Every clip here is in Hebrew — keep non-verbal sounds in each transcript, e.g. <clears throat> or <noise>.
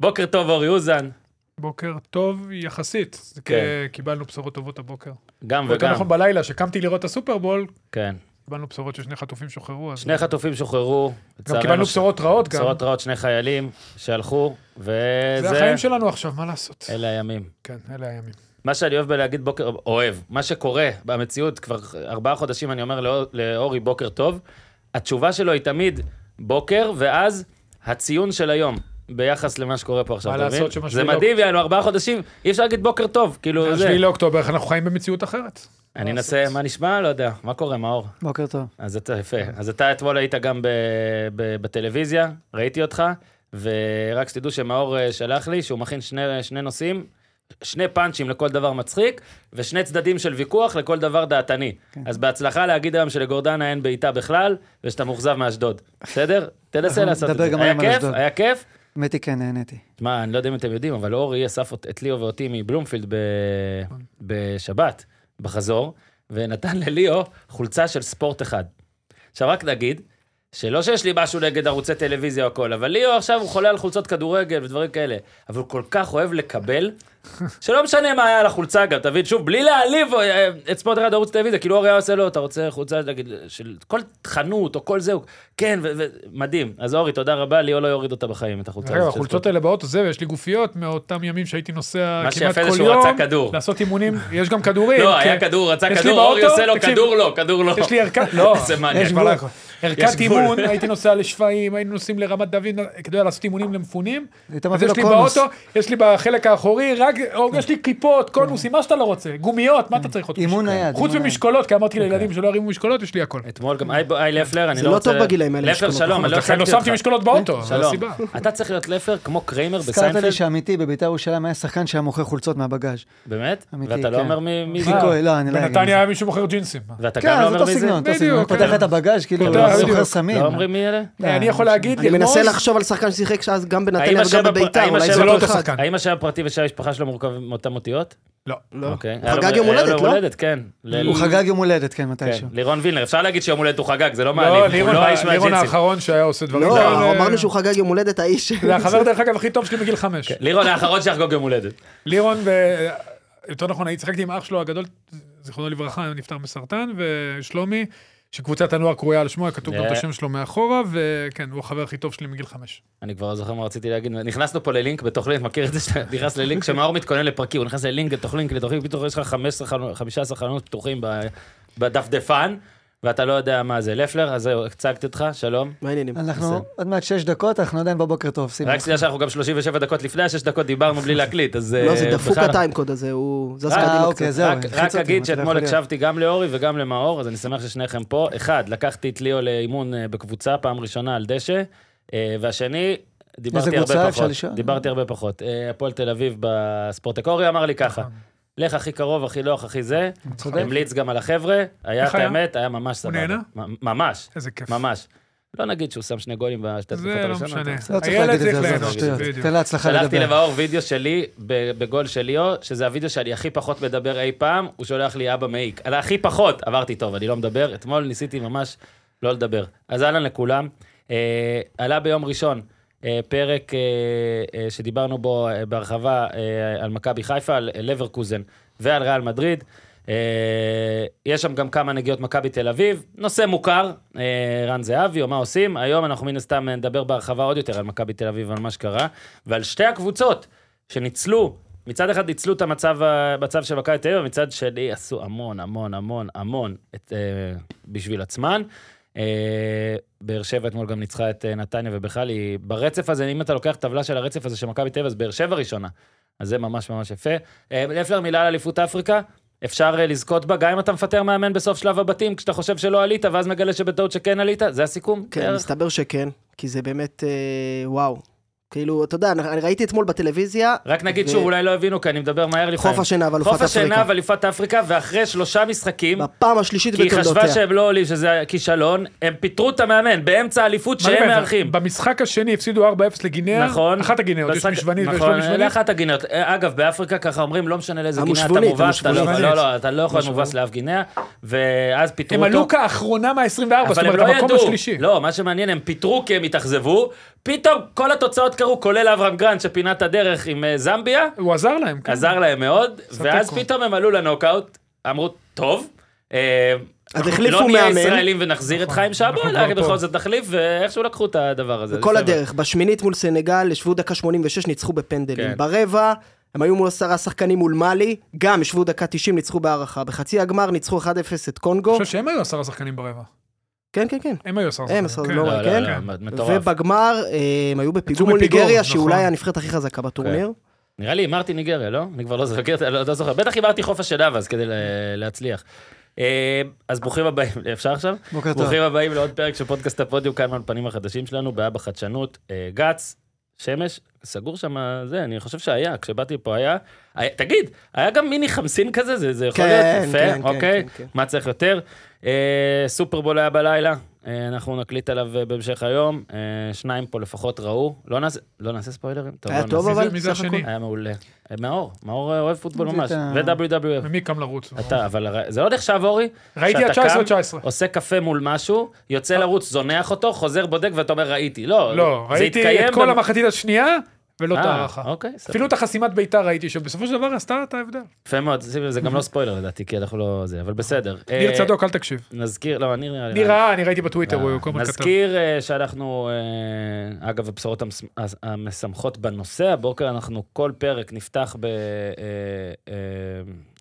בוקר טוב, אורי אוזן. בוקר טוב יחסית. כן. כי קיבלנו בשורות טובות הבוקר. גם וגם. נכון בלילה, שקמתי לראות את הסופרבול, כן. קיבלנו בשורות ששני חטופים שוחררו. אז שני חטופים שוחררו. גם קיבלנו ש- בשורות רעות גם. בשורות רעות, שני חיילים שהלכו, וזה... זה החיים שלנו עכשיו, מה לעשות? אלה הימים. כן, אלה הימים. מה שאני אוהב בלהגיד בוקר, אוהב, מה שקורה במציאות, כבר ארבעה חודשים אני אומר לאור, לאורי בוקר טוב, התשובה שלו היא תמיד בוקר, ואז הציון של היום. ביחס למה שקורה פה עכשיו, מה אתה לעשות מבין? זה מדהים, יענו ארבעה חודשים, אי אפשר להגיד בוקר טוב, כאילו זה. השביעי לאוקטובר, איך אנחנו חיים במציאות אחרת. אני אנסה? מה נשמע? לא יודע. מה קורה, מאור? בוקר טוב. אז אתה, יפה. אז אתה אתמול היית גם ב, ב, בטלוויזיה, ראיתי אותך, ורק שתדעו שמאור אה, שלח לי שהוא מכין שני, שני נושאים, שני פאנצ'ים לכל דבר מצחיק, ושני צדדים של ויכוח לכל דבר דעתני. כן. אז בהצלחה להגיד היום שלגורדנה אין בעיטה בכלל, ושאתה מאוכזב מאשדוד. בסדר? תנסה לעשות את זה. היה כיף? היה כיף? האמת היא כן, נהניתי. תשמע, אני לא יודע אם אתם יודעים, אבל אורי אסף את ליאו ואותי מבלומפילד ב... בשבת, בחזור, ונתן לליאו חולצה של ספורט אחד. עכשיו רק נגיד, שלא שיש לי משהו נגד ערוצי טלוויזיה או הכל, אבל ליאו עכשיו הוא חולה על חולצות כדורגל ודברים כאלה, אבל הוא כל כך אוהב לקבל, שלא משנה מה היה על החולצה גם, תבין, שוב, בלי להעליב אה, את ספורט אחד ערוץ טלוויזיה, כאילו אורי היה עושה לו, אתה רוצה חולצה, נגיד, של כל חנות או כל זה, כן, ומדהים. אז אורי, תודה רבה, ליאו לא יוריד אותה בחיים, את החולצה רגע, הזאת החולצות האלה באות, זהו, יש לי גופיות מאותם ימים שהייתי נוסע מה כמעט שיפה זה כל שהוא יום. רצה כדור. לעשות אימונים, <laughs> יש גם כדורים. לא, כן. היה כדור, רצה יש לי כדור, אורי עושה לו כדור לא, כדור לא. יש לי <laughs> ערכת, לא. <laughs> ערכת. אימון, הייתי נוסע לשפיים, היינו נוסעים לרמת דוד כדי לעשות אימונים למפונים. היית אז מביא לו יש לי. באוטו, יש לי בחלק האחורי, רק, יש לי כיפות, קונוסים, מה שאתה לא רוצה, גומיות, מה אתה צריך עוד? אימון נייד. חוץ אימון ממשקולות, כי אמרתי לילדים שלא ירימו משקולות, יש לי הכל. אתמול גם, היי לפלר, אני זה לא לא רוצה... טוב בגילאים האלה לפלר, שלום, אני לא לכן לא שמתי אותך. משקולות באוטו, זו שלום. הסיבה. אתה צריך להיות לפלר כמו קריימר הזכרת בסיינפלד, לי שאמיתי בביתר ירושלים היה שחקן שהיה מוכר חולצות מהבגאז'. באמת? ואתה לא כן. אומר מי זה? לא, אני לא אגיד. בנתניה היה מישהו מוכר ג'ינסים. ואתה כן, גם לא זה אומר מי זה? בדיוק. פותח כן. את הבגאז' כאילו, סוחר. סמים. לא אומרים מי אלה? לא, אני יכול להגיד, אני מנסה לרמוז, לחשוב על שחקן ששיחק שאז גם האם בנתניה השם וגם הפר- בביתר, האם אולי השם זה זה לא לא אותו אחד. שחקן. האם השם הפרטי ושם המשפחה שלו מורכב מאותן אותיות? לא. לא. אוקיי. חגג היה לו- יום היה לו הולדת, לא? הולדת, כן. הוא חגג יום הולדת, כן, כן, מתישהו. לירון וילנר, אפשר להגיד שיום הולדת הוא חגג, זה לא לא, מעליב, הוא לירון לא לירון. האחרון שהיה עושה דברים לא. אמרנו שהוא חגג יום הולדת האיש. <laughs> זה החבר דרך אגב הכי טוב שלי מגיל חמש. לירון האחרון שיחגוג יום הולדת. לירון. יותר נכון, הייתי צחקתי עם אח שלו הגדול, זיכרונו לברכה, נפטר מסרטן, ושלומי, שקבוצת הנוער קרויה על שמו, היה כתוב גם את. השם שלו מאחורה, וכן, הוא החבר הכי טוב שלי מגיל חמש. אני כבר לא זוכר מה רציתי להגיד, נכנסנו פה ללינק בתוכנית, מכיר את זה שאתה נכנס ללינק, כשמאור מתכונן לפרקים, הוא נכנס ללינק, לתוכנית, לתוכנית, פתאום יש לך 15 חלונות- 15 חלונות פתוחים בדפדפן, ואתה לא יודע מה זה. לפלר, אז זהו, הצגתי אותך, שלום. מה העניינים? אנחנו. עוד מעט שש דקות, אנחנו עדיין בבוקר טוב, שים רק. שתדע שאנחנו גם 37 דקות לפני השש דקות דיברנו בלי <laughs> להקליט, אז... לא, זה אה, דפוק הטיימקוד הזה, הוא זז אה, קדימה אוקיי, קצת. רק- אגיד שאתמול. הקשבתי גם לאורי וגם למאור, אז אני שמח ששניכם פה. אחד, לקחתי את ליאו לאימון אה, בקבוצה, פעם ראשונה על דשא, אה, והשני, דיברתי? הרבה פחות. דיברתי הרבה פחות. אה, הפועל תל אביב בספורטק. אורי אמר לי ככה, לך הכי קרוב, הכי לא, הכי זה. צודק. המליץ גם על החבר'ה, היה את היה? האמת, היה ממש סבבה. נהנה? מ- ממש, איזה כיף. ממש. לא נגיד שהוא שם שני גולים בשתי התקופות זה לא הראשונות. משנה. בסדר. לא צריך להגיד את זה, עזוב, שטויות. תן להצלחה שלחתי לדבר. למאור וידאו שלי ב- בגול של ליאו, שזה הוידאו שאני הכי פחות מדבר אי פעם, הוא שולח לי אבא מעיק. על הכי פחות, עברתי טוב, אני לא מדבר, אתמול ניסיתי ממש לא לדבר. אז אהלן לכולם. אה, עלה ביום ראשון פרק אה, אה, שדיברנו בו אה, בהרחבה אה, על מכבי חיפה, על לברקוזן ועל ריאל מדריד. אה, יש שם גם כמה נגיעות מכבי תל אביב, נושא מוכר, אה, רן זהבי, או מה עושים. היום אנחנו מן הסתם נדבר בהרחבה עוד יותר על מכבי תל אביב ועל מה שקרה, ועל שתי הקבוצות שניצלו, מצד אחד ניצלו את המצב, המצב של מכבי תל אביב, ומצד שני עשו המון, המון, המון, המון את, אה, בשביל עצמן. אה, באר שבע אתמול גם ניצחה את אה, נתניה, ובכלל היא, ברצף הזה, אם אתה לוקח טבלה של הרצף הזה של מכבי תל אביב, אז באר שבע ראשונה. אז זה ממש ממש יפה. אה, לפלר, מילה על אליפות אפריקה. אפשר אה, לזכות בה, גם אם אתה מפטר מאמן בסוף שלב הבתים, כשאתה חושב שלא עלית, ואז מגלה שבטעות שכן עלית, זה הסיכום? כן, בערך? מסתבר שכן, כי זה באמת, אה, וואו. כאילו, אתה יודע, אני ראיתי אתמול בטלוויזיה, רק נגיד ו- שוב, אולי לא הבינו, כי אני מדבר מהר לפעמים. חוף השינה ואלופת חוף השינה אפריקה. ואליפת אפריקה, ואחרי שלושה משחקים, בפעם השלישית כי היא חשבה בתולדותיה. שהם לא עולים, שזה כישלון, הם פיטרו את המאמן באמצע האליפות שהם מארחים. במשחק השני הפסידו 4-0 לגינאה, נכון. אחת הגינאות, יש משוונית ויש נכון, לא משוונית. לאחת הגינאות. אגב, באפריקה ככה אומרים, לא משנה לאיזה גינאה אתה מובס, אתה לא יכול-. לא, לא, אתה לא יכול להיות מובס לאף גינאה, ואז פיטרו הם אותו. עלו כאחרונה מה-24, זאת אבל הם אומרת, המקום ידעו, השלישי. לא, מה שמעניין, הם פיטרו כי הם התאכזבו, פתאום כל התוצאות קרו, כולל אברהם גרנד שפינה את הדרך עם אה, זמביה, הוא עזר להם, כן. עזר להם מאוד, ואז. פתאום הם עלו לנוקאוט, אמרו, טוב, אה, אז אנחנו החליפו לא נהיה מאמן. ישראלים ונחזיר את נכון, חיים שבו, אנחנו אלא בכל. זאת נחליף, ואיכשהו לקחו את הדבר הזה. כל בסדר. הדרך. בשמינית מול סנגל, ישבו דקה 86, ניצחו בפנדלים. כן. ברבע, הם היו מול עשרה שחקנים מול מאלי, גם ישבו דקה 90, ניצחו בהערכה. בחצי הגמר ניצחו 1-0 את קונגו. אני חושב שהם היו עשרה שחקנים ברבע. כן, כן, כן. הם היו עשרה הם. עשרה, כן. לא, לא, כן. לא, לא, מטורף. ובגמר, אה, הם היו בפיגור מול ניגריה, נכון. שאולי הנבחרת הכי חזקה בטורניר. נראה לי הימרתי ניגריה, לא? אני כבר לא זוכר, לא לא זוכר. בטח הימרתי חוף השנהב אז כדי להצליח. אה, אז ברוכים הבאים, <laughs> אפשר עכשיו? בוקר טוב. ברוכים הבאים לעוד פרק של פודקאסט הפודיום, כאן מהפנים החדשים שלנו, בעיה בחדשנות. אה, גץ, שמש, סגור שם זה, אני חושב שהיה, כשבאתי לפה היה. היה- תגיד, היה גם מיני חמסין כזה? זה זה יכול כן, להיות יפה, כן, כן, אוקיי? כן, כן. מה צריך יותר? אה, סופרבול היה בלילה, אה, אנחנו נקליט עליו אה, בהמשך היום. אה, שניים פה לפחות ראו. לא נעשה- לא נעשה ספוילרים? היה לא טוב אבל, סך? הכל. היה מעולה. אה, מאור, מאור אה, אוהב פוטבול ממש, את ו-WWF. ומי קם לרוץ? אתה, אבל זה לא נחשב אורי? ראיתי עד 19 קם, או 19. עושה קפה מול משהו, יוצא לרוץ, זונח אותו, חוזר בודק ואתה אומר ראיתי. לא, לא, ראיתי את כל המחצית השנייה, ולא את אה, ההערכה. אוקיי, סבבה. אפילו את החסימת ביתר ראיתי, שבסופו של דבר עשתה את ההבדל. יפה מאוד, זה גם לא ספוילר לדעתי, כי אנחנו לא זה, אבל בסדר. ניר אה, צדוק, אל תקשיב. נזכיר, לא, ניר נראה לי. ניר ראה, אני ראיתי בטוויטר, הוא כל הזמן כתב. נזכיר אה, שאנחנו, אה, אגב, הבשורות המשמחות בנושא, הבוקר אנחנו כל פרק נפתח ב... אה, אה,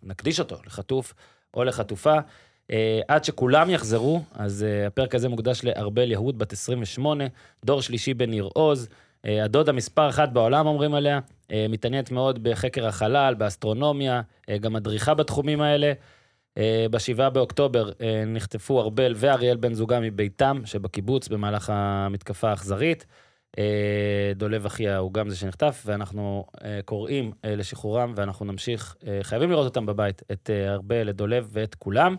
נקדיש אותו לחטוף או לחטופה. אה, עד שכולם יחזרו, אז אה, הפרק הזה מוקדש לארבל יהוד, בת 28, דור שלישי בניר עוז, אה, הדודה מספר אחת בעולם אומרים עליה, אה, מתעניינת מאוד בחקר החלל, באסטרונומיה, אה, גם מדריכה בתחומים האלה. אה, בשבעה באוקטובר אה, נחטפו ארבל ואריאל בן זוגה מביתם שבקיבוץ במהלך המתקפה האכזרית. אה, דולב אחיה הוא גם זה שנחטף, ואנחנו אה, קוראים אה, לשחרורם, ואנחנו נמשיך, אה, חייבים לראות אותם בבית, את אה, ארבל, את דולב ואת כולם.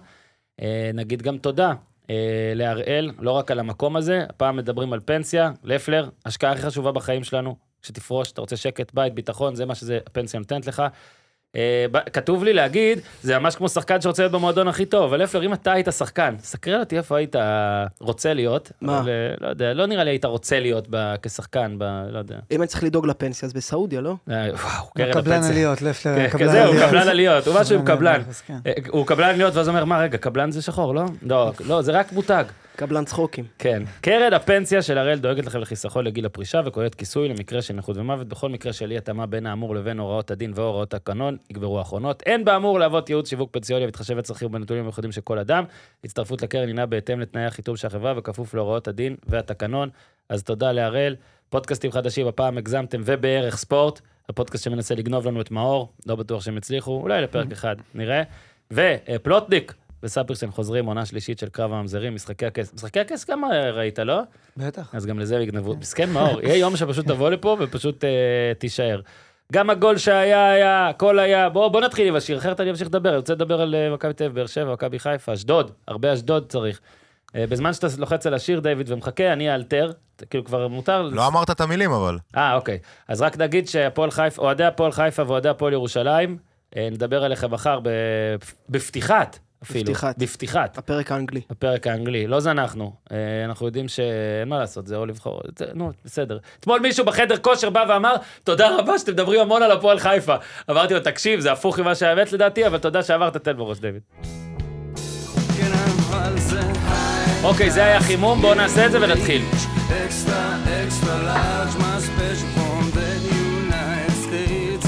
אה, נגיד גם תודה אה, להראל, לא רק על המקום הזה, הפעם מדברים על פנסיה, לפלר, השקעה הכי חשובה בחיים שלנו, כשתפרוש, אתה רוצה שקט, בית, ביטחון, זה מה שזה הפנסיה נותנת לך. אה, כתוב לי להגיד, זה ממש כמו שחקן שרוצה להיות במועדון הכי טוב, אבל לפלר, אם אתה היית שחקן, סקרן אותי איפה היית רוצה להיות. מה? אבל, אה, לא יודע, לא נראה לי היית רוצה להיות ב- כשחקן, ב- לא יודע. אם אני צריך לדאוג לפנסיה, אז בסעודיה, לא? אה, וואו, קרן קבלן הפנסיה. עליות, לפלר, כן, קבלן כזה, הוא עליות. קבלן עליות, הוא משהו עם קבלן. כן. הוא קבלן עליות, ואז אומר, מה, רגע, קבלן זה שחור, לא? לא, לא, זה רק מותג. קבלן צחוקים. כן. קרן הפנסיה של הראל דואגת לכם לחיסכון לגיל הפרישה וכוללת כיסוי למקרה של נכות ומוות. בכל מקרה של אי התאמה בין האמור לבין הוראות הדין והוראות התקנון, יגברו האחרונות. אין באמור להוות ייעוץ שיווק פנסיוני המתחשב בצרכים ובנתונים המיוחדים של כל אדם. הצטרפות לקרן הינה בהתאם לתנאי החיתום של החברה וכפוף להוראות הדין והתקנון. אז תודה להראל. פודקאסטים חדשים, הפעם הגזמתם ובערך ספורט. הפודקאסט שמנסה לגנוב לנו את מאור, לא בטוח שהם יצליחו, אולי לפרק אחד, נראה. ופלוטניק וספירסן חוזרים, עונה שלישית של קרב הממזרים, משחקי הכס. משחקי הכס גם ראית, לא? בטח. אז גם לזה יגנבו. מסכן מאור, יהיה יום שפשוט תבוא לפה ופשוט אה, תישאר. גם הגול שהיה היה, הכל היה, בוא, בוא נתחיל עם השיר, אחרת אני אמשיך לדבר, אני רוצה לדבר על אה, מכבי תל אביב, באר שבע, מכבי חיפה, אשדוד, הרבה אשדוד צריך. אה, בזמן שאתה לוחץ על השיר, דיוויד, ומחכה, אני אאלתר, כאילו כבר מותר. לא אמרת את המילים, אבל. אה, אוקיי. אז רק נגיד שהפועל חיפה, אוהדי הפועל חיפה ואוהדי הפועל ירושלים, נדבר עליכם מחר. בפתיחת, אפילו. בפתיחת. בפתיחת. הפרק האנגלי. הפרק האנגלי, לא זנחנו. אה, אנחנו יודעים שאין מה לעשות, זה או לבחור, זה, נו, בסדר. אתמול מישהו בחדר כושר בא ואמר, תודה רבה שאתם מדברים המון על הפועל חיפה. אמרתי לו, תקשיב, זה הפוך ממה שהאמת לדעתי, אבל תודה שעברת, תן בראש, דיוויד. אוקיי, זה היה חימום, בואו נעשה את זה ונתחיל.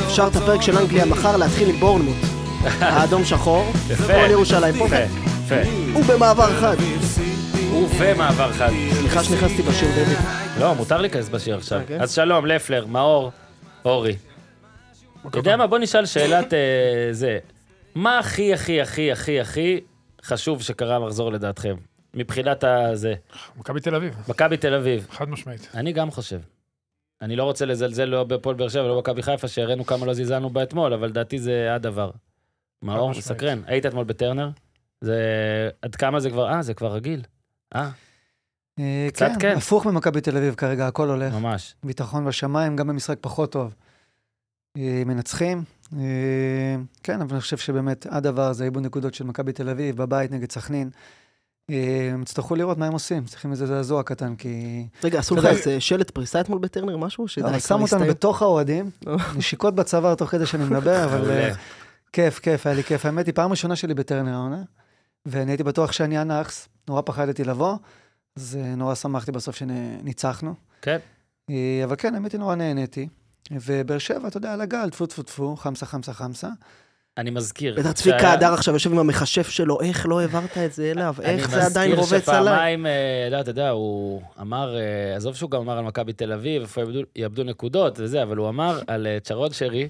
אפשר את הפרק של אנגליה מחר להתחיל עם בורנמוט. <laughs> האדום שחור, הפועל ירושלים. פה. יפה, יפה. הוא במעבר חד. ובמעבר חד. סליחה שנכנסתי בשיר דויד. לא, מותר להיכנס בשיר עכשיו. אוקיי. אז שלום, לפלר, מאור, אורי. אתה יודע מה, בוא נשאל שאלת אה, זה. מה הכי הכי הכי הכי הכי חשוב שקרה מחזור לדעתכם? מבחינת הזה. מכבי תל אביב, מכבי תל אביב. חד משמעית. אני גם חושב. אני לא רוצה לזלזל לא בפועל באר שבע ולא במכבי חיפה, שהראינו כמה לא זלזלנו בה אתמול, אבל לדעתי זה הדבר. מאור. מסקרן. היית אתמול בטרנר? זה... עד כמה זה כבר... אה, זה כבר רגיל. אה, אה, קצת כן. הפוך ממכבי תל אביב כרגע, הכל הולך. ממש. ביטחון בשמיים, גם במשחק פחות טוב. אה, מנצחים. אה, כן, אבל אני חושב שבאמת הדבר זה עיבוד נקודות של מכבי תל אביב, בבית נגד סכנין. הם יצטרכו לראות מה הם עושים, צריכים איזה זעזוע קטן, כי... רגע, עשו לך איזה שלט פריסה אתמול בטרנר, משהו? שמו אותנו? בתוך האוהדים. <laughs> נשיקות בצוואר תוך כדי שאני מדבר, אבל <laughs> כיף, כיף, היה לי כיף. האמת היא, פעם ראשונה שלי בטרנר העונה, ואני הייתי בטוח שאני הנאחס, נורא פחדתי לבוא, אז אה, נורא שמחתי בסוף שניצחנו. כן. אה, אבל כן, האמת היא, נורא נהניתי. ובאר שבע, אתה יודע, על הגל, טפו טפו טפו, חמסה חמסה חמסה. אני מזכיר. בטח צביקה הדר עכשיו יושב עם המכשף שלו, איך לא העברת את זה אליו? איך זה עדיין אני רובץ מזכיר עליי? שפעמיים, אה, לא, אתה יודע, הוא אמר, עזוב שהוא גם אמר על מכבי תל אביב, איפה יאבדו- נקודות וזה, אבל הוא אמר על צ'רון שרי,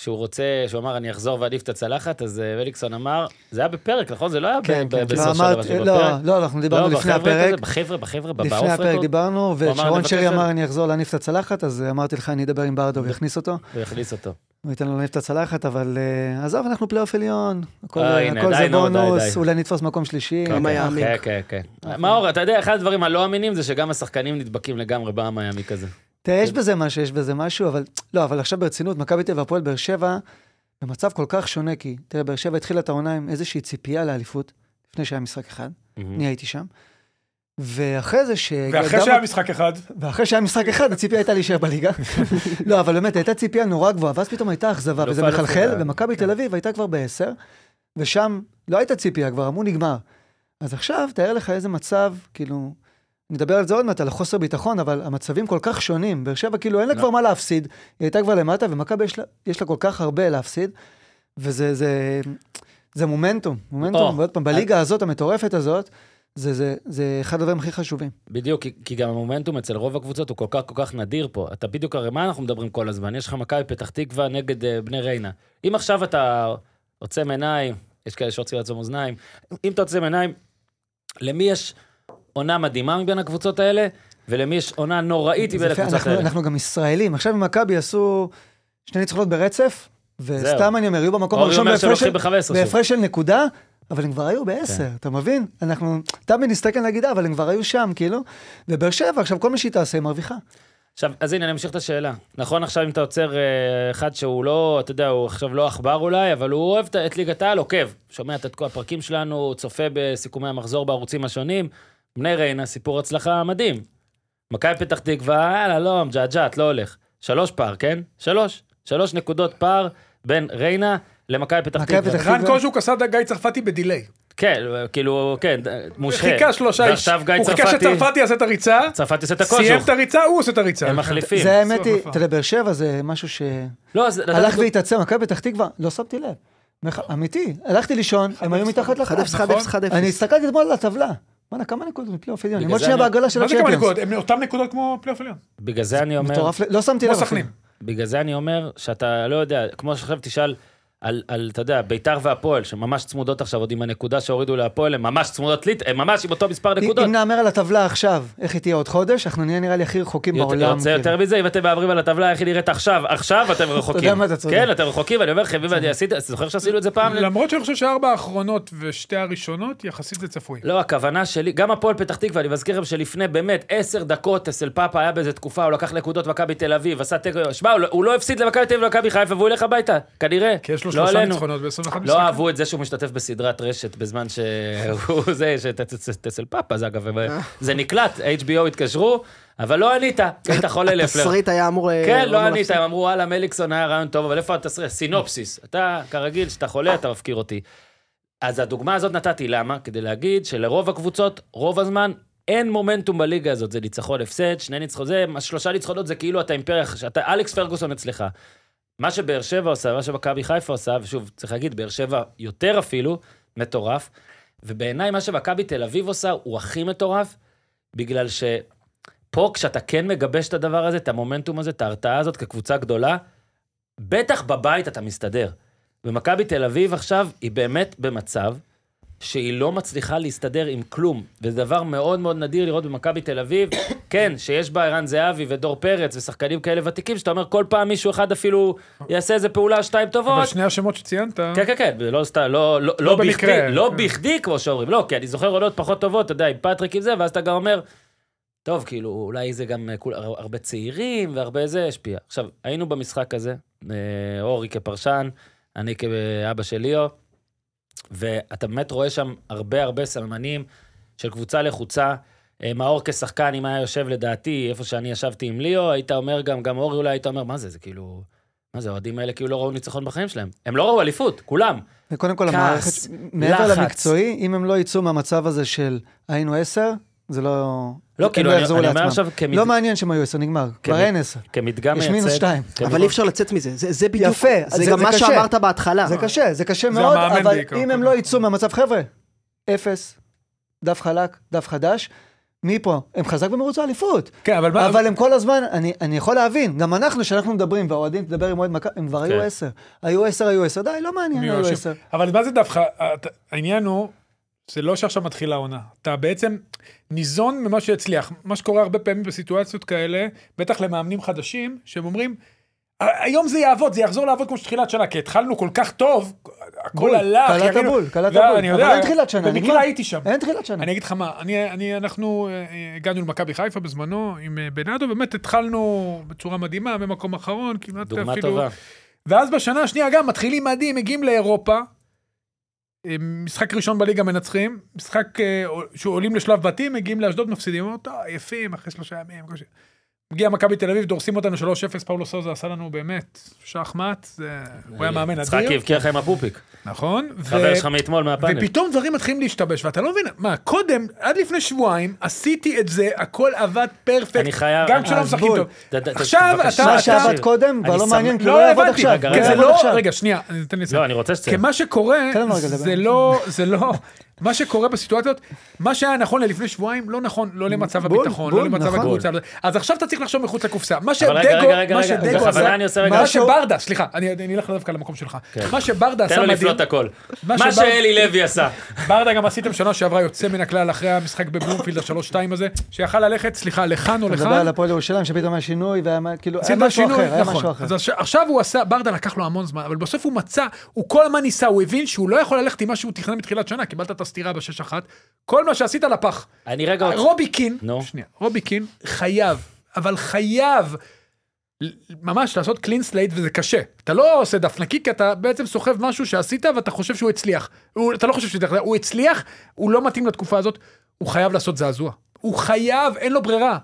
כשהוא רוצה, שהוא אמר, אני אחזור ואעדיף את הצלחת, אז אה, וליקסון אמר, זה היה בפרק, נכון? זה לא היה כן, ב- כן, לא, בסוף של דבר, לא, בפרק? לא, אנחנו דיברנו לא, לפני בחבר'ה הפרק. כזה, בחבר'ה, בחבר'ה, לפני באוף הפרק דיברנו, ושרון "אני שרי אמר, את-" אני אחזור להניף את הצלחת, אז אמרתי לך, אני אדבר עם ברדו ויכניס אותו. הוא הכניס אותו. הוא ייתן לו להניף את הצלחת, אבל אה, עזוב, אנחנו פלייאוף עליון. הכל אה, זה בונוס. אולי נתפוס מקום שלישי. כמה כן, יעמיק. כן, כן, כן. מאור, אתה יודע, אחד הדברים הלא אמינים זה שגם השחקנים נדבקים לגמרי בעם היעמיק הזה. תראה, יש בזה משהו, יש בזה משהו, אבל לא, אבל עכשיו ברצינות, מכבי תל אביב והפועל באר שבע, במצב כל כך שונה, כי תראה, באר שבע התחילה את העונה עם איזושהי ציפייה לאליפות, לפני שהיה משחק אחד, אני הייתי שם. ואחרי זה ש... ואחרי שהיה משחק אחד, ואחרי שהיה משחק אחד, הציפייה הייתה להישאר בליגה. <laughs> לא, אבל באמת, הייתה ציפייה נורא גבוהה, ואז פתאום הייתה אכזבה, וזה מחלחל, כן. ומכבי תל אביב הייתה כבר בעשר, ושם לא הייתה ציפייה, כבר אמרו נגמר. אז עכשיו, תאר לך איזה מצב, כאילו, נדבר על זה עוד מעט, על החוסר ביטחון, אבל המצבים כל כך שונים. באר שבע, כאילו, אין לה לא. כבר מה להפסיד, היא הייתה כבר למטה, ומכבי יש, לה- יש לה כל כך הרבה להפסיד, וזה זה, זה מומנטום, מומנטום, ועוד פעם, בליגה הזאת, המטורפת הזאת, זה, זה, זה אחד הדברים הכי חשובים. בדיוק, כי, כי גם המומנטום אצל רוב הקבוצות הוא כל כך כל כך נדיר פה. אתה בדיוק, הרי מה אנחנו מדברים כל הזמן? יש לך מכבי פתח תקווה נגד uh, בני ריינה. אם עכשיו אתה עוצם עיניים, יש כאלה שרוצים לעצום אוזניים, אם אתה עוצם עיניים, למי יש עונה מדהימה מבין הקבוצות האלה, ולמי יש עונה נוראית מבין הקבוצות אנחנו, האלה? אנחנו גם ישראלים. עכשיו עם מכבי עשו שני ניצחונות ברצף, וסתם. אני אומר, היו במקום הראשון בהפרש של- ב-15 שוב. בהפרש של נקודה, אבל הם כבר היו בעשר, כן. אתה מבין? אנחנו תמיד נסתכל נגיד, "אה, אבל הם כבר היו שם, כאילו. ובאר שבע, עכשיו כל מה שהיא תעשה, היא מרוויחה. עכשיו, אז הנה, אני אמשיך את השאלה. נכון, עכשיו אם אתה עוצר אה, אחד שהוא לא, אתה יודע, הוא עכשיו לא עכבר אולי, אבל הוא אוהב את- את ליגת העל, עוקב. שומע את כל הפרקים שלנו, צופה בסיכומי המחזור בערוצים השונים. בני ריינה, סיפור הצלחה מדהים. מכבי פתח תקווה, יאללה, לא, מג'עג'עת, לא הולך. שלוש פער, כן? שלוש. שלוש נקודות פער בין ריינה למכבי פתח מכבי תקווה. רן. קוז'וק עשה גיא צרפתי בדיליי. כן, כאילו, כן, מושכה. חיכה שלושה איש. ועכשיו גיא הוא חיכה צרפתי, שצרפתי יעשה את הריצה, צרפתי עושה את סיים הקוז'וך. את הריצה, הוא עושה את הריצה. הם מחליפים. זה האמת היא, אתה יודע, באר שבע זה משהו שהלך לא, והתעצם, מכבי פתח תקווה, לא שמתי לב. אמיתי, הלכתי לישון, הם היו מתחת 1-0, לחץ. 1-0, 1-0. אני הסתכלתי אתמול על הטבלה. וואנה, כמה נקודות מפלייאוף עליון. הם עוד שנייה אני- בהגרלה של מה זה כמה הצ'מפיונס. נקודות? הם אותם נקודות כמו פלייאוף עליון. בגלל זה אני אומר... מטורף, לא שמתי לב. כמו. סכנין. בגלל זה אני אומר שאתה לא יודע, כמו שעכשיו תשאל על, על, אתה יודע, ביתר והפועל, שממש צמודות עכשיו, עוד עם הנקודה שהורידו להפועל, הן ממש צמודות הן ממש עם אותו מספר נקודות. אם נאמר על הטבלה עכשיו, איך היא תהיה עוד חודש, אנחנו נהיה נראה לי הכי רחוקים יותר- בעולם. רוצה כאילו. יותר מזה, אם אתם מהמרים על הטבלה, איך היא נראית עכשיו, עכשיו אתם רחוקים. מה, אתה צודק. כן, אתם רחוקים, ואני אומר לכם, ואני עשיתי, אתה זוכר שעשינו את זה פעם? למרות שאני חושב שארבע האחרונות ושתי הראשונות, יחסית זה צפוי. לא, הכוונה שלי, גם הפועל פתח תקווה, אני מזכיר לכם שלפני באמת עשר דקות, אצל פאפה היה באיזה תקופה, הוא לקח נקודות מכבי תל אביב, עשה תיקו, שמע, הוא לא- הוא לא הפסיד למכבי תל אביב ולמכבי חיפה, והוא ילך הביתה, כנראה. כי יש לו לא שלושה עלינו. ניצחונות ב-21 משחקים. לא אהבו את זה שהוא משתתף בסדרת רשת בזמן שהוא <laughs> זה, שאצל פאפה זה אגב, זה נקלט, HBO התקשרו, אבל לא ענית, כי היית חולה <laughs> לפלר. התסריט היה אמור... אה, כן, לא אמור ענית. הם אמרו, וואלה, מליקסון היה רעיון טוב, אבל איפה התסריט? סינופסיס. אתה, כרגיל, כשאתה חולה, אתה מפקיר אותי. אז הדוגמה הזאת נתתי, למה? כדי להגיד שלרוב הקבוצות, רוב הזמן, אין מומנטום בליגה הזאת, זה ניצחון הפסד, שני ניצחונות, זה, שלושה ניצחונות זה כאילו אתה אימפריה, שאתה אלכס פרגוסון אצלך. מה שבאר שבע עושה, מה שמכבי חיפה עושה, ושוב, צריך להגיד, באר שבע יותר אפילו, מטורף. ובעיניי מה שמכבי תל אביב עושה הוא הכי מטורף, בגלל שפה כשאתה כן מגבש את הדבר הזה, את המומנטום הזה, את ההרתעה הזאת כקבוצה גדולה, בטח בבית אתה מסתדר. ומכבי תל אביב עכשיו היא באמת במצב שהיא לא מצליחה להסתדר עם כלום. וזה דבר מאוד מאוד נדיר לראות במכבי תל אביב, <coughs> כן, שיש בה ערן זהבי ודור פרץ ושחקנים כאלה ותיקים, שאתה אומר כל פעם מישהו אחד אפילו יעשה איזה פעולה שתיים טובות. אבל שני השמות שציינת, כן, כן, כן, ולא סתם, לא, לא, לא, לא בכדי, לא כן. בכדי, כמו שאומרים, לא, כי אני זוכר עונות פחות טובות, אתה יודע, עם פטריק עם זה, ואז אתה גם אומר, טוב, כאילו, אולי זה גם אה, כול, הר- הרבה צעירים והרבה זה השפיע. עכשיו, היינו במשחק הזה, אה, אורי כפרשן, אני כאבא של ליאו, ואתה באמת רואה שם הרבה הרבה סממנים של קבוצה לחוצה. אה, מאור כשחקן, אם היה יושב לדעתי, איפה שאני ישבתי עם ליאו, היית אומר גם, גם אורי אולי היית אומר, מה זה, זה כאילו... מה זה, האוהדים האלה כאילו לא ראו ניצחון בחיים שלהם. הם לא ראו אליפות, כולם. וקודם כל, כעס, המערכת, מעבר לחץ. למקצועי, אם הם לא יצאו מהמצב הזה של היינו עשר, זה לא... לא, כאילו, אני, יחזרו אני אומר לעצמם. עכשיו כמד... לא מעניין שהם היו עשר, נגמר. כבר אין עשר. כמדגם יש מייצג. מינוס שתיים. כמדגם- אבל אי אפשר לצאת מזה, זה, זה בדיוק, יפה, אז זה זה- גם זה מה קשה. שאמרת בהתחלה. זה קשה, זה קשה מאוד, אבל. אם הם לא יצאו מהמצב, חבר'ה, אפס, דף חלק, דף חדש, מפה, הם חזק במרוץ האליפות. כן, אבל מה... אבל הם כל הזמן, אני, אני יכול להבין, גם אנחנו, כשאנחנו מדברים, והאוהדים, תדבר עם אוהד מכבי, הם כבר היו. עשר. היו עשר, היו עשר, די, לא מעניין, היו? עשר. אבל מה זה דווקא, הת- העניין הוא, זה לא שעכשיו מתחילה העונה. אתה בעצם ניזון ממה שהצליח. מה שקורה הרבה פעמים בסיטואציות כאלה, בטח למאמנים חדשים, שהם אומרים, "ה- היום זה יעבוד, זה יחזור לעבוד כמו שתחילת שנה, כי התחלנו כל כך טוב, הכל בול, הלך, קלעת ירינו- בול, קלעת לא, בול. אני אבל יודע, אין תחילת שנה, נגמר. במקרה הייתי שם. אין תחילת שנה. אני אגיד לך מה, אני, אני, אנחנו אה, אה, הגענו למכבי חיפה בזמנו עם אה, בנאדו, באמת התחלנו בצורה מדהימה, במקום אחרון, כמעט דוגמה אפילו... טובה. ואז בשנה השנייה גם מתחילים מדהים, מגיעים לאירופה. אה, משחק ראשון בליגה מנצחים, משחק אה, שעולים לשלב בתים, מגיעים לאשדוד, מפסידים, טוב, עייפים, אחרי שלושה ימים. קושי." מגיע מכבי תל אביב, דורסים אותנו 3-0, פאולו סוזה עשה לנו באמת שחמט, הוא היה מאמן יצחקי אדיר. הבקיע לך עם הפופיק. נכון. חבר שלך מאתמול מהפאנל. ופתאום דברים מתחילים להשתבש, ואתה לא מבין, מה, קודם, עד לפני שבועיים, עשיתי את זה, הכל עבד פרפקט, אני חייב- גם כשלא אז משחקים. טוב. עכשיו אתה- מה אתה- שעבד קודם כבר לא מעניין, כי לא הוא לא יעבוד עכשיו. רגע, זה יעבוד לא, עכשיו. רגע, שנייה, אני אתן לי לסיים. לא, אני רוצה שתצא. כי מה שקורה, תן. זה לא, זה לא, מה שקורה בסיטואציות, מה שהיה נכון ללפני שבועיים, לא נכון, לא למצב בול, הביטחון, בול, לא למצב נכון. הקבוצה. אז עכשיו אתה צריך לחשוב מחוץ לקופסה. מה שדגו, רגע, רגע, מה שדגו עשה. מה שברדה, סליחה, אני אלך דווקא למקום שלך. כן. מה שברדה תן עשה לו מדהים, לפלוט הכל. מה שאלי לוי עשה. ברדה גם עשיתם שנה שעברה יוצא מן הכלל אחרי המשחק בבלומפילד, השלוש-שתיים הזה, שיכל ללכת, סליחה, לכאן או אתה מדבר לכאן. על הפועל ירושלים, שפתאום היה שינוי, והיה מה- כאילו, היה סדרת משהו אחר, היה נכון. משהו אחר. אז עכשיו- הוא עשה, ברדה לקח לו המון זמן, אבל בסוף הוא מצא, הוא כל הזמן ניסה, הוא הבין שהוא לא יכול ללכת עם מה שהוא תכנן בתחילת שנה, קיבלת את הסטירה בשש אחת, כל מה שעשית לפח. אני רגע... רובי קין, נו. שנייה, רובי קין חייב, אבל חייב ממש לעשות clean slate וזה קשה. אתה לא עושה דף נקי כי אתה בעצם סוחב משהו שעשית ואתה חושב שהוא הצליח. הוא, אתה לא חושב שזה הוא הצליח, הוא לא מתאים לתקופה הזאת, הוא חייב לעשות זעזוע. הוא חייב, אין לו ברירה.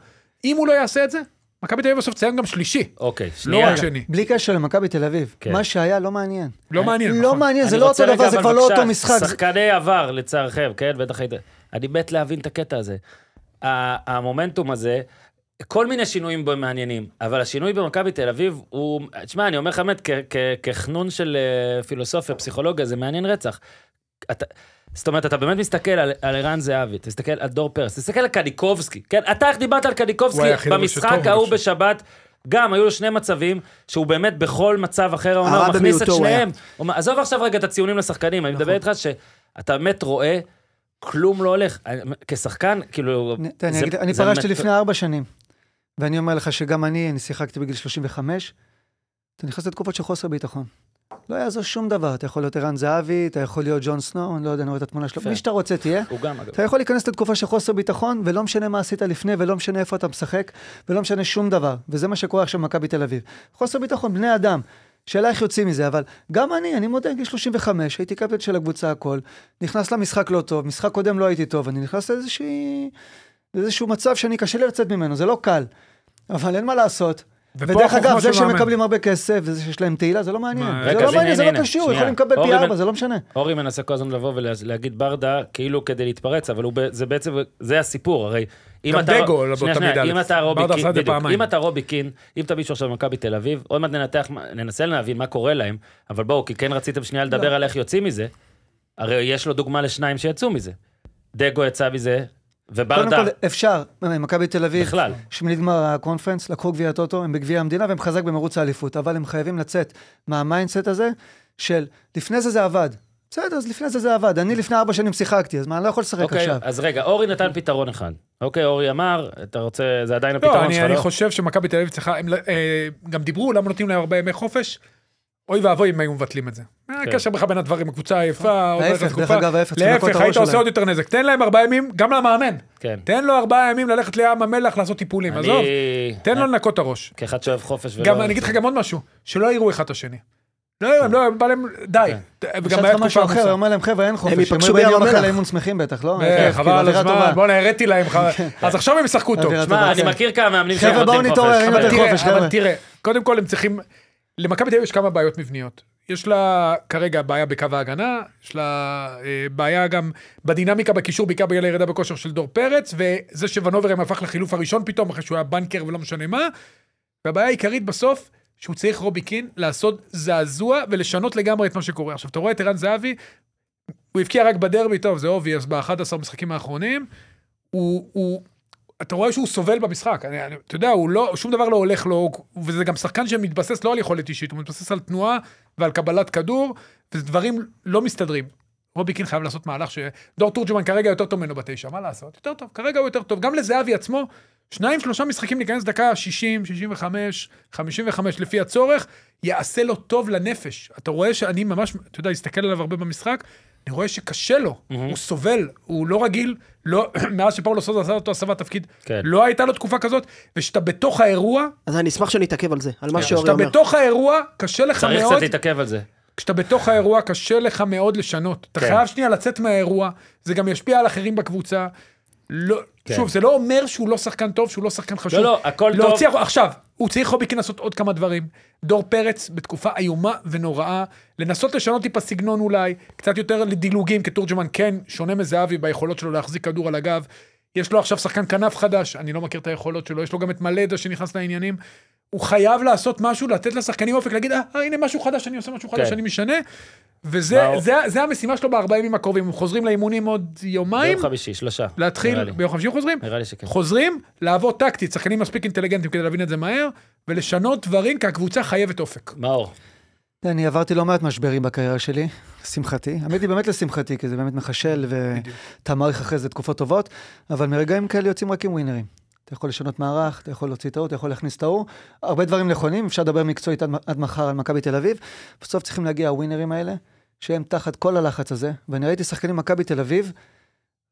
אם הוא לא יעשה את זה, מכבי תל אביב בסוף תציין גם שלישי, אוקיי, לא שנייה. רק שני. בלי קשר למכבי תל אביב, כן. מה שהיה לא מעניין. לא מעניין, לא נכון. מעניין, זה לא אותו דבר, זה כבר לא אותו משחק. שחקני עבר, לצערכם, כן? בטח היית... אני מת להבין את הקטע הזה. המומנטום הזה, כל מיני שינויים בו מעניינים, אבל השינוי במכבי תל אביב הוא... תשמע, אני אומר לך באמת, כחנון של אה, פילוסופיה, פסיכולוגיה, זה מעניין רצח. אתה... זאת אומרת, אתה באמת מסתכל על, על ערן זהבי, תסתכל על דור פרס, תסתכל על קניקובסקי, כן? אתה איך דיברת על קניקובסקי במשחק ההוא. בשבת, גם היו לו שני מצבים, שהוא באמת בכל מצב אחר העונה, הוא מכניס את. שניהם. הוא עזוב עכשיו רגע את הציונים לשחקנים, אני מדבר איתך שאתה באמת רואה, כלום לא הולך. כשחקן, כאילו... אני- תראה, אני זה- אני זה פרשתי מט- לפני ארבע שנים, ואני אומר לך שגם אני, אני שיחקתי בגיל 35, אתה נכנס לתקופות של חוסר ביטחון. לא יעזור שום דבר, אתה יכול להיות ערן זהבי, אתה יכול להיות ג'ון סנואו, אני לא יודע, אני רואה את התמונה שלו. מי שאתה רוצה תהיה. הוא גם, אגב. אתה יכול להיכנס לתקופה של חוסר ביטחון, ולא משנה מה עשית לפני, ולא משנה איפה אתה משחק, ולא משנה שום דבר. וזה מה שקורה עכשיו במכבי תל אביב. חוסר ביטחון, בני אדם. שאלה איך יוצאים מזה, אבל גם אני, אני מודה, גיל 35, הייתי קפטן של הקבוצה הכל, נכנס למשחק לא טוב, משחק קודם לא הייתי טוב, אני נכנס. לאיזשהו מצב שאני קשה לי לצאת ממנו, זה לא קל. אבל אין מה לעשות. ודרך אגב, זה של מאמן. שמקבלים הרבה כסף, וזה שיש להם תהילה, זה לא מעניין. מה, זה רגע, לא מעניין, זה לא קשור. יכולים לקבל פי ארבע, זה לא משנה. אורי מנסה כל הזמן לבוא ולהגיד ברדה, כאילו כדי להתפרץ, אבל זה בעצם, זה הסיפור, הרי... אם גם אתה- דגו לא באותה מידה, אם אתה רובי קין, בדיוק. אם אתה רובי קין, אם אתה מישהו עכשיו במכבי תל אביב, עוד מעט ננתח, ננסה להבין מה קורה להם, אבל בואו, כי כן רציתם שנייה לדבר על איך יוצאים מזה, הרי יש לו דוגמה לשניים שיצאו מזה. דגו יצא מזה, קודם וברדה כל, אפשר, מכבי תל אביב, בכלל. שמינית גמר הקונפרנס, לקחו גביע הטוטו, הם בגביע המדינה והם חזק במרוץ האליפות, אבל הם חייבים לצאת מה mindset הזה של לפני זה זה עבד. בסדר, אז לפני זה זה עבד. אני לפני ארבע שנים שיחקתי, אז מה, אני לא יכול לשחק אוקיי, עכשיו. אז רגע, אורי נתן פתרון אחד. אוקיי, אורי אמר, אתה רוצה, זה עדיין הפתרון לא, אני, שלך, אני לא? חושב שמכבי תל אביב צריכה, הם, אה, גם דיברו, למה נותנים להם הרבה ימי חופש? אוי ואבוי אם היו מבטלים את זה. מה כן. הקשר בכלל בין הדברים, הקבוצה עייפה, עוברת להפך, את היית עושה. עוד יותר נזק. תן להם ארבעה ימים, גם למאמן. כן. תן לו ארבעה ימים ללכת לים המלח לעשות טיפולים, עזוב. תן לו לנקות את הראש. כאחד שאוהב חופש ולא... גם אני אגיד לך גם עוד משהו, שלא יראו אחד את השני. לא, הם לא, הם בא להם, די. וגם עכשיו היה תקופה אחר, הוא עמוסה. אומר להם, חבר'ה, אין חופש. הם ייפגשו היו באים בים המלח. לאימון שמחים בטח, לא? אה, כאילו, חבל על הזמן. בואנה, הראיתי להם. <laughs> אז עכשיו הם ישחקו טוב. אווירה שמע, טובה, אני כן. מכיר כמה מאמנים חבר'ה, שנותנים בואו נתעורר, חופש. אין יותר תראה, חופש, אבל חבר'ה. תראה, קודם כל הם צריכים, למכבי תל אביב יש כמה בעיות מבניות. יש לה כרגע בעיה בקו ההגנה, יש לה אה, בעיה גם בדינמיקה בקישור, בעיקר בגלל הירידה בכושר של דור פרץ, וזה שוונוברם הפך לחילוף הראשון פתאום, אחרי שהוא היה בנקר ולא משנה מה. והבעיה העיקרית בסוף, שהוא צריך רובי קין לעשות זעזוע ולשנות לגמרי את מה שקורה. עכשיו, אתה רואה את ערן זהבי, הוא הבקיע רק בדרבי, טוב, זה obvious, ב-11 משחקים האחרונים. הוא, הוא, אתה רואה שהוא סובל במשחק, אני, אני, אתה יודע, הוא לא, שום דבר לא הולך לו, וזה גם שחקן שמתבסס לא על יכולת אישית, הוא מתבסס על תנועה ועל קבלת כדור, ודברים לא מסתדרים. רובי קין חייב לעשות מהלך שדור תורג'מן כרגע יותר טוב ממנו בתשע, מה לעשות? יותר טוב, כרגע הוא יותר טוב. גם לזהבי עצמו, שניים, שלושה משחקים להיכנס דקה 60, 65, 55 לפי הצורך, יעשה לו טוב לנפש. אתה רואה שאני ממש, אתה יודע, הסתכל עליו הרבה במשחק, אני רואה שקשה לו, הוא סובל, הוא לא רגיל, לא, <clears throat> מאז שפאולו סוזה עשה אותו הסבת תפקיד, כן. לא הייתה לו תקופה כזאת, וכשאתה בתוך האירוע, אז אני אשמח שנתעכב על זה, על מה כשאתה שאורי אומר. בתוך האירוע, קשה לך צריך מאוד, קצת להתעכב על זה. כשאתה בתוך האירוע, קשה לך מאוד לשנות. אתה כן. חייב שנייה לצאת מהאירוע, זה גם ישפיע על אחרים בקבוצה. לא, כן. שוב, זה לא אומר שהוא לא שחקן טוב, שהוא לא שחקן חשוב. לא, לא, הכל טוב. להוציא, עכשיו, הוא צריך חוביקין לעשות עוד כמה דברים. דור פרץ, בתקופה איומה ונוראה, לנסות לשנות טיפה סגנון אולי, קצת יותר לדילוגים, כי תורג'מן כן שונה מזהבי ביכולות שלו להחזיק כדור על הגב. יש לו עכשיו שחקן כנף חדש, אני לא מכיר את היכולות שלו, יש לו גם את מלדה שנכנס לעניינים. הוא חייב לעשות משהו, לתת לשחקנים אופק, להגיד, אה, הנה משהו חדש, אני עושה משהו חדש, כן. אני משנה. וזה זה, זה המשימה שלו בארבעה ימים הקרובים. הם חוזרים לאימונים עוד יומיים, ביום חמישי, שלושה. להתחיל. ביום חמישי חוזרים? נראה לי שכן. חוזרים, לעבוד טקטית, שחקנים מספיק אינטליגנטים כדי להבין את זה מהר, ולשנות דברים, כי הקבוצה חייבת אופק. מאור. אני עברתי לא מעט משברים בקריירה שלי, לשמחתי. האמת היא באמת לשמחתי, כי זה באמת מחשל, ואתה מעריך אחרי זה תקופות טובות, אבל מרגעים כאלה יוצאים רק עם ווינרים. אתה יכול לשנות מערך, אתה יכול להוציא טעות, אתה יכול להכניס טעות. הרבה דברים נכונים, אפשר לדבר מקצועית עד, עד מחר על מכבי תל אביב. בסוף צריכים להגיע הווינרים האלה, שהם תחת כל הלחץ הזה. ואני ראיתי שחקנים מכבי תל אביב,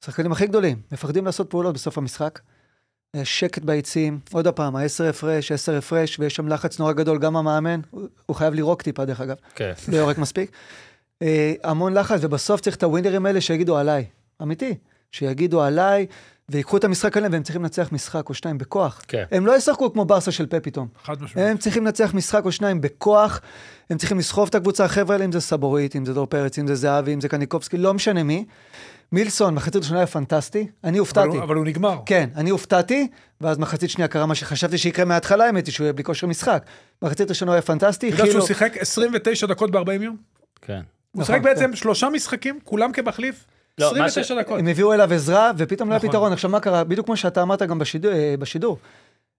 שחקנים הכי גדולים, מפחדים לעשות פעולות בסוף המשחק. שקט ביציעים, עוד פעם, ה-10 הפרש, 10 הפרש, ויש שם לחץ נורא גדול, גם המאמן, הוא, הוא חייב לירוק טיפה דרך אגב. כן. <laughs> לא יורק מספיק. אה, המון לחץ, ובסוף צריך את הווינרים האלה שיגידו עליי. אמיתי. שיגידו עליי, ויקחו את המשחק עליהם, והם צריכים לנצח משחק או שניים בכוח. כן. הם לא ישחקו כמו ברסה של פה פתאום. חד משמעית. הם צריכים לנצח משחק או שניים בכוח, הם צריכים לסחוב את הקבוצה, החבר'ה האלה, אם זה סבורית, אם זה דור פרץ, אם זה זהבי, אם זה קניקובסקי, לא משנה מי. מילסון, מחצית ראשונה היה פנטסטי, אני אבל הופתעתי. הוא- אבל הוא נגמר. כן, אני הופתעתי, ואז מחצית שנייה קרה מה שחשבתי שיקרה מההתחלה, האמת היא שהוא יהיה בלי כושר משחק. מחצית ראשונה היה פנטסטי, אתה יודע שהוא הכילו- שיחק 29 דקות ב-40 יום? כן. הוא נכון, שיחק בעצם שלושה משחקים, כולם כמחליף, לא, מה 29 דקות. הם הביאו אליו עזרה, ופתאום לא היה נכון. פתרון. עכשיו, מה קרה? בדיוק כמו שאתה אמרת גם בשידור, אה, בשידור.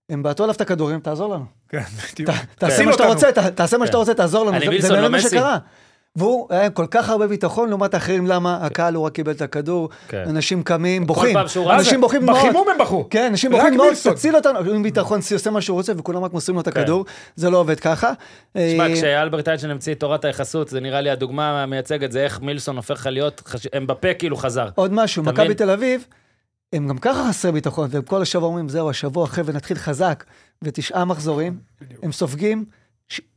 הם בעטו עליו את הכדורים, תעזור לנו. כן, בדיוק. תעשה מה שאתה אותנו. רוצה, ת- תעשה מה שאתה כן. רוצה, תעזור לנו. אני זה- זה לא באמת מה. שקרה. והוא היה עם כל כך הרבה ביטחון לעומת האחרים, למה? הקהל הוא רק קיבל את הכדור, כן. אנשים קמים, בוכים. אנשים בוכים מאוד. בחימום הם בכו. כן, אנשים בוכים מאוד. תציל אותנו. עם ביטחון, עושה מה שהוא רוצה, וכולם רק מוסרים לו את כן. הכדור. זה לא עובד ככה. תשמע, אה, כשאלברט איינשטיין המציא את תורת היחסות, זה נראה לי הדוגמה המייצגת, זה איך מילסון הופך לך להיות, חש- אמבפה כאילו חזר. עוד משהו, מכבי? תל אביב, הם גם ככה חסרי ביטחון, והם כל השבוע אומרים, זהו, השבוע אחרי ונתחיל חזק, ותשעה מחזורים. הם סופגים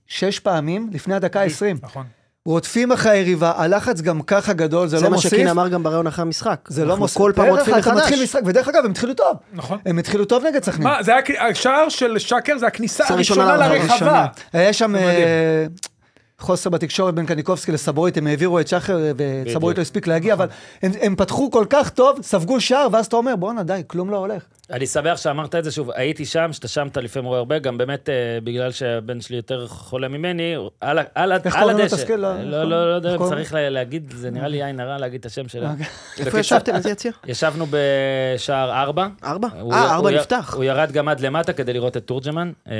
שש פעמים לפני הדקה ה-20. נכון. רודפים אחרי היריבה, הלחץ גם ככה גדול, זה זה לא מה מוסיף. שקין אמר גם בראיון אחרי המשחק. זה לא מוסיף. כל פעם רודפים לך, אתה מתחיל מחדש. משחק, ודרך אגב, הם התחילו טוב. נכון. הם התחילו טוב נגד סכנין. מה, זה היה, השער של שקר זה הכניסה כניסה ראשונה הראשונה לרחבה. היה שם זה מדהים. אה, חוסר בתקשורת בין קניקובסקי לסבורית, הם העבירו את שחר אה, וסבורית לא הספיק להגיע, אבל הם הם פתחו כל כך טוב, ספגו שער, ואז אתה אומר, בואנה, די, כלום לא הולך. אני שמח שאמרת את זה שוב, הייתי שם, שאתה שם, אתה לפעמים רואה הרבה, גם באמת אה, בגלל שהבן שלי יותר חולה ממני, על ה- על ה- איך על קוראים? הדשא. תזכיר, לא- לא, איך לא, לא יודע, איך אם צריך לה- להגיד, זה נראה לי עין הרע להגיד את השם שלה. אוקיי. איפה ישבתם? איזה יציע? ישבנו בשער ארבע. ארבע? הוא- אה, ארבע הוא י- נפתח. הוא ירד גם עד למטה כדי לראות את תורג'מן. אה,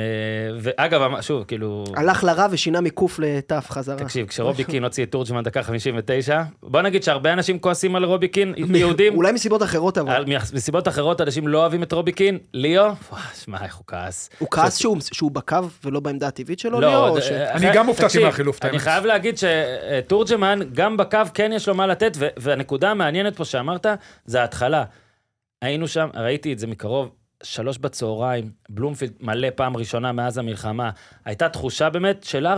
ואגב, אמר- שוב, כאילו... הלך לרע ושינה מקוף לתף חזרה. תקשיב, כשרובי קין הוציא את תורג'מן דקה 59, בוא נגיד שהרבה אנשים כועסים על רובי קין, יהודים. אולי מסיבות אחרות אבל. מסיבות אחרות אנשים לא אוהבים את רובי קין. ליאו, וואי, שמע, איך הוא כעס. הוא כעס שהוא- שהוא בקו ולא בעמדה הטבעית שלו, לא, ליאור? או זה- ש- אני אחרי- גם הופתעתי מהחילוף, אני האמת. חייב להגיד שתורג'מן, גם בקו כן יש לו מה לתת, ו- והנקודה המעניינת פה שאמרת, זה ההתחלה. היינו שם, ראיתי את זה מקרוב, שלוש בצהריים, בלומפילד מלא פעם ראשונה מאז המלחמה, הייתה תחושה באמת של 4-0,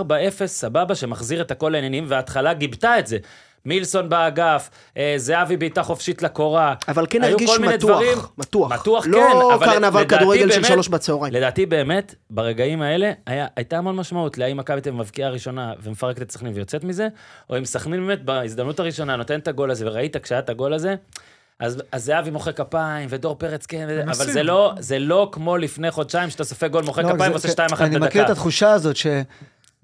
סבבה, שמחזיר את הכל לעניינים, וההתחלה גיבתה את זה. מילסון באגף, אה, זהבי בעיטה חופשית לקורה. אבל כן הרגיש כל מיני מתוח, דברים- מתוח. מתוח, לא כן, אבל קרנבל כדורגל של באמת- שלוש בצהריים. לדעתי באמת, ברגעים האלה, היה, הייתה המון משמעות להאם מכבי תל אביב מבקיעה ראשונה ומפרקת את סכנין ויוצאת מזה, או אם סכנין באמת בהזדמנות הראשונה נותן את הגול הזה, וראית כשהיה את הגול הזה, אז, אז זהבי מוחא כפיים, ודור פרץ כן, וזה, אבל. זה לא, זה לא כמו לפני חודשיים שאתה סופג גול, מוחא לא, כפיים ועושה זה- 2-1 אני מכיר את בדקה. התחושה הזאת ש...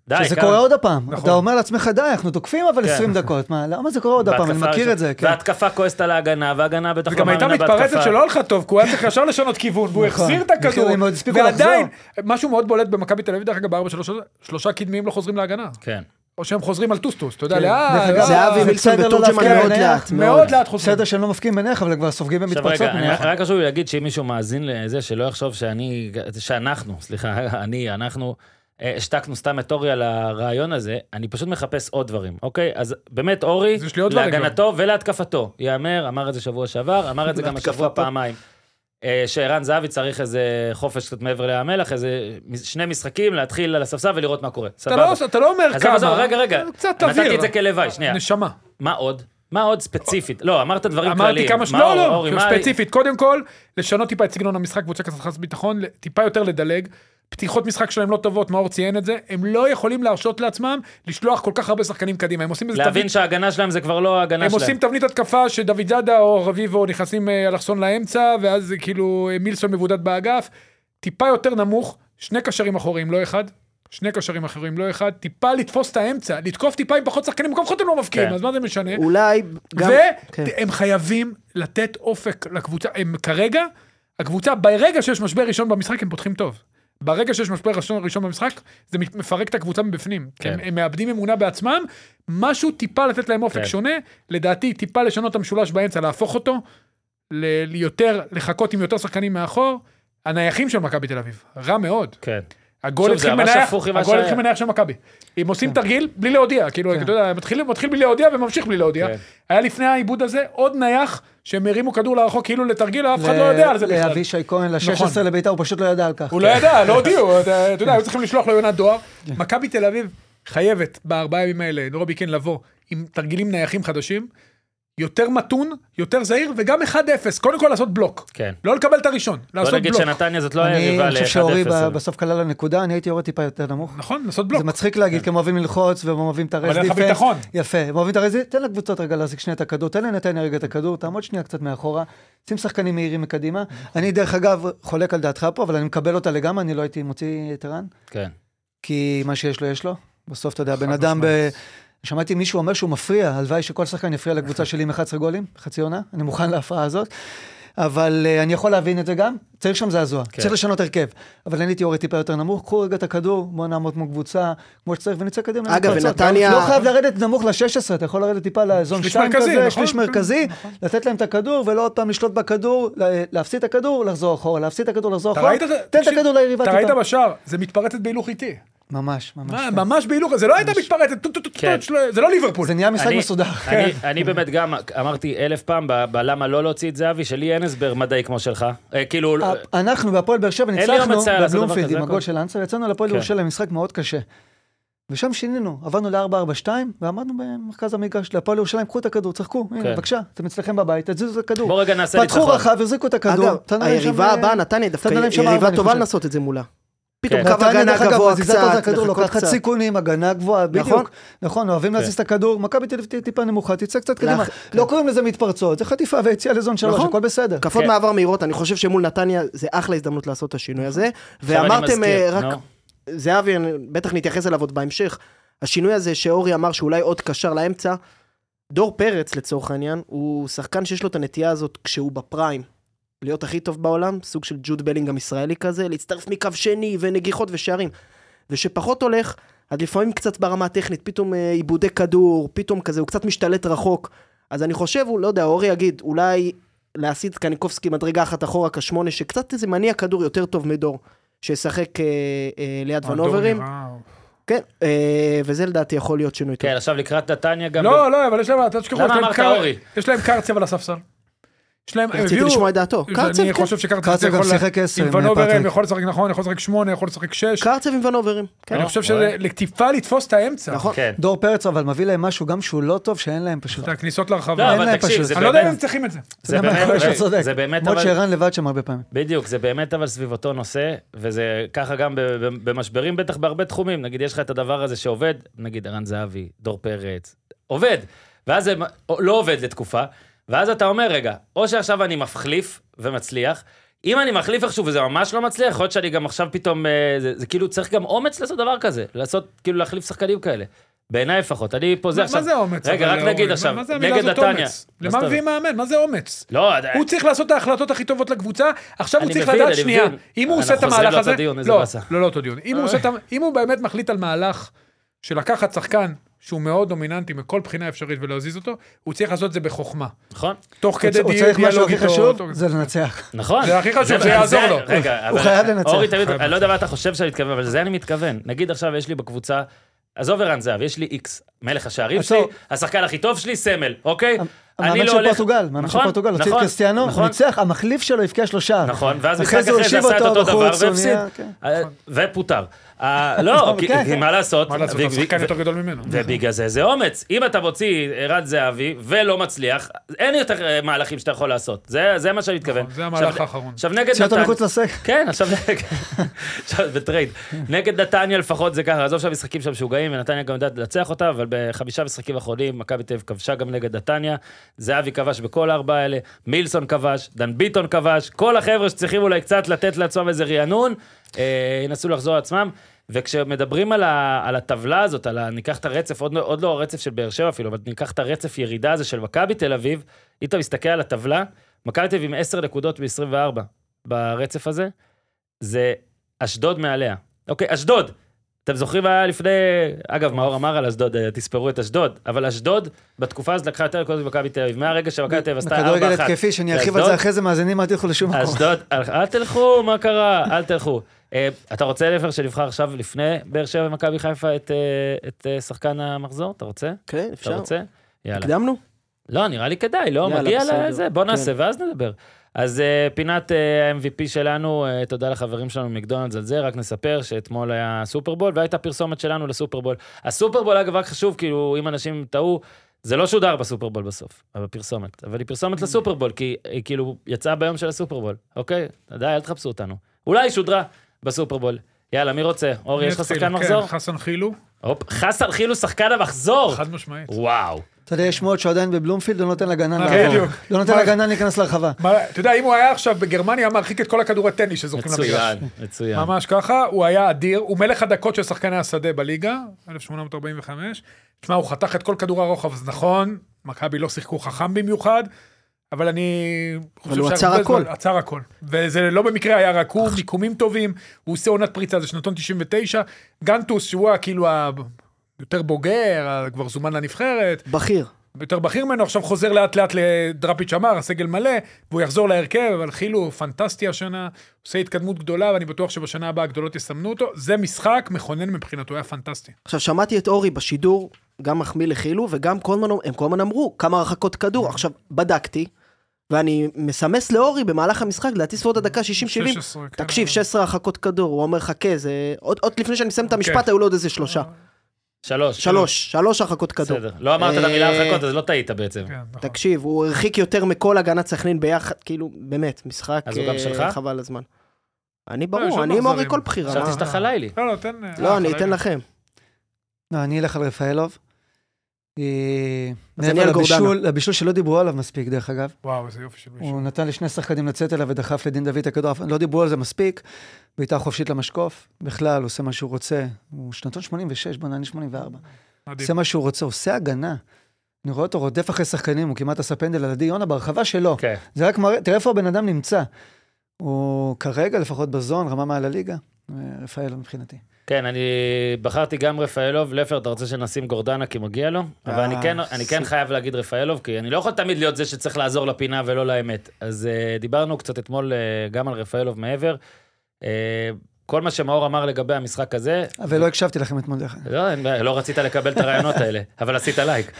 די, שזה כמה- קורה עוד הפעם. נכון. אתה אומר לעצמך, די, אנחנו תוקפים אבל כן. 20 דקות. מה, למה זה קורה עוד הפעם? אני בהתקפה מכיר הראשונה. את זה, כן. וההתקפה כועסת על ההגנה, וההגנה בטח לא וגם הייתה מאמינה מתפרצת בהתקפה. שלא הלכה טוב, כי הוא היה צריך ישר לשנות כיוון, והוא נכון. החזיר את הכדור. ועדיין. משהו מאוד בולט במכבי תל אביב, דרך אגב, בארבע שלושה, שלושה קדמיים לא חוזרים להגנה. כן. או שהם חוזרים על טוסטוס, אתה יודע, כן. לאט. זהבי, בסדר לא להפקיע מאוד מנייח, לאט. מאוד לאט חוזרים. בסדר שהם לא מפקיעים מניח, אבל כבר סופגים במתפרצות מניח. רק חשוב לי להגיד שאם מישהו מאזין לזה, שלא יחשוב שאני, שאנחנו, סליחה, <laughs> אני, אנחנו, השתקנו סתם את אורי על הרעיון הזה, אני פשוט מחפש עוד דברים, אוקיי? אז באמת אורי, להגנתו ולהתקפתו, ייאמר, אמר את זה שבוע שעבר, אמר את זה גם השבוע. פעמיים. אה, שערן זהבי צריך איזה חופש קצת מעבר לים המלח, איזה שני משחקים, להתחיל על הספסל ולראות מה קורה. אתה סבבה. לא- אתה לא אומר כמה. עזוב, רגע, רגע, קצת נתתי תבהיר. את זה כלוואי, שנייה. נשמה. מה עוד? מה עוד ספציפית? לא, אמרת דברים אמרתי כלליים. כמה ש... לא, לא, ספציפית. קודם כל, לשנות טיפה את סגנון המשחק, קבוצה כזאת חסרת ביטחון, טיפה יותר לדלג. פתיחות משחק שלהם לא טובות, מאור ציין את זה, הם לא יכולים להרשות לעצמם לשלוח כל כך הרבה שחקנים קדימה, הם עושים איזה להבין תבנית, שההגנה שלהם זה כבר לא ההגנה הם שלהם. עושים תבנית התקפה שדוד זאדה או רביבו נכנסים אה, אלכסון לאמצע, ואז זה כאילו אה, מילסון מבודד באגף, טיפה יותר נמוך, שני קשרים אחוריים, לא אחד, שני קשרים אחוריים, לא אחד, טיפה לתפוס את האמצע, לתקוף טיפה עם פחות שחקנים, במקום הם לא מבקיעים, כן. אז מה זה משנה? אולי גם... כן. והם חייבים לתת אופק לקבוצה, הם כרגע, הקבוצה, ברגע שיש משבר ראשון במשחק, הם פותחים טוב. ברגע שיש משבר ראשון, ראשון במשחק, זה מפרק את הקבוצה מבפנים. כן. הם, הם מאבדים אמונה בעצמם, משהו טיפה לתת להם אופק כן. שונה, לדעתי טיפה לשנות את המשולש באמצע, להפוך אותו, ליותר, לחכות עם יותר שחקנים מאחור. הנייחים של מכבי תל אביב, רע מאוד. כן. הגול התחיל מנייח, ממה הגול. התחיל מנייח של מכבי. הם עושים תרגיל בלי להודיע, כאילו, כן. אתה יודע, מתחיל מתחיל בלי להודיע וממשיך בלי להודיע. כן. היה לפני העיבוד הזה עוד נייח שהם הרימו כדור לרחוק כאילו לתרגיל, אף אחד לא יודע על זה בכלל. לאבישי כהן, נכון. ל-16 לביתר, הוא פשוט לא ידע על כך. הוא לא ידע, לא <laughs> הודיעו, אתה אתה יודע, היו צריכים לשלוח לו יונת דואר. מכבי תל אביב חייבת בארבעה ימים האלה, רובי כן, לבוא עם תרגילים נייחים חדשים, יותר מתון, יותר זהיר, וגם 1-0, קודם כל לעשות בלוק. כן. לא לקבל את הראשון, בוא לעשות נגיד בלוק. שנתניה זאת לא אני היריבה חושב שאורי ל-1-0. ב- בסוף כלל הנקודה, אני הייתי יורד טיפה יותר נמוך. נכון, לעשות בלוק. זה מצחיק להגיד, כי הם אוהבים ללחוץ והם אוהבים את הרס אבל אין לך דיפנס. ביטחון. יפה, הם אוהבים את הרס תן לקבוצות רגע להחזיק שנייה את הכדור, תן לנתניה רגע את הכדור, תעמוד שנייה קצת מאחורה, שים שחקנים מהירים מקדימה. אני דרך אגב חולק על דעתך פה, אבל אני מקבל אותה לגמרי, אני לא הייתי מוציא את ערן, כן. כי מה שיש לו יש לו. בסוף אתה יודע, בן אדם ב... שמעתי מישהו אומר שהוא מפריע, הלוואי שכל שחקן יפריע לקבוצה שלי עם 11 גולים, חצי עונה, אני מוכן להפרעה הזאת. אבל uh, אני יכול להבין את זה גם, צריך שם זעזוע, כן. צריך לשנות הרכב. אבל אני הייתי יורד טיפה יותר נמוך, קחו רגע את הכדור, בואו נעמוד כמו קבוצה, כמו שצריך, ונצא קדימה. אגב. ונתניה- לא חייב לרדת נמוך ל-16, אתה יכול לרדת טיפה שליש 2 מרכזי, כזה, נכון, שליש כן, מרכזי, נכון. לתת להם את הכדור, ולא עוד פעם לשלוט בכדור, לה- להפסיד את הכדור, לחזור אחורה, להפסיד את הכדור, לחזור אחורה? תן את הכדור ליריבה אתה ראית טיפה. בשער, זה מתפרצת בהילוך איטי. ממש, ממש. מה, כן. ממש בהילוך, זה לא הייתה מתפרצת, כן. זה לא ליברפול. זה נהיה משחק מסודר. אני- אני באמת גם אמרתי אלף פעם ב- בלמה לא להוציא את זהבי, שלי אין הסבר מדעי כמו שלך. אה, כאילו, אנחנו בהפועל באר שבע ניצחנו דבר בבלומפילד עם הכל. הגול של אנסר, יצאנו לפועל כן. ירושלים, משחק מאוד קשה. ושם שינינו, עברנו ל-4-4-2, ועמדנו במרכז המגרש, להפועל ירושלים, קחו את הכדור, צחקו, הנה, כן. בבקשה, אתם אצלכם בבית, תזיזו את הכדור. בוא רגע נעשה פתחו ניצחון. רחב, החזיקו את הכדור. אגב, היריבה אה, הבאה, נתניה דווקא יריבה טובה. לנסות את זה מולה. פתאום כן. קו הגנה גבוה קצת, לוקחת. סיכונים, הגנה גבוהה, נכון. בדיוק. נכון, אוהבים כן. להזיז את הכדור, מכבי תל אביב טיפה נמוכה, תצא קצת קדימה. לא קוראים לזה מתפרצות, זה חטיפה ויציאה לזון שלוש, נכון. הכל בסדר. כן. מעבר מהירות, אני חושב שמול נתניה זה אחלה הזדמנות לעשות את השינוי הזה. אני ואמרתם אה, רק. זהבי, בטח נתייחס אליו עוד בהמשך, השינוי הזה שאורי אמר שאולי עוד קשר לאמצע, דור פרץ לצורך העניין, הוא שחקן שיש לו את הנטייה הזאת כשהוא בפריים. להיות הכי טוב בעולם, סוג של ג'וד בלינגהם ישראלי כזה, להצטרף מקו שני ונגיחות ושערים. ושפחות הולך, אז לפעמים קצת ברמה הטכנית, פתאום אה, עיבודי כדור, פתאום כזה, הוא קצת משתלט רחוק. אז אני חושב, הוא לא יודע, אורי יגיד, אולי להסיט קניקובסקי מדרגה אחת אחורה כשמונה, שקצת איזה מניע כדור יותר טוב מדור, שישחק אה, אה, ליד ונוברים. כן, אה, וזה לדעתי יכול להיות שינוי טוב. כן, עכשיו לקראת נתניה גם... לא, לא, אבל יש להם, אתה תשכחו, למה יש להם אמרת אורי? יש להם קרצב על הספסל. יש להם, הם רציתי הביאו- לשמוע את דעתו. קרצב, אני כן. חושב שקרצב יכול... שיחק עשר עם ונוברם מפטריק. יכול לשחק נכון, יכול לשחק שמונה, יכול לשחק שש. קרצב עם ונוברים. כן. אני חושב רואה. שזה לטיפה לתפוס את האמצע. נכון. כן. דור פרץ אבל מביא להם משהו גם שהוא לא טוב שאין להם פשוט. את הכניסות לרחבה. לא, אין אבל להם פשוט. אני לא יודע אם הם צריכים את זה. זה באמת, שאתה צודק. זה באמת, למרות אבל, שערן לבד שם הרבה פעמים. בדיוק, זה באמת אבל סביב אותו נושא, וזה ככה גם במשברים, בטח בהרבה תחומים. נגיד, יש לך את הדבר הזה שעובד, נגיד ערן זהבי, דור פרץ, עובד, ואז זה לא עובד לתקופה, ואז אתה אומר, רגע, או שעכשיו אני מחליף ומצליח, אם אני מחליף איכשהו וזה ממש לא מצליח, יכול להיות שאני גם עכשיו פתאום, אה, זה, זה כאילו צריך גם אומץ לעשות דבר כזה, לעשות, כאילו להחליף שחקנים כאלה. בעיניי לפחות, אני פה זה עכשיו. מה זה אומץ? רגע, רק? נגיד עכשיו, נגד נתניה. למה מביאים מאמן? מה זה אומץ? לא, הוא צריך לעשות את ההחלטות הכי טובות לקבוצה, עכשיו הוא צריך לדעת שנייה, מבין. אם הוא אנחנו עושה את חוזרים המהלך לאותו הזה, דיון, איזה לא, באסה. לא, לא אותו דיון, אם הוא באמת מחליט על מהלך של לקחת שחקן שהוא מאוד דומיננטי מכל בחינה אפשרית ולהזיז אותו, הוא צריך לעשות את זה בחוכמה. נכון? תוך הוא כדי הוא די- צריך משהו דיאלוג הכי איתו. חשוב, זה לנצח. נכון. זה הכי חשוב, זה יעזור לו. רגע, הוא אבל- חייב לנצח. אורי תמיד, אני לא יודע מה אתה חושב שאני מתכוון, אבל לזה אני מתכוון. נגיד עכשיו יש לי בקבוצה, עזוב ערן זהב, יש לי איקס, מלך השערים שלי. השחקן הכי טוב שלי, סמל, אוקיי? אני המאמן לא של הולך- פורטוגל, מאמן של נכון, פורטוגל, הוציא את נכון, קריסטיאנו, נכון. ניצח, המחליף שלו הבקיע שלושה. נכון, ואז אחרי משחק זה אחרי עשה את אותו דבר והפסיד. כן. אה, ופוטר. אה, <laughs> לא, כי- כן. מה לעשות? מה לעשות, ו- הוא שחקן ו- יותר גדול ממנו. ובגלל זה זה אומץ. אם אתה מוציא ערן זהבי ולא מצליח, אין יותר אה, מהלכים שאתה יכול לעשות. זה זה מה שאני מתכוון. זה המהלך האחרון. עכשיו נגד נתניה... מחוץ לסק. כן, עכשיו, עכשיו בטרייד. נגד נתניה לפחות זה ככה, עזוב שהמשחקים שם משוגעים, ונתניה גם יודעת לנצח אותה, אבל בחמישה משחקים אחרונים, מכבי תל אביב כבשה גם נגד נתניה, זהבי כבש בכל הארבעה האלה, מילסון כבש, דן ביטון כבש, כל החבר'ה שצריכים אולי קצת לתת לעצמם איזה רענון, אה, ינסו לחזור לעצמם. וכשמדברים על, ה, על הטבלה הזאת, על ה, ניקח את הרצף, עוד, לא- עוד לא הרצף של באר שבע אפילו, אבל ניקח את הרצף ירידה הזה של מכבי תל אביב, אם אתה מסתכל על הטבלה, מכבי תל אביב עם 10 נקודות ב-24 ברצף הזה, זה אשדוד מעליה. אוקיי, אשדוד. אתם זוכרים מה היה לפני... אגב, מאור אמר על אשדוד, אה, תספרו את אשדוד, אבל אשדוד בתקופה הזאת לקחה יותר נקודות ממכבי תל אביב. מהרגע שמכבי תל אביב עשתה 4-1. בכדורגל התקפי, שאני ארחיב על זה אחרי זה, מאזינים, אל תלכו לשום מקום. אשדוד, אל תלכו, מה קרה? אל תלכו. אה, אתה רוצה לפר שנבחר עכשיו לפני באר שבע ומכבי חיפה את, אה, את שחקן המחזור? אתה רוצה? כן, אתה אפשר. רוצה? יאללה. הקדמנו? לא, נראה לי כדאי, לא? מגיע. לזה, בוא נעשה כן. ואז נדבר. אז uh, פינת אה, ה-MVP שלנו, uh, תודה לחברים שלנו מקדונלדס על זה, רק נספר שאתמול היה סופרבול והייתה פרסומת שלנו לסופרבול. הסופרבול, אגב, רק חשוב, כאילו, אם אנשים טעו, זה לא שודר בסופרבול בסוף, אבל פרסומת. אבל היא פרסומת לסופרבול, כי היא כאילו יצאה ביום של הסופרבול, אוקיי? די, אל תחפשו אותנו. אולי היא שודרה בסופרבול. יאללה, מי רוצה? אורי, יש לך שחקן כן, מחזור? חסן חילו, הופ, חסן חילו שחקן המחזור! חד משמעית. וואו. אתה יודע, יש שמועות שהוא עדיין בבלומפילד, לא נותן לגנן לעבור. בדיוק. לא נותן לגנן להיכנס לרחבה. אתה יודע, אם הוא היה עכשיו בגרמניה, היה מרחיק את כל הכדורי טניס שזורקים למגרש. מצוין, מצוין. ממש ככה, הוא היה אדיר, הוא מלך הדקות של שחקני השדה בליגה, 1845. תשמע, הוא חתך את כל כדור הרוחב, אז נכון, מכבי לא שיחקו חכם במיוחד, אבל אני חושב הוא עצר הכל. זמן- עצר הכל. וזה לא במקרה היה רק הוא, מיקומים טובים, הוא עושה עונת פריצה, זה שנתון 99. גנטוס, שהוא כאילו. יותר בוגר, כבר זומן לנבחרת, בכיר. יותר בכיר ממנו, עכשיו חוזר לאט לאט לדראפיץ' אמר, הסגל מלא, והוא יחזור להרכב, אבל חילו פנטסטי השנה, עושה התקדמות גדולה, ואני בטוח שבשנה הבאה הגדולות יסמנו אותו. זה משחק מכונן מבחינתו, היה פנטסטי. עכשיו, שמעתי את אורי בשידור, גם מחמיא לחילו, וגם כל הזמן, הם כל הזמן אמרו כמה הרחקות כדור. עכשיו, בדקתי, ואני מסמס לאורי במהלך המשחק, לדעתי סביבות הדקה 60-70. 16, כן, תקשיב, אבל- 16 הרחקות כדור, הוא אומר, חכה, זה... עוד עוד לפני שאני מסיים את המשפט, כן. היו לו עוד איזה שלושה. שלוש. שלוש, שלוש הרחקות כדור. בסדר. לא אמרת את המילה אה, הרחקות, אז לא טעית בעצם. כן, נכון. תקשיב, הוא הרחיק יותר מכל הגנת סכנין ביחד, כאילו, באמת, משחק אז הוא גם אה, שלך? חבל הזמן. אני יש ברור, אני עם אורי מחזורים. כל בחירה. חשבתי? שאתה חלילי. לא, לא, תן... לא, אני אתן לכם. לא, אני אלך על רפאלוב. אה, מעבר. לבישול, לבישול שלא דיברו עליו מספיק, דרך אגב. וואו, איזה יופי של מישהו. הוא נתן לשני שחקנים לצאת אליו ודחף לדין דוד את הכדור, לא דיברו על זה מספיק. בעיטה חופשית למשקוף, בכלל, עושה מה שהוא רוצה. הוא שנתון 86, בוא נעני 84. מדהים. עושה מה שהוא רוצה, עושה הגנה. אני רואה אותו רודף אחרי שחקנים, הוא כמעט עשה פנדל על עדי יונה ברחבה שלו. כן. זה רק מראה, תראה איפה הבן אדם נמצא. הוא כרגע, לפחות בזון, רמה מעל הליגה. אה, רפאלוב מבחינתי. כן, אני בחרתי גם רפאלוב. לפר, אתה רוצה שנשים גורדנה כי מגיע לו? אבל אני כן- אני כן חייב להגיד רפאלוב, כי אני לא יכול תמיד להיות זה שצריך לעזור לפינה ולא לאמת. אז אה, דיברנו קצת אתמול אה, גם על רפאלוב מעבר. אה, כל מה שמאור אמר לגבי המשחק הזה, ולא הקשבתי לכם אתמול דרך אגב. לא, בעיה, לא רצית לקבל את הרעיונות האלה, אבל עשית לייק.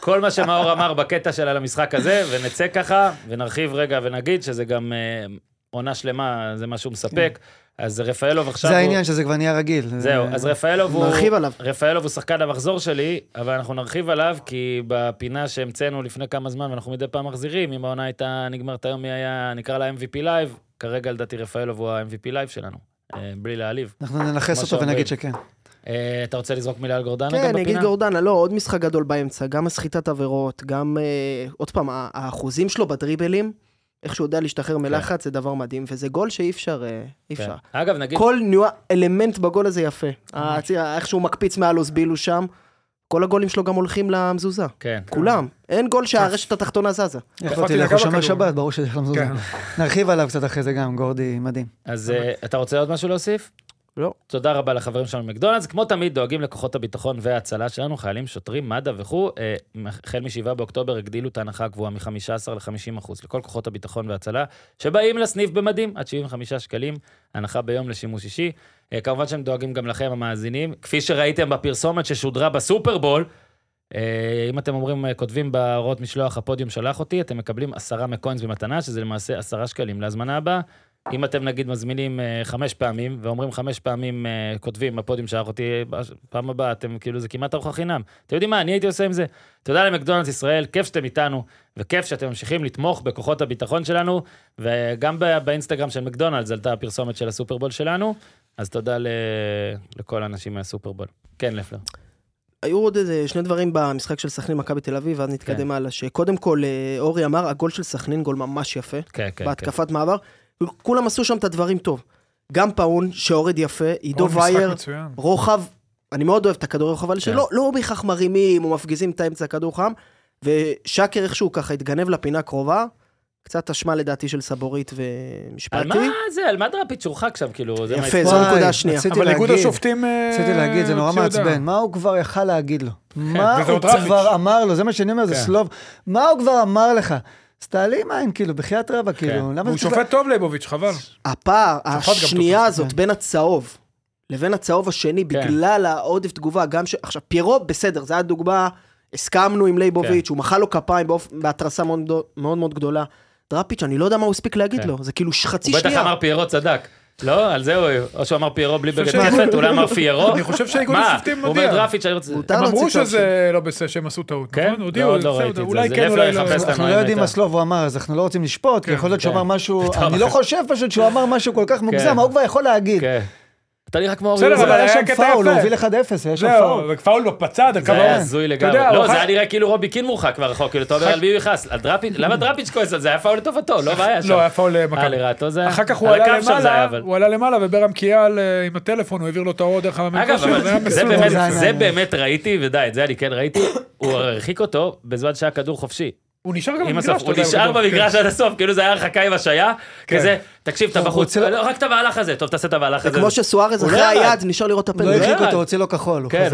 כל מה שמאור אמר בקטע של על המשחק הזה, ונצא ככה, ונרחיב רגע ונגיד שזה גם אה, עונה שלמה, זה משהו מספק. אז רפאלוב עכשיו זה הוא... העניין שזה כבר נהיה רגיל. זהו, זה- אז רפאלוב הוא... נרחיב עליו. רפאלוב הוא שחקן המחזור שלי, אבל אנחנו נרחיב עליו, כי בפינה שהמצאנו לפני כמה זמן, ואנחנו מדי פעם מחזירים, אם העונה הייתה נגמרת היום, מי היה, נקרא לה MVP live, כרגע לדעתי רפאלוב הוא ה-MVP live שלנו, אה, בלי להעליב. אנחנו ננכס אותו. ונגיד שכן. אה, אתה רוצה לזרוק מילה על גורדנה כן, אני אגיד? גורדנה, לא, עוד משחק גדול באמצע, גם הסחיטת עבירות, גם, אה, עוד פעם, האחוזים שלו בדריבלים, איך שהוא יודע להשתחרר מלחץ, זה דבר מדהים, וזה גול שאי אפשר, אי כן. אפשר. אגב, נגיד, כל אלמנט בגול הזה יפה. איך שהוא מקפיץ מעל בילו שם, כל הגולים שלו גם הולכים למזוזה. כן. כולם. אין גול שהרשת התחתונה זזה. יכולתי לך, הוא שומר. שבת, ברור שזה יכול למזוז. כן. נרחיב עליו קצת אחרי זה גם, גורדי מדהים. אז אה, אתה רוצה עוד משהו להוסיף? לא. תודה רבה לחברים שלנו במקדונלדס. כמו תמיד, דואגים לכוחות הביטחון וההצלה שלנו, חיילים, שוטרים, מד"א וכו'. אה, החל מ-7 באוקטובר הגדילו את ההנחה הקבועה מ-15 ל-50 אחוז לכל כוחות הביטחון וההצלה, שבאים לסניף במדים עד 75 שקלים, הנחה ביום לשימוש אישי. אה, כמובן שהם דואגים גם לכם, המאזינים. כפי שראיתם בפרסומת ששודרה בסופרבול, אה, אם אתם אומרים, אה, כותבים בהוראות משלוח, הפודיום שלח אותי, אתם מקבלים עשרה מקוינס במתנה, שזה למעשה עשרה שקלים להזמנה הבאה. אם אתם נגיד מזמינים חמש פעמים, ואומרים חמש פעמים, כותבים, הפודיום שלח אותי, פעם הבאה, אתם כאילו, זה כמעט ארוחה חינם. אתם יודעים מה, אני הייתי עושה עם זה. תודה למקדונלדס ישראל, כיף שאתם איתנו, וכיף שאתם ממשיכים לתמוך בכוחות הביטחון שלנו, וגם באינסטגרם של מקדונלדס עלתה הפרסומת של הסופרבול שלנו, אז תודה ל... לכל האנשים מהסופרבול. כן, לפלר. היו עוד איזה שני דברים במשחק של סכנין מכבי תל אביב, ואז נתקדם הלאה. שקודם כל, אה, אורי אמר, הגול של סכנין גול ממש יפה, כן, כן, כן. בהתקפת מעבר. כולם עשו שם את הדברים טוב. גם פאון, שהוריד יפה, עידו וייר. רוחב, אני מאוד אוהב את הכדור רוחב, אבל שלא לא בהכרח מרימים או מפגיזים את האמצע הכדור חם, ושקר איכשהו ככה התגנב לפינה קרובה, קצת אשמה לדעתי של סבורית על ומשפטי. מה זה, על מה דראפיץ' הורחק שם, כאילו, זה מה יפה. זו הנקודה השנייה. רציתי אבל איגוד השופטים... אה, רציתי להגיד, זה נורא. מעצבן, מה הוא כבר יכל להגיד לו? מה וזה הוא. כבר אמר לו? זה מה שאני אומר, זה כן. סלוב. מה הוא כבר אמר לך? אז תעלים עין, כאילו, בחייאת רבא, כאילו, למה הוא. שופט טוב ליבוביץ', חבל. הפער, השנייה. הזאת בין הצהוב לבין הצהוב השני, כן. בגלל העודף תגובה, גם ש... עכשיו, פיירו, בסדר, זו הייתה דוגמה, הסכמנו עם לייבוביץ', הוא מחא לו כפיים בהתרסה מאוד מאוד גדולה. דראפיץ', אני לא יודע מה הוא הספיק להגיד כן. לו, זה כאילו חצי הוא בטח שנייה. אמר פיירו צדק. לא, על זה הוא, או שהוא אמר פיירו בלי בגד נפת, אולי אמר פיירו. אני חושב שהאיגוד מה, השופטים הוא אומר מודיע. דרפיץ', אני רוצה... הם אמרו שזה לא בסדר, שהם עשו טעות, כן? נכון? הודיעו, לא, עוד לא בסדר, ראיתי את זה. אולי כן, אולי לא. אנחנו לא יודעים מה. סלובו אמר, אז אנחנו לא רוצים לשפוט, כי כן, יכול להיות שהוא. אמר משהו, <laughs> אני לא. חושב פשוט שהוא אמר משהו כל כך מוגזם. מה הוא כבר יכול להגיד? אתה נראה כמו אורי בסדר, אוזן. אבל היה היה שם פאול, הוא. הוביל 1-0, היה שם זהו, פאול. ופאול בצד, זה היה הזוי לגמרי. לא, זה היה נראה כאילו רובי קין מורחק מהרחוק, כאילו, אתה אומר על מי הוא יכעס? על דראפיץ'? למה דראפיץ' כועס על זה? היה פאול לטובתו, לא בעיה שם. לא, היה פאול אה, זה היה? אחר כך הוא על עלה היה, למעלה. הוא עלה למעלה וברם קייל אה, עם הטלפון, הוא העביר לו את האור דרך היה. זה- זה באמת ראיתי, ודי, את זה אני כן ראיתי, הוא הרחיק אותו בזמן שהיה כדור חופשי. הוא נשאר גם במגרש, הוא נשאר. במגרש עד הסוף, כאילו זה היה הרחקה עם השעיה, כן. כזה, תקשיב, אתה הוא בחוץ, לא, רק את המהלך הזה, טוב, תעשה את המהלך זה הזה. כמו שסוארז הוא אחרי לא. היד, נשאר לראות את לא הפנדל. הרחיק. אותו, הוציא לו כחול, הוא כן.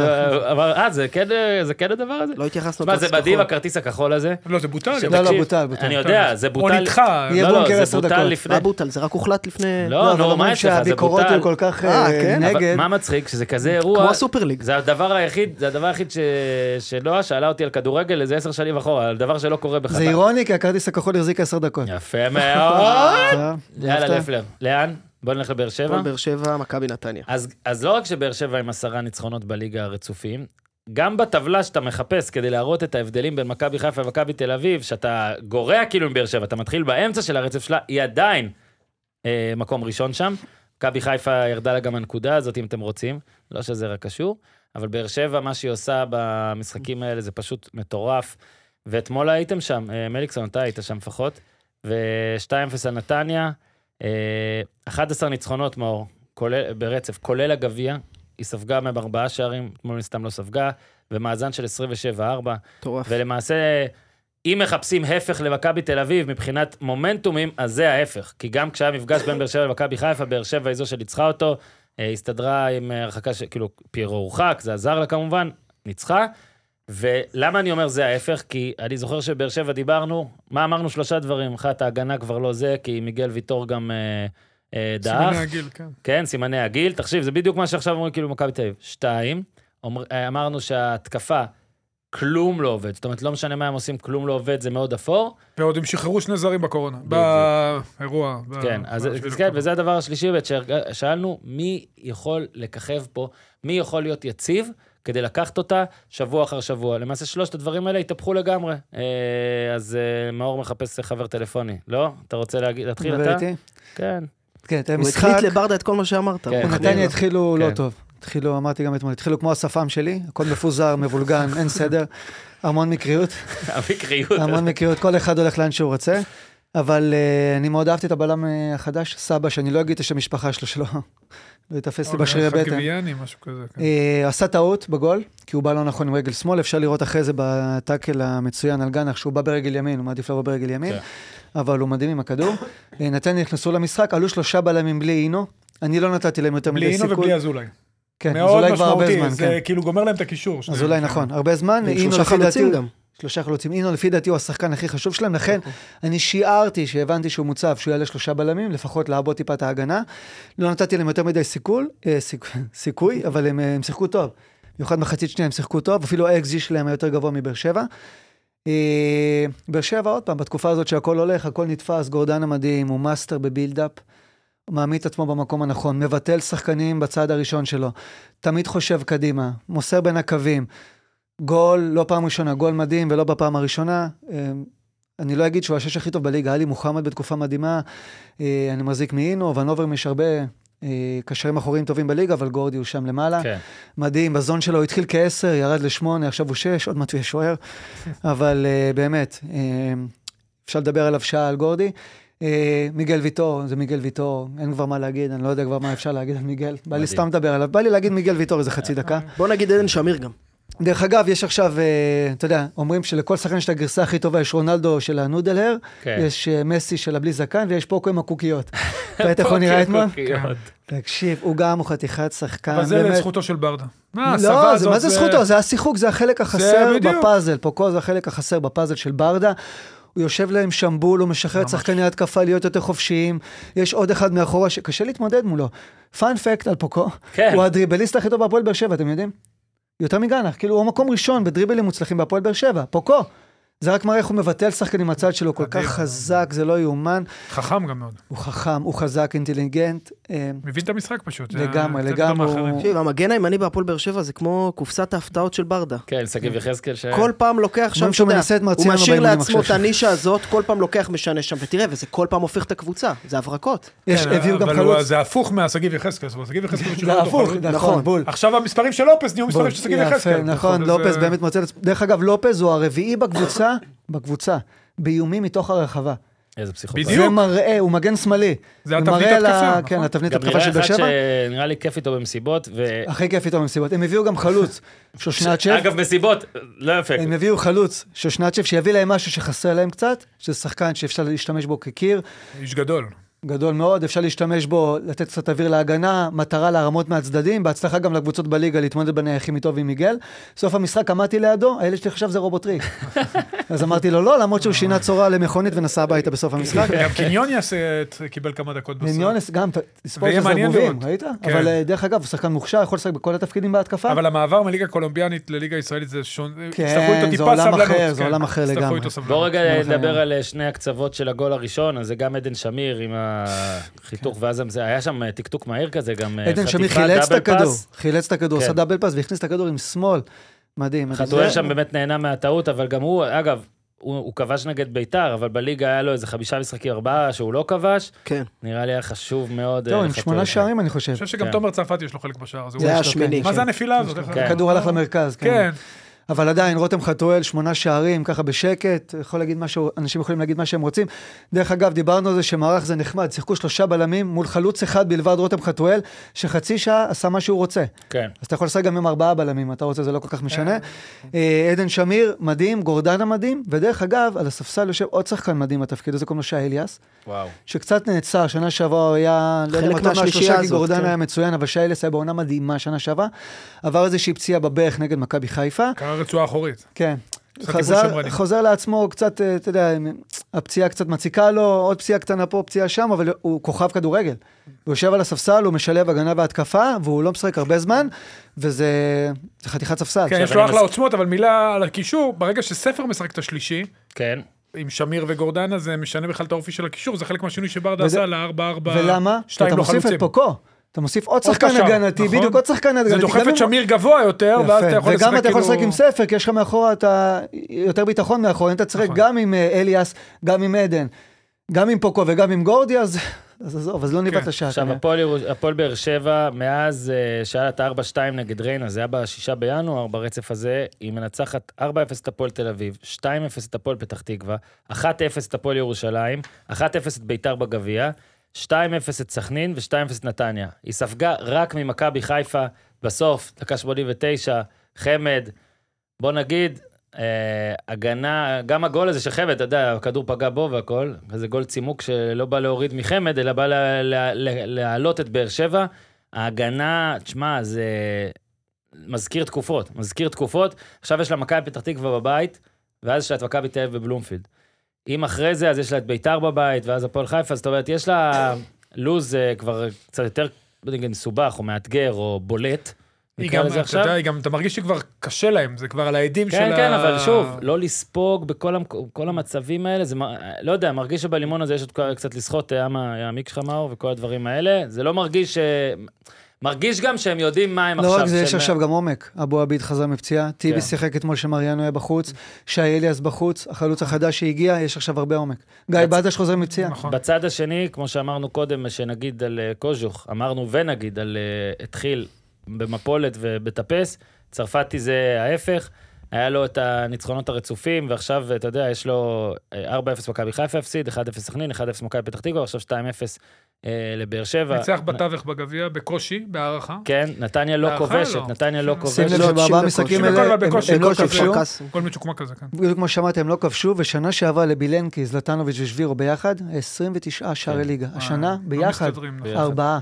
אבל, אה, זה כן, זה כן הדבר הזה? לא התייחסנו מה, זה לכרטיס מדהים כחול. הכרטיס הכחול הזה? לא, זה בוטל. לא, לא, בוטל, בוטל. אני יודע, זה או בוטל. נדחה. יהיה לא, לא, בונקר זה עשר בוטל דקות. מה בוטל? זה רק הוחלט לפני... לא, נו, מה יש לך? זה שהביקורות בוטל. היו כל כך אה, אה, כן? נגד. מה מצחיק? שזה כזה אירוע... כמו הסופר ליג. זה הדבר היחיד, זה הדבר היחיד ש... שנועה שאלה אותי על כדורגל איזה עשר שנים אחורה, על דבר שלא קורה בחטא. זה אירוני, כי הכרטיס הכחול החזיק עשר דקות. יפה <laughs> מאוד. יאללה? לפלר. לאן? בוא נלך לבאר שבע. הפועל באר שבע, מכבי נתניה. אז, אז לא רק שבאר שבע עם עשרה ניצחונות בליגה הרצופים, גם בטבלה שאתה מחפש כדי להראות את ההבדלים בין מכבי חיפה ומכבי תל אביב, שאתה גורע כאילו עם באר שבע, אתה מתחיל באמצע של הרצף שלה, היא עדיין אה, מקום ראשון שם. מכבי חיפה ירדה לה גם הנקודה הזאת, אם אתם רוצים, לא שזה רק קשור, אבל באר שבע, מה שהיא עושה במשחקים האלה זה פשוט מטורף. ואתמול הייתם שם, אה, מליקסון, אתה היית שם לפחות, ו-2-0 על נתניה, אה, 11 ניצחונות, מאור, כולל, ברצף, כולל הגביע, היא ספגה מהם ארבעה שערים, אתמול מן הסתם לא ספגה, ומאזן של 27-4, מטורף. ולמעשה, אם מחפשים הפך למכבי תל אביב מבחינת מומנטומים, אז זה ההפך. כי גם כשהיה מפגש בין באר שבע למכבי חיפה, באר שבע היא זו שניצחה אותו, אה, הסתדרה עם אה, הרחקה, ש... כאילו, פיירו הורחק, זה עזר לה כמובן, ניצחה. ולמה אני אומר זה ההפך? כי אני זוכר שבאר שבע דיברנו, מה אמרנו? שלושה דברים. אחת, ההגנה כבר לא זה, כי מיגל ויטור גם אה, אה, סימני דעך. הגיל, כן. כן, סימני הגיל. תחשיב, זה בדיוק מה שעכשיו אומרים כאילו מכבי תל אביב. שתיים, אומר, אה, אמרנו שההתקפה, כלום לא עובד. זאת אומרת, לא משנה מה הם עושים, כלום לא עובד, זה מאוד אפור. ועוד הם שחררו שני זרים בקורונה. באירוע. ב- כן, אז בשביל כן. וזה הדבר השלישי, באמת, ששאלנו, מי יכול לככב פה, מי יכול להיות יציב כדי לקחת אותה שבוע אחר שבוע. למעשה שלושת הדברים האלה התהפכו לגמרי. אה, אז אה, מאור מחפש חבר טלפוני. לא? אתה רוצה להגיד- להתחיל אתה? איתי? כן. כן, תראה, הוא משחק, הקליט לברדה את כל מה שאמרת. כן. הוא נתניה לו. התחילו כן. לא טוב. התחילו, אמרתי גם אתמול, התחילו כמו השפם שלי, הכל מפוזר, מבולגן, אין סדר, המון מקריות, <laughs> המקריות. המון מקריות, כל אחד הולך לאן שהוא רוצה. אבל uh, אני מאוד אהבתי את הבלם uh, החדש, סבא, שאני לא אגיד את השם המשפחה שלו, שלא לא יתפס לי בשרירי בטן. חגיביאני, משהו כזה. כן. אה, עשה טעות בגול, כי הוא בא לא נכון עם רגל שמאל, אפשר לראות אחרי זה בטאקל המצוין על גנח, שהוא בא ברגל ימין, הוא מעדיף לבוא ברגל ימין, כן. אבל הוא מדהים עם הכדור. אה, נתניה נכנסו למשחק, עלו שלושה בלמים בלי אינו, אני לא נתתי להם יותר בלי מדי אינו סיכוי. ובלי אזולאי. כן, מאוד אזולאי כבר הרבה משמעותי, זמן, זה כן. כאילו גומר להם את הקישור. אזולאי נכון, הרבה זמן, אינו לפי דעתי, גם. שלושה חלוצים, אינו לפי דעתי הוא השחקן הכי חשוב שלהם, לכן אני שיערתי שהבנתי שהוא מוצב, שהוא יעלה שלושה בלמים, לפחות לעבוד טיפה את ההגנה. לא נתתי להם יותר מדי סיכול, אה, סיכ- <laughs> סיכוי, אבל הם, אה, הם שיחקו טוב. במיוחד מחצית שנייה הם שיחקו טוב, אפילו ה-XG שלהם היה יותר גבוה מבאר שבע. אה, באר שבע, עוד פעם, בתקופה הזאת שהכל הולך, הכל נתפס, גורדן המדהים, הוא מאסטר ב build-up. הוא מעמיד את עצמו במקום הנכון, מבטל שחקנים בצד הראשון שלו, תמיד חושב קדימה, מוסר בין הקווים. גול, לא פעם ראשונה, גול מדהים ולא בפעם הראשונה. אה, אני לא אגיד שהוא השש הכי טוב בליגה, עלי מוחמד בתקופה מדהימה, אה, אני מחזיק מאינו, ונובר יש הרבה אה, קשרים אחוריים טובים בליגה, אבל גורדי הוא שם למעלה. כן. מדהים, בזון שלו הוא התחיל כעשר, ירד לשמונה, עכשיו הוא שש, עוד מעט הוא יהיה שוער. אבל uh, באמת, אפשר לדבר עליו שעה על גורדי. מיגל ויטור, זה מיגל ויטור, אין כבר מה להגיד, אני לא יודע כבר מה אפשר להגיד על מיגל. בא לי. סתם לדבר עליו, בא לי להגיד מיגל ויטור איזה חצי דקה. בוא נגיד עדן שמיר גם. דרך אגב, יש עכשיו, uh, אתה יודע, אומרים שלכל שחקן יש את הגרסה הכי טובה, יש רונלדו של הנודלהר, כן. יש uh, מסי של הבלי זקן, ויש פוקו עם הקוקיות. <laughs> אתה ראית איך הוא נראה אתמול? קוקיות. תקשיב, הוא גם הוא חתיכת שחקן, אבל זה באמת. לזכותו של ברדה. לא, זה, מה זה זכותו? זה השיחוק, זה החלק החסר. בפאזל. פוקו זה החלק החסר בפאזל של ברדה. הוא יושב להם שם בול, הוא משחרר את. שחקני ההתקפה להיות יותר חופשיים. יש עוד אחד מאחורה שקשה להתמודד מולו. פאנפקט על פוקו, כן. הוא הדריבליסט הכי טוב בהפועל באר שבע, אתם יודעים? יותר מגנח, כאילו הוא מקום ראשון בדריבלים מוצלחים בהפועל באר שבע, פוקו. זה רק מראה איך הוא מבטל שחקנים מהצד שלו, כל. כך חזק, זה לא יאומן. חכם גם מאוד. הוא חכם, הוא חזק, אינטליגנט. אה, מבין את המשחק פשוט. זה לגמרי, לגמרי תקשיב, המגן הימני בהפועל באר שבע זה כמו קופסת ההפתעות של ברדה. כן, שגיב יחזקאל ש... כל פעם לוקח שם, אתה שהוא יודע, מנסה את הוא משאיר לעצמו את. הנישה הזאת, כל פעם לוקח, משנה שם, ותראה, וזה כל פעם הופך את הקבוצה, זה הברקות. יש, כן, הביאו גם חלוץ. זה הפוך מהשגיב יחזקאל, זאת אומרת, שגיב יחזקאל זה הפוך, חלוץ. נכון, בול. עכשיו המספרים של לופס נהיו מספרים של שגיב יחזקאל. נכון, אז, לופס אה, באמת מוצא את עצמו. דרך אגב, לופס הוא הרביעי בקבוצה, בקבוצה, באיומים מתוך הרחבה. איזה פסיכופת. בדיוק. זה מראה, הוא מגן שמאלי. זה התבנית התקפה, כן, נכון? התבנית גם התקפה נראה של באר אחד שבע. שנראה לי כיף איתו במסיבות, ו... הכי כיף איתו במסיבות. הם הביאו גם חלוץ, שושנצ'ב. אגב, מסיבות, לא יפה. הם הביאו חלוץ, שושנצ'ב, שיביא להם משהו שחסר להם קצת, שזה שחקן שאפשר להשתמש בו כקיר. איש גדול. גדול מאוד, אפשר להשתמש בו, לתת קצת אוויר להגנה, מטרה להרמות מהצדדים, בהצלחה גם לקבוצות בליגה להתמודד בנייחים איתו ועם מיגל. סוף המשחק עמדתי לידו, הילד שלי חשב זה רובוטריק. <laughs> אז אמרתי לו לא, למרות שהוא שינה צורה למכונית ונסע הביתה בסוף המשחק. גם קניון קיבל כמה דקות בסוף. מיניונס גם, תספור שזה זרבובים. ראית? כן. אבל אה, דרך אגב, הוא שחקן מוכשר, יכול לשחק בכל התפקידים בהתקפה. אבל המעבר מליגה קולומביאנית לליגה ישראלית זה שונה, כן, יצטרכו איתו זה עולם. אחר, זה כן, עולם אחר לגמרי. בוא רגע נדבר. על אה, שני הקצוות של הגול הראשון, אז זה גם עדן שמיר עם החיתוך, ואז זה היה שם אה, טקטוק מהיר כזה, גם אה, עדן שמיר חטיפה, חילץ את double הכדור, pass. חילץ את הכדור, כן. עשה double pass והכניס את הכדור עם שמאל. מדהים. חתואל שם באמת נהנה מהטעות, אבל גם הוא, אגב, הוא הוא כבש נגד ביתר, אבל בליגה היה לו איזה חמישה משחקים, ארבעה שהוא לא כבש, כן. נראה לי היה חשוב מאוד. טוב, אה, עם. שמונה שערים אני חושב. אני חושב שגם כן. תומר צרפתי יש לו חלק בשער הזה. זה הוא- היה השמיני. כן. מה כן. זה הנפילה הזאת? כן. הכדור הלך למרכז, כן. כן. אבל עדיין, רותם חתואל, שמונה שערים, ככה בשקט, יכול להגיד משהו, אנשים יכולים להגיד מה שהם רוצים. דרך אגב, דיברנו על זה שמערך זה נחמד, שיחקו שלושה בלמים מול חלוץ אחד בלבד, רותם חתואל, שחצי שעה עשה מה שהוא רוצה. כן. אז אתה יכול לשחק גם עם ארבעה בלמים, אתה רוצה, זה לא כל כך משנה. אה, עדן שמיר, מדהים, גורדנה מדהים, ודרך אגב, על הספסל יושב עוד שחקן מדהים בתפקיד הזה, קוראים לו שי אליאס, וואו. שקצת נעצר, שנה שעברה הוא היה, לא יודע מה מהשלושה, כי הזאת, גורדנה כן. היה מצוין, אבל שי אליאס היה בעונה מדהימה שנה שעברה, עבר איזושהי פציעה בברך נגד מכבי חיפה, קרה רצועה אחורית. כן. חזר. חוזר לעצמו קצת, אה, אתה יודע, הפציעה קצת מציקה לו, עוד פציעה קטנה פה, פציעה שם, אבל הוא כוכב כדורגל. הוא יושב על הספסל, הוא משלב הגנה והתקפה, והוא לא משחק הרבה זמן, וזה זה חתיכת ספסל. כן, יש לו אחלה מס- עוצמות, אבל מילה על הקישור, ברגע שספר משחק את השלישי, כן. עם שמיר וגורדנה, זה משנה בכלל את האופי של הקישור, זה חלק מהשינוי שברדה וזה- עשה ל-4-4, ולמה? כי שתיים אתה מוסיף. את פוקו. אתה מוסיף עוד שחקן הגנתי, נכון? בדיוק עוד שחקן הגנתי. זה דוחף את שמיר גבוה יותר, ואז אתה יפה, יכול לשחק וגם אתה יכול לשחק כאילו- עם ספר, כי יש לך מאחורה אתה יותר ביטחון מאחורה, אם אתה תשחק נכון. גם עם אה, אליאס, גם עם עדן, גם עם פוקו וגם עם גורדי, אז אז עזוב, אז לא ניבט כן. השעה. עכשיו. הפועל באר שבע, מאז אה, שהיה לה את ה-4-2 נגד ריינה, זה היה בשישה בינואר, ברצף הזה, היא מנצחת 4-0 את הפועל תל אביב, 2-0 את הפועל פתח תקווה, 1-0 את הפועל ירושלים, 1-0 את ביתר בגביע, 2-0 את סכנין ו-2-0 את נתניה. היא ספגה רק ממכבי חיפה, בסוף, דקה 89, חמד, בוא נגיד, אה, הגנה, גם הגול הזה של חמד, אתה יודע, הכדור פגע בו והכל, וזה גול צימוק שלא בא להוריד מחמד, אלא בא לה- לה- לה- להעלות את באר שבע. ההגנה, תשמע, זה מזכיר תקופות, מזכיר תקופות. עכשיו יש לה מכבי פתח תקווה בבית, ואז יש לה את מכבי תל אביב בבלומפילד. אם אחרי זה, אז יש לה את ביתר בבית, ואז הפועל חיפה, זאת אומרת, יש לה לוז אה, כבר קצת יותר, יודע, מסובך, או מאתגר, או בולט. היא גם, אתה עכשיו. יודע, היא גם, אתה מרגיש שכבר קשה להם, זה כבר על העדים של כן, ה... כן, אבל שוב, לא לספוג בכל המק... המצבים האלה, זה, לא יודע, מרגיש שבלימון הזה יש עוד קצת לסחוט, היה מה- יעמיק לך מאור וכל הדברים האלה, זה לא מרגיש ש... מרגיש גם שהם יודעים מה הם לא עכשיו. רק זה, יש שהם- עכשיו גם עומק. אבו עביד חזר מפציעה, טיבי כן. שיחק אתמול שמריאנו היה בחוץ, שי אליאס בחוץ, החלוץ החדש שהגיע, יש עכשיו הרבה עומק. גיא בצ- בדש חוזר מפציעה. נכון. בצד השני, כמו שאמרנו קודם, שנגיד על אה, קוז'וך, אמרנו ונגיד על אה, התחיל במפולת ובטפס, צרפתי זה ההפך, היה לו את הניצחונות הרצופים, ועכשיו, אתה יודע, יש לו אה, 4-0 מכבי חיפה הפסיד, 1-0 סכנין, 1-0 מכבי פתח תקווה, עכשיו 2-0 אה, לבאר שבע. ניצח בתווך בגביע, בקושי, בהערכה. כן, נתניה לא כובשת, לא. נתניה לא כובשת. שים לב שבארבעה 90 המשחקים דקות. האלה, הם- לא בקושי, כבשו. כל מצ'וקמק כזה, כן. בדיוק כמו שאמרתי, הם לא כבשו, ושנה שעברה לבילנקי, זלטנוביץ' ושבירו ביחד, 29 שערי כן. ליגה. אה, השנה, לא ביחד, נכון. ביחד. ארבעה.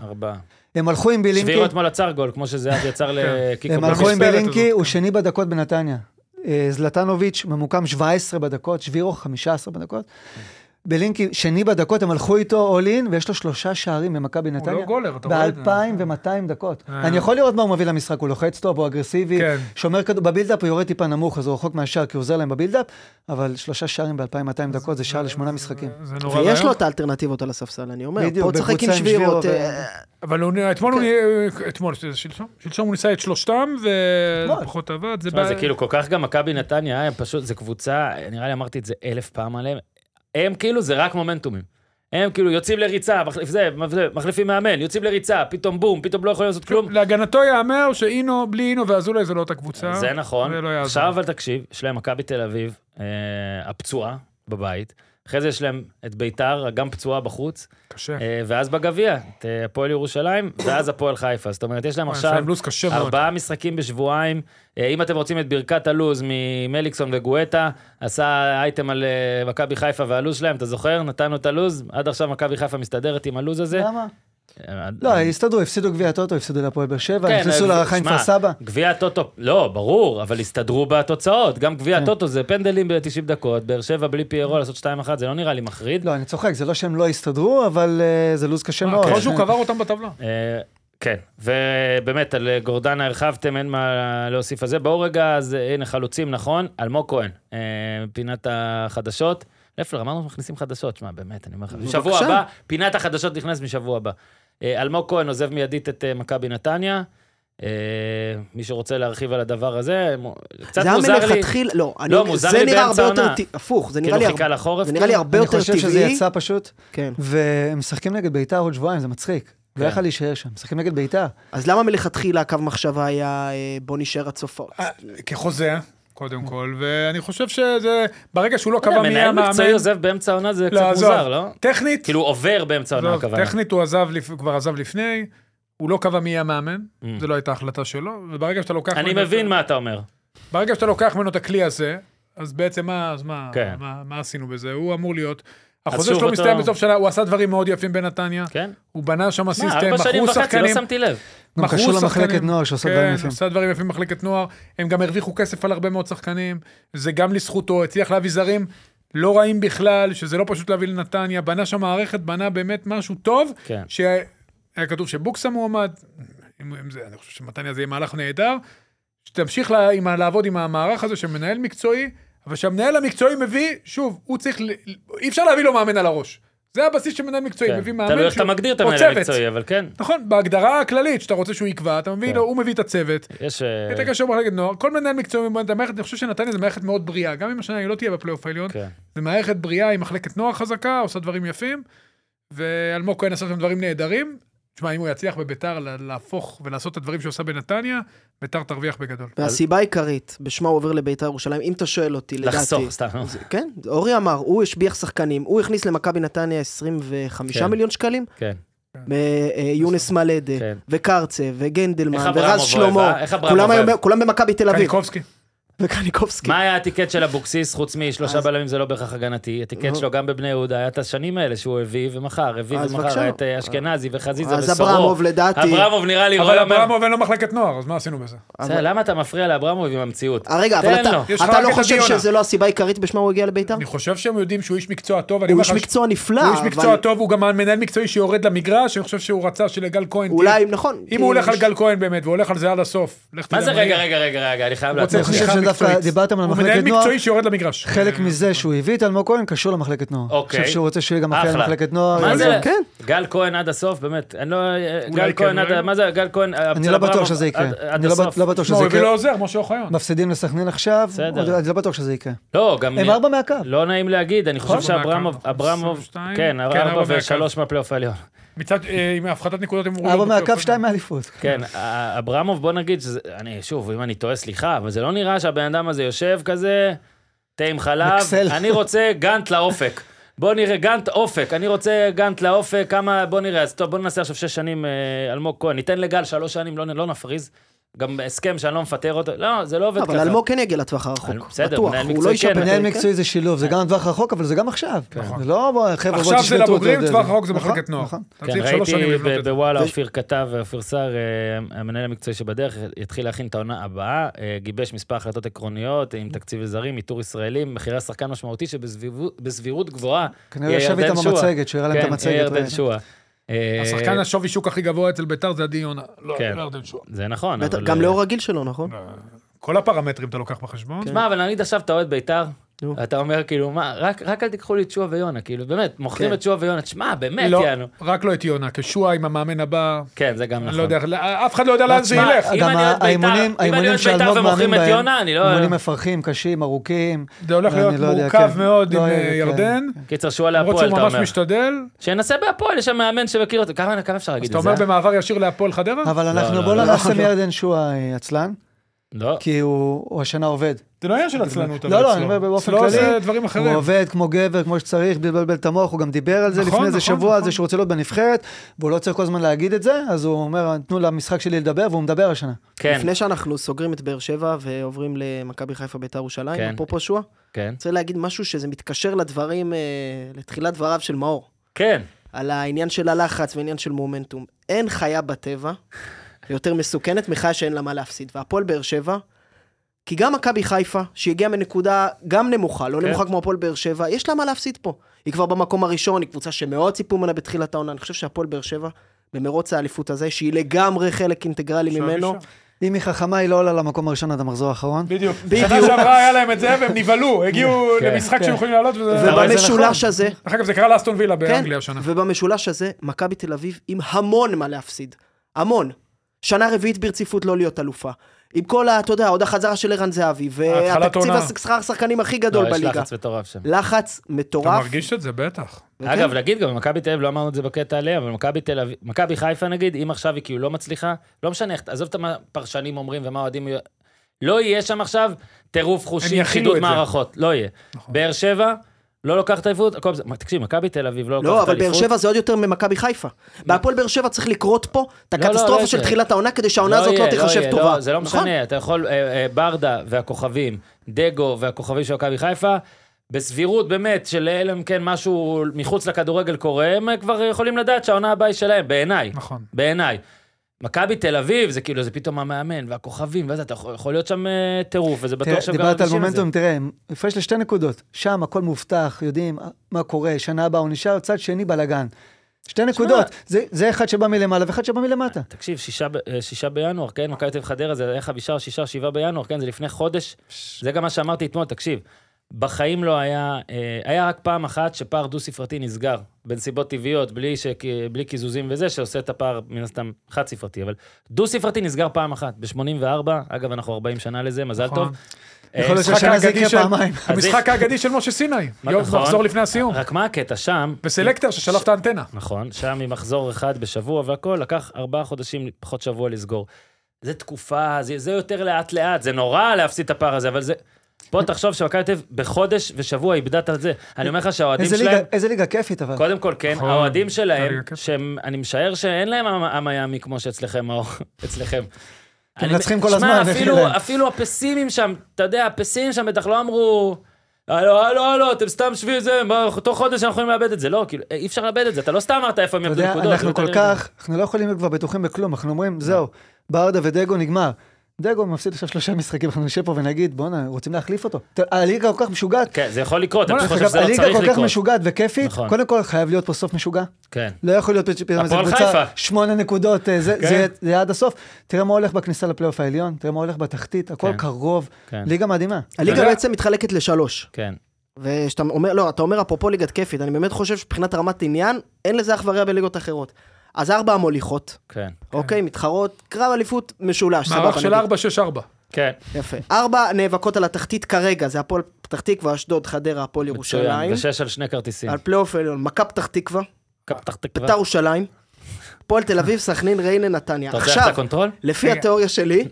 הם הלכו עם בילינקי, שבירו אתמול עצר גול, כמו שזהב יצר לקיקו. הם הלכו עם בילינקי, הוא כן. שני בדקות בנתניה. אה, זלטנוביץ' ממוקם 17 בדקות, שבירו 15 בדקות. בלינקי שני בדקות, הם הלכו איתו all in, ויש לו שלושה שערים במכבי הוא נתניה. לא גולר, אתה רואה את זה. ב-2200 דקות. אה. אני יכול לראות מה הוא מביא למשחק, הוא לוחץ טוב, הוא אגרסיבי, כן. שומר כדור, בבילדאפ הוא יורד טיפה נמוך, אז הוא רחוק מהשער, כי הוא עוזר להם בבילדאפ, אבל שלושה שערים ב-2200 דקות זה שער לשמונה משחקים. זה נורא ויש לו. את האלטרנטיבות על הספסל, אני אומר. בדיוק, פה הוא צחק עם בקבוצה עם שבירו שבירות. ו- אה, אבל הוא, אתמול הוא, כן. ניסה- אתמול, שלשום? שלשום הוא ניסה את שלושתם, וזה אתמול. פחות עבד. זה כאילו כל כך גם מכבי נתניה, הם פשוט, זה קבוצה, נראה לי אמרתי את זה אלף פעם עליהם, הם כאילו, זה רק מומנטומים. הם כאילו יוצאים לריצה, מחליף זה, מחליפים מאמן, יוצאים לריצה, פתאום בום, פתאום לא יכולים לעשות כלום. להגנתו ייאמר שאינו, בלי אינו ואזולאי זה לא אותה קבוצה. זה נכון. לא. עכשיו אבל תקשיב, יש להם מכבי תל אביב, אה, הפצועה בבית, אחרי זה יש להם את ביתר, גם פצועה בחוץ, קשה. אה, ואז בגביע, את אה, הפועל ירושלים, ואז הפועל חיפה. זאת אומרת, יש להם יש עכשיו להם לו"ז קשה מאוד. ארבעה משחקים בשבועיים. אה, אם אתם רוצים את ברכת הלוז ממליקסון וגואטה, עשה אייטם על אה, מכבי חיפה והלוז שלהם, אתה זוכר? נתנו את הלוז, עד עכשיו מכבי חיפה מסתדרת עם הלוז הזה. למה? אה, לא, הסתדרו, הפסידו גביע הטוטו, הפסידו להפועל באר שבע, כן, נכנסו אה, להערכה עם כפר סבא. גביע הטוטו, לא, ברור, אבל הסתדרו בתוצאות. גם גביע כן. הטוטו זה פנדלים ב-90 דקות, באר שבע בלי פיירו לעשות 2-1, זה לא נראה לי מחריד. לא, אני צוחק, זה לא שהם לא הסתדרו, אבל אה, זה לו"ז קשה מאוד. כמו שהוא קבר אותם בטבלה. אה, כן, ובאמת, על אה, גורדנה הרחבתם, אין מה להוסיף על זה. בואו רגע, אז אה, הנה חלוצים, נכון? אלמוג כהן, אה, פינת החדשות. לפלר, אמרנו שמכניסים חדשות, שמע, באמת, אני אומר לך. בשבוע. הבא, פינת החדשות נכנס משבוע הבא. אה, אלמוג כהן עוזב מיידית את אה, מכבי נתניה. אה, מי שרוצה להרחיב על הדבר הזה, קצת זה היה מוזר לי. מלכתחילה, לא, אני- לא, מוזר זה לי נראה באמצע הרבה יותר, הפוך, זה נראה כאילו לי הרבה- לחורף. זה נראה לי כאילו? הרבה אני יותר חושב שזה טבעי. יצא פשוט, כן. והם משחקים נגד ביתר עוד שבועיים, זה מצחיק. לא. יכל להישאר שם, משחקים נגד ביתר. אז למה מלכתחילה הקו מחשבה היה בוא נשאר עד סוף כחוזה, קודם כל, ואני חושב שזה, ברגע שהוא לא קבע מי מנהל מקצועי המאמן, עוזב באמצע העונה, זה קצת. מוזר, לא? טכנית, כאילו עובר באמצע העונה, הכוונה. טכנית הוא כבר עזב לפני, הוא לא קבע מי המאמן, Mm. זו לא הייתה החלטה שלו, וברגע שאתה לוקח... אני מבין מה אתה אומר. ברגע שאתה לוקח ממנו את הכלי הזה, אז בעצם מה, אז מה, כן. מה, מה עשינו בזה? הוא אמור להיות... החוזה שלו אותו- מסתיים בסוף שנה, הוא עשה דברים מאוד יפים בנתניה, כן? הוא בנה שם מה, סיסטם, ארבע שנים מכרו וחצי, לא שחקנים, שמתי לב. גם קשור למחלקת. נוער שעושה דברים כן, יפים. עושה דברים יפים במחלקת נוער. הם גם הרוויחו כסף על הרבה מאוד שחקנים. זה גם לזכותו, הצליח להביא זרים לא רעים בכלל, שזה לא פשוט להביא לנתניה. בנה שם מערכת, בנה באמת משהו טוב. כן. שהיה כתוב שבוקסה מועמד, אם, אם זה, אני חושב שמתניה זה יהיה מהלך נהדר, שתמשיך לה, עם, לעבוד עם המערך הזה של מנהל מקצועי, אבל שהמנהל המקצועי מביא, שוב, הוא צריך, ל- אי אפשר להביא לו מאמן על הראש. זה הבסיס של מנהל מקצועי, כן. מביא מאמן תלוי איך אתה שהוא- מגדיר את המנהל. המקצועי, אבל כן, נכון, בהגדרה הכללית שאתה רוצה שהוא יקבע, אתה מביא כן. לו, הוא מביא את הצוות, יש... אה, את הקשר במחלקת נוער, כל מנהל מקצועי, במערכת- המערכת, אני חושב שנתניה זה מערכת מאוד בריאה, גם אם השנה היא לא תהיה בפלייאוף העליון, כן. זה מערכת בריאה עם מחלקת נוער חזקה, עושה דברים יפים, ואלמוג כהן עשה שם דברים נהדרים. תשמע, אם הוא יצליח בביתר לה- להפוך ולעשות את הדברים שהוא עושה בנתניה, ביתר תרוויח בגדול. והסיבה העיקרית, בשמה הוא עובר לביתר ירושלים, אם אתה שואל אותי, לדעתי... לחסוך, סתם. <laughs> כן, אורי אמר, הוא השביח שחקנים, הוא הכניס למכבי נתניה 25 כן. מיליון שקלים, כן, יונס מלדה, כן. וקרצה, וגנדלמן, ורז שלמה, אה? כולם במכבי תל אביב, קניקובסקי. וקניקובסקי. מה היה הטיקט של אבוקסיס, חוץ משלושה אז- בלמים זה לא בהכרח הגנתי, הטיקט שלו גם בבני יהודה, היה את השנים האלה שהוא הביא ומכר, הביא אז ומכר. את אה, אשכנזי וחזיזה אז וסורו. אברמוב לדעתי, אברמוב נראה לי אבל אברמוב אין לו מחלקת נוער, אז מה עשינו בזה? בסדר, למה אתה מפריע לאברמוב עם המציאות? אה, רגע, אבל אתה- לא חושב. שזה לא הסיבה העיקרית בשמה הוא הגיע לביתר? אני חושב שהם יודעים שהוא איש מקצוע טוב, הוא איש מקצוע נפלא, הוא איש מקצוע טוב, הוא גם מנהל מקצועי שיורד למגרש, אני חושב שהוא רצה שלגל כהן אולי, נכון. אם הוא הולך על גל כהן באמת, והוא הולך על זה עד הסוף, לך מה זה רגע. רגע, רגע, רגע, אני חייב לעצור. מקצועית. דיברתם על הוא מחלקת מנהל נוער. מקצועי שיורד למגרש. חלק מזה שהוא הביא את אלמוג כהן קשור למחלקת נוער. אוקיי. חושב שהוא רוצה שיהיה גם אחראי אחלה. למחלקת נוער. מה זה? כן. גל כהן עד הסוף, באמת, אני לא... גל כן, כהן עד... אולי. מה זה גל כהן? אני לא בטוח שזה יקרה. עד- עד אני לא לא בטוח תשמע, שזה הוא הביא יקרה. עוזר, משה אוחיון. מפסידים לסכנין עכשיו, אני לא בטוח שזה יקרה. לא, גם... הם ארבע מהקו. לא נעים להגיד, אני חושב שאברמוב, מהקו. אברמוב, 22? כן, כן, ארבע ושלוש מהפלייאוף העליון. מצד, אה, עם הפחתת נקודות הם אמורים... ארבע מהקו, שתיים. מאליפות. כן, א- אברמוב, בוא נגיד שזה, אני, שוב, אם אני טועה, סליחה, אבל זה לא נראה שהבן אדם הזה יושב כזה, תה עם חלב. אני רוצה גאנט לאופק. בוא נראה, גאנט אופק, אני רוצה גאנט לאופק, כמה, בוא נראה, אז טוב, בוא ננסה עכשיו שש שנים אה, אלמוג כהן, ניתן לגל שלוש שנים, לא, לא נפריז, גם הסכם שאני לא מפטר אותו, לא, זה לא עובד ככה. אבל אלמוג כן יגיע לטווח הרחוק. בסדר, בטוח, מנהל הוא לא מקצועי ישפר. כן. מנהל כן. מקצועי זה שילוב, זה גם לטווח רחוק, אבל זה גם עכשיו. זה לא, חבר'ה, עכשיו זה לבוגרים. טווח רחוק זה נכון, מחלקת נוער. נכון. כן, ראיתי. בוואלה, אופיר כתב, אופיר סער, אה, המנהל המקצועי שבדרך, יתחיל להכין את העונה הבאה, אה, גיבש מספר החלטות עקרוניות עם תקציב לזרים, איתור ישראלים, מחירי שחקן משמעותי שבסבירות גבוהה, כנראה יושב איתם. במצגת, שיראה להם את כן, המצגת. אה, השחקן השווי שוק הכי גבוה אצל ביתר זה עדי יונה. לא כן. לא ירדן. זה נכון, אבל... גם אה, לאור הגיל שלו, נכון? כל הפרמטרים אתה לוקח בחשבון. תשמע, אבל נגיד עכשיו אתה אוהד בית"ר, נו. אתה אומר כאילו, מה, רק רק אל תיקחו לי את שועה ויונה, כאילו, באמת, מוכרים כן. את שועה ויונה, תשמע, באמת, לא, יענו. רק לא את יונה, כשוע עם המאמן הבא, כן, זה גם אני נכון. לא יודע, אף אחד לא יודע לאן זה ילך. אם גם אני אוהד בית"ר- האימונים, האימונים אוהד בית"ר שאלמוג ומוכרים מאמין את בהם, יונה, אני לא... אימונים מפרכים, קשים, ארוכים. זה הולך להיות לא מורכב כן. מאוד לא עם אה, כן. ירדן, קיצר, שועה למרות להפועל, שהוא אתה ממש אומר. משתדל. שינסה בהפועל, יש שם מאמן שמכיר אותו. כמה אפשר להגיד אתה את זה? אומר אה? במעבר ישיר להפועל חדרה? אבל אנחנו, לא, בוא לא, לא לא. נעשה מירדן שועה אה, עצלן, לא. כי הוא הוא השנה עובד. זה לא עניין של עצלנות. לא, אבל לא, אצלו. אני אומר באופן אצלו כללי, זה דברים הוא אחרים. עובד כמו גבר, כמו שצריך, בלי לבלבל את המוח, הוא גם דיבר על זה נכון, לפני איזה נכון, שבוע, על נכון. זה שהוא רוצה להיות בנבחרת, והוא לא צריך כל הזמן להגיד את זה, אז הוא אומר, תנו למשחק שלי לדבר, והוא מדבר השנה. כן, לפני שאנחנו סוגרים את באר שבע ועוברים למכבי חיפה ביתר ירושלים, כן. אפרופו שועה, כן. רוצה להגיד משהו שזה מתקשר לדברים, אה, לתחילת דבריו של מאור, כן. על העניין של הלחץ ועניין של מומנטום. אין חיה בטבע יותר מסוכנת מחיה שאין לה מה להפסיד. והפועל באר שבע, כי גם מכבי חיפה, שהגיעה מנקודה גם נמוכה, לא כן. נמוכה כמו הפועל באר שבע, יש לה מה להפסיד פה. היא כבר במקום הראשון, היא קבוצה שמאוד ציפו ממנה בתחילת העונה. אני חושב שהפועל באר שבע, במרוץ האליפות הזה, שהיא לגמרי חלק אינטגרלי ממנו, אפשר. אם היא חכמה, היא לא עולה למקום הראשון עד המחזור האחרון. בדיוק. בדיוק. שנה שעברה היה להם את זה והם נבהלו, <laughs> הגיעו כן. למשחק כן. שהם יכולים לעלות וזה... ובמשולש נכון. הזה, דרך אגב, זה קרה לאסטון וילה כן, באנגליה השנה. ובמשולש הזה, מכבי תל אביב עם המון מה להפסיד. המון. שנה רביעית ברציפות לא להיות אלופה. עם כל ה... אתה יודע, עוד החזרה של ערן זהבי, והתקציב. השכר השחקנים הכי גדול לא, יש בליגה. לחץ מטורף שם. לחץ אתה מטורף. מרגיש את זה, בטח. וכן, אגב, נגיד גם במכבי תל אביב, לא אמרנו את זה בקטע עליה, אבל מכבי תל אביב, מכבי חיפה נגיד, אם עכשיו היא כאילו לא מצליחה, לא משנה עזוב את מה פרשנים אומרים ומה אוהדים, לא יהיה שם עכשיו טירוף חושים, יכילו חידוד. מערכות, לא יהיה. נכון. באר שבע, לא לוקחת אליפות, הכל בסדר. תקשיב, מכבי תל אביב לא לא, לוקחת אבל באר. שבע זה עוד יותר ממכבי חיפה. בהפועל באר שבע צריך לקרות פה את לא, לא הקטסטרופה של. תחילת העונה, כדי שהעונה הזאת לא תיחשב טובה. לא, זה לא נכון? משנה, אתה יכול, אה, אה, ברדה והכוכבים, דגו והכוכבים של מכבי חיפה, בסבירות באמת של אלא אם כן משהו מחוץ לכדורגל קורה, הם כבר יכולים לדעת שהעונה הבאה היא שלהם, בעיניי. נכון. בעיניי. מכבי תל אביב, זה כאילו, זה פתאום המאמן והכוכבים, וזה, אתה יכול יכול להיות שם אה, טירוף, וזה בטוח תראה, שהם גם דיברת על. מומנטום, תראה, הפרש לשתי נקודות. שם הכל מובטח, יודעים מה קורה, שנה הבאה הוא נשאר, צד שני בלאגן. שתי נקודות, זה, זה אחד שבא מלמעלה ואחד שבא מלמטה. תקשיב, שישה, אה, שישה בינואר, כן, מכבי תל אביב חדרה, זה היה חמישה או שישה שבעה בינואר, כן, זה לפני חודש. זה גם מה שאמרתי אתמול, תקשיב, בחיים לא היה, אה, היה רק פעם אחת שפער דו-ספרתי נסגר, בנסיבות טבעיות, בלי, ש, בלי קיזוזים וזה, שעושה את הפער, מן הסתם, חד-ספרתי, אבל דו-ספרתי נסגר פעם אחת, ב-84, אגב, אנחנו 40 שנה לזה, מזל נכון. טוב. יכול להיות אה, משחק שהשנה זה יקרה פעמיים. המשחק האגדי של משה סיני. <laughs> יום נכון. מחזור לפני הסיום. רק מה הקטע שם? וסלקטר ששלף את האנטנה. נכון, שם ממחזור אחד בשבוע והכל, לקח ארבעה חודשים, פחות שבוע לסגור. זה תקופה, זה יותר לאט-לאט, זה נורא להפסיד את הפער הזה, אבל זה... בוא תחשוב שמכבי תל אביב בחודש ושבוע איבדת את זה. אני אומר לך שהאוהדים שלהם, ליגה, איזה ליגה כיפית אבל. קודם כל כן, נכון, האוהדים שלהם, ליגה כיפית. שהם, אני משער שאין להם עם- המיאמי כמו שאצלכם, מאור, אצלכם. הם אני- מנצחים כל שמע, הזמן, איך אפילו, יהיה להם? אפילו הפסימים שם, אתה יודע, הפסימים שם בטח לא אמרו, הלו, הלו, הלו, אתם סתם שבי זה, תוך חודש אנחנו יכולים לאבד את זה. לא, כאילו, אי אפשר לאבד את זה, אתה לא סתם אמרת איפה הם אתה יאבדו יודע, נקודות. אנחנו לא כל. כך, אנחנו לא יכולים להיות כבר בטוחים בכלום, אנחנו אומרים, זהו, ברדה ודגו נגמר. דגו מפסיד עכשיו שלושה משחקים, אנחנו נשב פה ונגיד, בואנה, רוצים להחליף אותו. הליגה כל כך משוגעת. כן, זה יכול לקרות, אני חושב שזה לא הליגה צריך כל כך לקרות. משוגעת וכיפית, נכון. קודם כל חייב להיות פה סוף משוגע. כן. לא יכול להיות פתאום איזה קבוצה. שמונה נקודות, אה, זה- כן. זה יהיה עד הסוף. תראה מה הולך בכניסה לפלייאוף העליון, תראה מה הולך בתחתית, הכל כן. קרוב, כן. ליגה מדהימה. הליגה בעצם מתחלקת לשלוש. כן. ושאתה אומר, לא, אתה אומר אפרופו ליגת כיפית, אני באמת חושב שמבחינת רמת עניין, אין לזה אח ורע בליגות אחרות. אז ארבע המוליכות, כן. אוקיי, מתחרות, קרב אליפות משולש, סבבה, מערך של נגיד. 4-6-4. כן. יפה. ארבע נאבקות על התחתית כרגע, זה הפועל פתח תקווה, אשדוד, חדרה, הפועל מצוין. ירושלים. ושש על שני כרטיסים. על פלייאוף עליון, מכבי פתח תקווה, פתח תקווה. ביתר ירושלים, הפועל תל אביב, סכנין, ריינה, נתניה. אתה עכשיו, לקונטרול? לפי. התיאוריה שלי.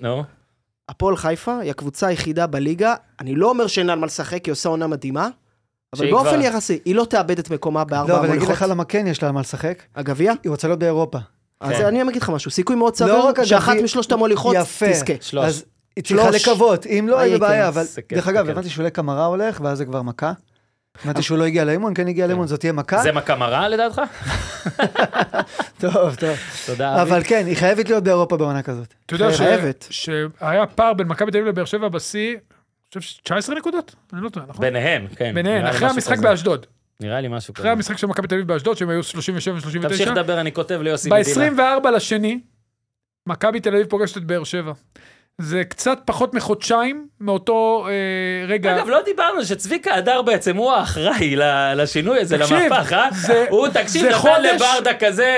הפועל חיפה היא הקבוצה היחידה בליגה, אני לא אומר שאין על מה לשחק, היא עושה עונה מדהימה, אבל באופן כבר- יחסי, היא לא תאבד את מקומה בארבע לא, אבל אני אגיד. לך למה כן יש לה מה לשחק, הגביע? היא רוצה להיות באירופה. אז כן. אני אגיד לך משהו, סיכוי מאוד לא סביר רק שאחת משלושת המוליכות יפה. תזכה. שלוש. אז היא צריכה. לקוות, אם לא, היא בבעיה, כן? אבל כיף, דרך אגב, כיף. הבנתי שאולי קמרה הולך, ואז זה כבר מכה. הבנתי שהוא לא הגיע לאימון, כן הגיע לאימון, זאת תהיה מכה. זה מכה מרה לדעתך? <laughs> טוב, טוב. תודה, אבי. אבל כן, היא חייבת להיות באירופה בעונה כזאת. אתה יודע. שהיה פער בין מכבי תל אביב לבאר שבע בשיא, חושב 19 נקודות? אני לא טועה, נכון? ביניהם, כן. לי אחרי המשחק כזה. באשדוד. נראה לי משהו אחרי כזה. המשחק של מכבי תל אביב באשדוד, שהם היו 37-39. תמשיך לדבר, אני כותב ליוסי מדינה. ב-24 לשני, מכבי תל אביב פוגשת את באר שבע. זה קצת פחות מחודשיים מאותו אה, רגע. אגב, לא דיברנו שצביקה הדר בעצם הוא האחראי ל- לשינוי הזה, תקשיב, למהפך, אה? זה- הוא, תקשיב, זה נתן חודש- לברדה כזה,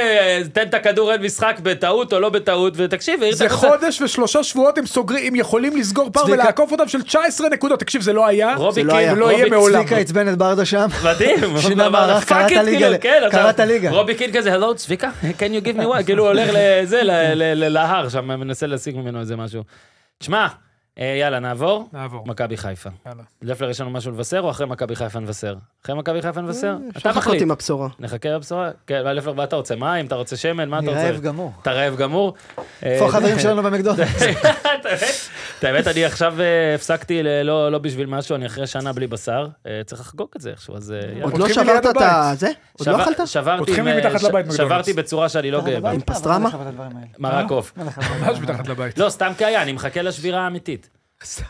תן את הכדור אין משחק בטעות או לא בטעות, ותקשיב, העיר את זה. חודש ושלושה שבועות הם סוגרים, הם יכולים לסגור פער צביקה- ולעקוף אותם של 19 נקודות. תקשיב, זה לא היה, רובי זה לא היה. ולא יהיה רובי- מעולם. צביקה עצבן את ברדה שם. מדהים. <laughs> שינה מערך, Fuck קרא את it, הליגה, כאילו, כן, קרא אתה- את הליגה. רובי קין כזה, הלו צביקה, can you give me one, כאילו הוא הולך לזה, להר שם, מנסה להשיג ממנו איזה משהו. תשמע, אה, יאללה, נעבור. נעבור. מכבי חיפה. יאללה. לפלר יש לנו משהו לבשר, או אחרי מכבי חיפה נבשר? אחרי מכבי חיפה נבשר? אה, אפשר אתה לחכות מחליט. עם הבשורה. נחכה לבשורה? כן, מה, לפלר, מה אתה רוצה? מים? אתה רוצה שמן? מה אתה אני רוצה? רעב גמור. אתה רעב גמור? איפה אה, החברים שלנו במקדונלדס? <laughs> את האמת- אני עכשיו אה, הפסקתי, לא לא בשביל משהו, אני אחרי שנה בלי בשר, אה, צריך לחגוג את זה איכשהו, אז אה. עוד לא שברת את ה... זה? עוד לא אכלת? שברתי. בצורה שאני לא גאה בה. עם פסטרמה? מרק עוף. <laughs> ממש מתחת לבית. לא, סתם כי היה, אני מחכה לשבירה האמיתית.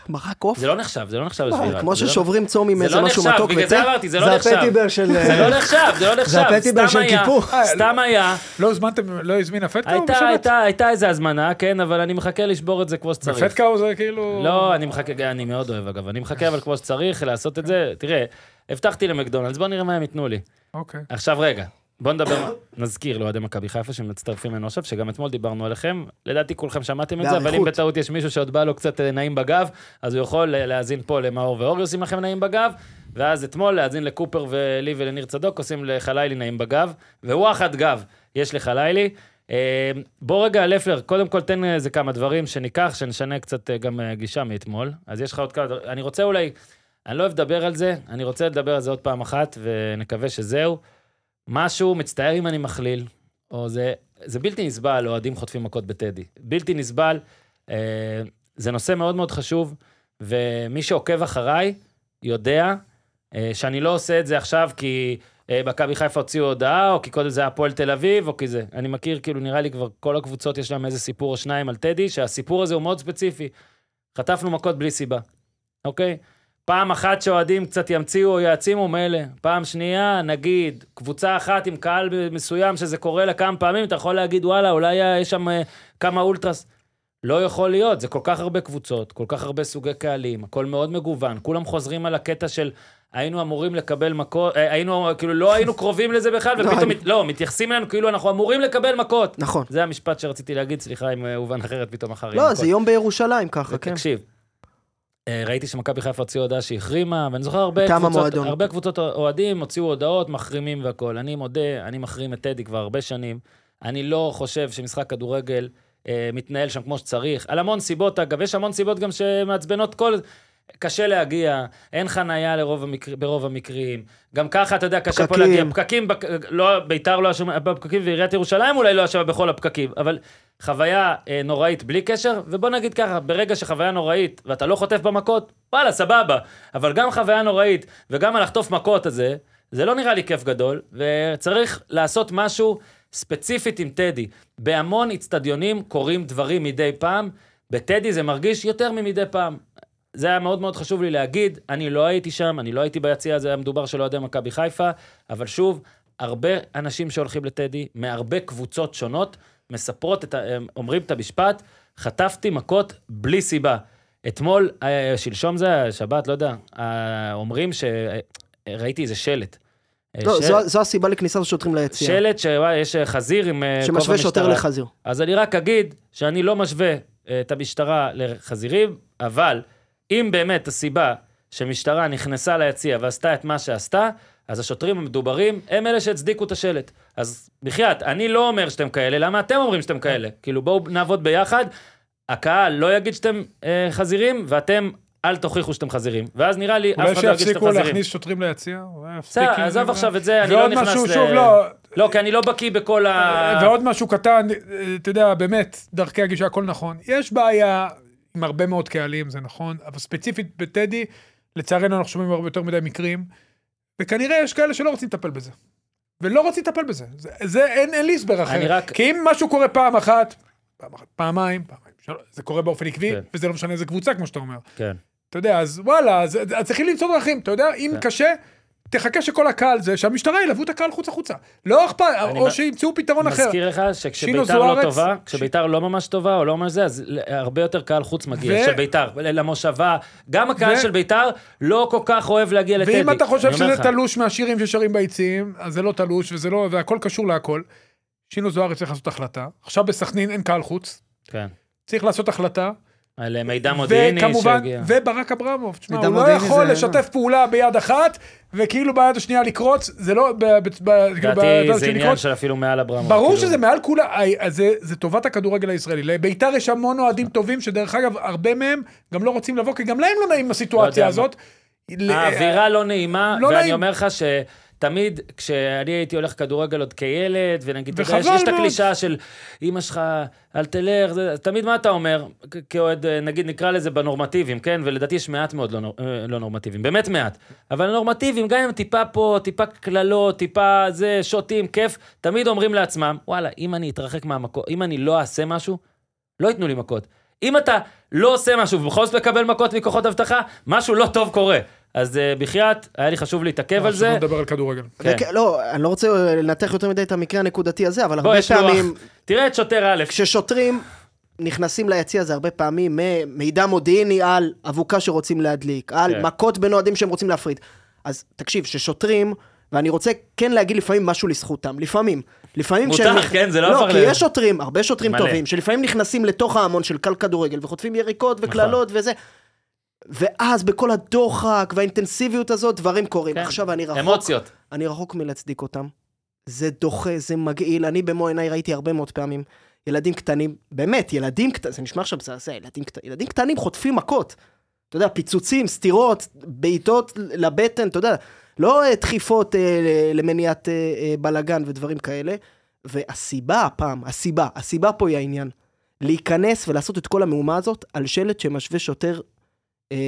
מרק עוף? זה לא נחשב, זה לא נחשב לשבירה. כמו זה לא- ששוברים צום עם זה איזה לא משהו נחשב, מתוק בגלל זה ותה? אמרתי, זה לא זה נחשב. הפטיבר של... זה לא נחשב, זה לא נחשב. הפטיבר סתם של כיפור. סתם היה. לא הזמנתם, לא הזמינה פטקאו הייתה, בשבת? הייתה, הייתה איזה הזמנה, כן, אבל אני מחכה לשבור את זה כמו שצריך. ופטקאו זה כאילו... לא, אני מחכה, אני מאוד אוהב אגב, אני מחכה אבל כמו שצריך לעשות את זה. תראה, הבטחתי למקדונלדס, בוא נראה מה הם ייתנו לי. אוקיי. עכשיו רגע, בוא נדבר, נזכיר לאוהדי מכבי חיפה שמצטרפים אלינו עכשיו, שגם אתמול דיברנו עליכם, לדעתי כולכם שמעתם את זה, אבל אם. בטעות יש מישהו שעוד בא לו קצת אה, נעים בגב, אז הוא יכול אה, להאזין פה למאור ואורי עושים לכם נעים בגב, ואז אתמול להאזין לקופר ולי ולניר צדוק עושים לחלילי נעים בגב, וואחד גב יש לחלילי. אה, בוא רגע, לפלר, קודם כל תן איזה כמה דברים שניקח, שנשנה קצת גם גישה מאתמול. אז יש לך עוד כמה דברים, אני רוצה אולי, אני לא אוהב לדבר על זה, אני רוצה לדבר על זה עוד פעם אחת, ונקווה שזהו. משהו, מצטער אם אני מכליל, או זה, זה בלתי נסבל, אוהדים חוטפים מכות בטדי. בלתי נסבל, אה, זה נושא מאוד מאוד חשוב, ומי שעוקב אחריי יודע אה, שאני לא עושה את זה עכשיו כי אה, מכבי חיפה הוציאו הודעה, או כי קודם זה היה הפועל תל אביב, או כי זה. אני מכיר, כאילו, נראה לי כבר כל הקבוצות יש להם איזה סיפור או שניים על טדי, שהסיפור הזה הוא מאוד ספציפי. חטפנו מכות בלי סיבה, אוקיי? פעם אחת שאוהדים קצת ימציאו או יעצימו, מילא. פעם שנייה, נגיד, קבוצה אחת עם קהל מסוים שזה קורה לה כמה פעמים, אתה יכול להגיד, וואלה, אולי יש שם אה, כמה אולטרס. לא יכול להיות, זה כל כך הרבה קבוצות, כל כך הרבה סוגי קהלים, הכל מאוד מגוון, כולם חוזרים על הקטע של היינו אמורים לקבל מכות, אה, היינו, כאילו לא היינו קרובים לזה בכלל, לא, ופתאום, לא, מתייחסים אלינו כאילו אנחנו אמורים לקבל מכות. נכון. זה המשפט שרציתי להגיד, סליחה אם אה, הובן אחרת פתאום אחר. לא, זה יום בירושלים ככה, כן. תקשיב, אה, ראיתי שמכבי חיפה הוציאו הודעה שהחרימה, ואני זוכר הרבה קבוצות, המועדון. הרבה קבוצות אוהדים הוציאו הודעות, מחרימים והכול. אני מודה, אני מחרים את טדי כבר הרבה שנים. אני לא חושב שמשחק כדורגל אה, מתנהל שם כמו שצריך. על המון סיבות, אגב, יש המון סיבות גם שמעצבנות כל... קשה להגיע, אין חנייה לרוב המקר... ברוב המקרים. גם ככה, אתה יודע, קשה פה. להגיע. פקקים, בק... לא, ביתר לא אשמה בפקקים, ועיריית ירושלים אולי לא אשמה בכל הפקקים, אבל חוויה אה, נוראית בלי קשר, ובוא נגיד ככה, ברגע שחוויה נוראית, ואתה לא חוטף במכות, וואלה, סבבה. אבל גם חוויה נוראית, וגם הלחטוף מכות הזה, זה לא נראה לי כיף גדול, וצריך לעשות משהו ספציפית עם טדי. בהמון אצטדיונים קורים דברים מדי פעם, בטדי זה מרגיש יותר ממדי פעם. זה היה מאוד מאוד חשוב לי להגיד, אני לא הייתי שם, אני לא הייתי ביציע הזה, היה מדובר של אוהדי מכבי חיפה, אבל שוב, הרבה אנשים שהולכים לטדי, מהרבה קבוצות שונות, מספרות, את ה, אומרים את המשפט, חטפתי מכות בלי סיבה. אתמול, אה, שלשום זה היה, שבת, לא יודע, אה, אומרים שראיתי איזה שלט. אה, לא, של- זו- זו הסיבה לכניסת השוטרים ליציאה. שלט שיש חזיר עם אה, שמשווה שוטר. לחזיר. אז אני רק אגיד שאני לא משווה אה, את המשטרה לחזירים, אבל אם באמת הסיבה שמשטרה נכנסה ליציע ועשתה את מה שעשתה, אז השוטרים המדוברים הם אלה שהצדיקו את השלט. אז בחייאת, אני לא אומר שאתם כאלה, למה אתם אומרים שאתם כאלה? כאילו בואו נעבוד ביחד, הקהל לא יגיד שאתם אה, חזירים, ואתם אל תוכיחו שאתם חזירים. ואז נראה לי, אולי אף אחד לא יגיד שאתם שיפסיקו חזירים. להכניס שוטרים ליציע? אולי בסדר, עזוב. עכשיו את זה, אני לא ועוד נכנס משהו, ל... שוב, לא, לא, כי אני לא בקיא בכל ה... ועוד משהו קטן, אתה יודע, באמת, דרכי הגישה, הכל נכון. יש בעיה עם הרבה מאוד קהלים, זה נכון, אבל ספציפית בטדי, לצערנו אנחנו שומעים הרבה יותר מדי מקרים, וכנראה יש כאלה שלא רוצים לטפל בזה. ולא רוצים לטפל בזה. זה, זה אין, אין לי הסבר אחר. רק- כי אם משהו קורה פעם אחת, פעם אחת, פעמיים, פעמיים, שלוש, זה קורה באופן עקבי, כן. וזה לא משנה איזה קבוצה, כמו שאתה אומר. כן. אתה יודע, אז וואלה, אז, אז צריכים למצוא דרכים, אתה יודע, אם כן. קשה, תחכה שכל הקהל זה, שהמשטרה ילוו את הקהל חוץ החוצה. לא אכפת, אני או מ- שימצאו פתרון אחר. מזכיר לך שכשביתר לא טובה, ש- כשביתר לא ממש טובה או לא ממש זה, אז הרבה יותר קהל חוץ מגיע, ו- של ביתר, למושבה. גם הקהל ו- של ביתר לא כל כך אוהב להגיע לטדי. ואם אתה חושב אני שזה לך. תלוש מהשירים ששרים ביציעים, אז זה לא תלוש, וזה לא, והכל קשור להכל. שינו זוארץ צריך לעשות החלטה. עכשיו בסכנין אין קהל חוץ, כן. צריך לעשות החלטה. על מידע מודיעיני וכמובן, שהגיע. וברק אברמוב, תשמע, הוא לא יכול זה- לשתף פעולה ביד אחת, וכאילו ביד השנייה לקרוץ, זה לא, ב- ב- ב- כאילו לדעתי זה השנייה עניין לקרוץ. של אפילו מעל אברמוב. ברור כאילו. שזה מעל כולה, אי, אז זה, זה טובת הכדורגל הישראלי. לביתר יש המון אוהדים טובים, שדרך אגב, הרבה מהם גם לא רוצים לבוא, כי גם להם לא נעים הסיטואציה יודע הזאת. האווירה לא נעימה, לא ואני נעים. אומר לך שתמיד כשאני הייתי הולך כדורגל עוד כילד, ונגיד, אתה יודע, יש את. הקלישאה של אמא שלך, אל תלך, זה- תמיד מה אתה אומר, כאוהד, אה, נגיד נקרא לזה בנורמטיביים, כן? ולדעתי יש מעט מאוד לא, נור- אה, לא נורמטיביים, באמת מעט. אבל נורמטיביים, גם אם טיפה פה, טיפה קללות, טיפה זה, שוטים, כיף, תמיד אומרים לעצמם, וואלה, אם אני אתרחק מהמקום, אם אני לא אעשה משהו, לא ייתנו לי מכות. אם אתה לא עושה משהו ובכל זאת מקבל מכות מכוחות אבטחה, משהו לא טוב קורה. אז uh, בחייאת, היה לי חשוב להתעכב על עכשיו זה. נדבר על כדורגל. כן. לא, אני לא רוצה אה, לנתח יותר מדי את המקרה הנקודתי הזה, אבל הרבה. פעמים, תראה את שוטר א', כששוטרים נכנסים ליציע זה הרבה פעמים מידע מודיעיני על אבוקה שרוצים להדליק, על כן. מכות בין אוהדים שהם רוצים להפריד. אז תקשיב, ששוטרים, ואני רוצה כן להגיד לפעמים משהו לזכותם, לפעמים. לפעמים מותר, כשהם- כן? זה לא לא, כי ל- יש שוטרים, הרבה שוטרים מלא. טובים, שלפעמים נכנסים לתוך ההמון של קל כדורגל וחוטפים יריקות נכון. וקללות וזה. ואז בכל הדוחק והאינטנסיביות הזאת דברים קורים. כן. עכשיו אני רחוק, אמוציות. אני רחוק מלהצדיק אותם. זה דוחה, זה מגעיל. אני במו עיניי ראיתי הרבה מאוד פעמים ילדים קטנים, באמת, ילדים קטנים, זה נשמע עכשיו מזעזע, ילדים, קט... ילדים קטנים חוטפים מכות. אתה יודע, פיצוצים, סטירות, בעיטות לבטן, אתה יודע, לא אה, דחיפות אה, למניעת אה, אה, בלאגן ודברים כאלה. והסיבה הפעם, הסיבה, הסיבה פה היא העניין. להיכנס ולעשות את כל המהומה הזאת על שלט שמשווה שוטר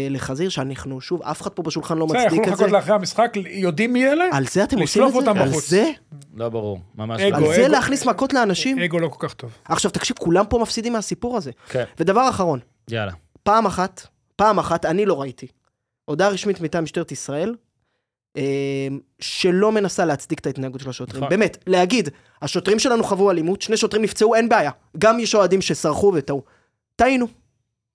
לחזיר, שאנחנו, שוב, אף אחד פה בשולחן לא מצדיק יכלו את זה. לחכות לאחרי המשחק, יודעים מי אלה? על זה אתם עושים את זה? אותם על. זה? לא ברור, ממש לא. על זה. להכניס מכות לאנשים? אגו לא כל כך טוב. עכשיו, תקשיב, כולם פה מפסידים מהסיפור הזה. כן, ודבר אחרון, יאללה. פעם אחת, פעם אחת, אני לא ראיתי. הודעה רשמית מטעם משטרת ישראל, אה, שלא מנסה להצדיק את ההתנהגות של השוטרים. נכון. באמת, להגיד, השוטרים שלנו חוו אלימות, שני שוטרים נפצעו, אין בעיה. גם יש אוהדים שסרחו וטעו. טעינו.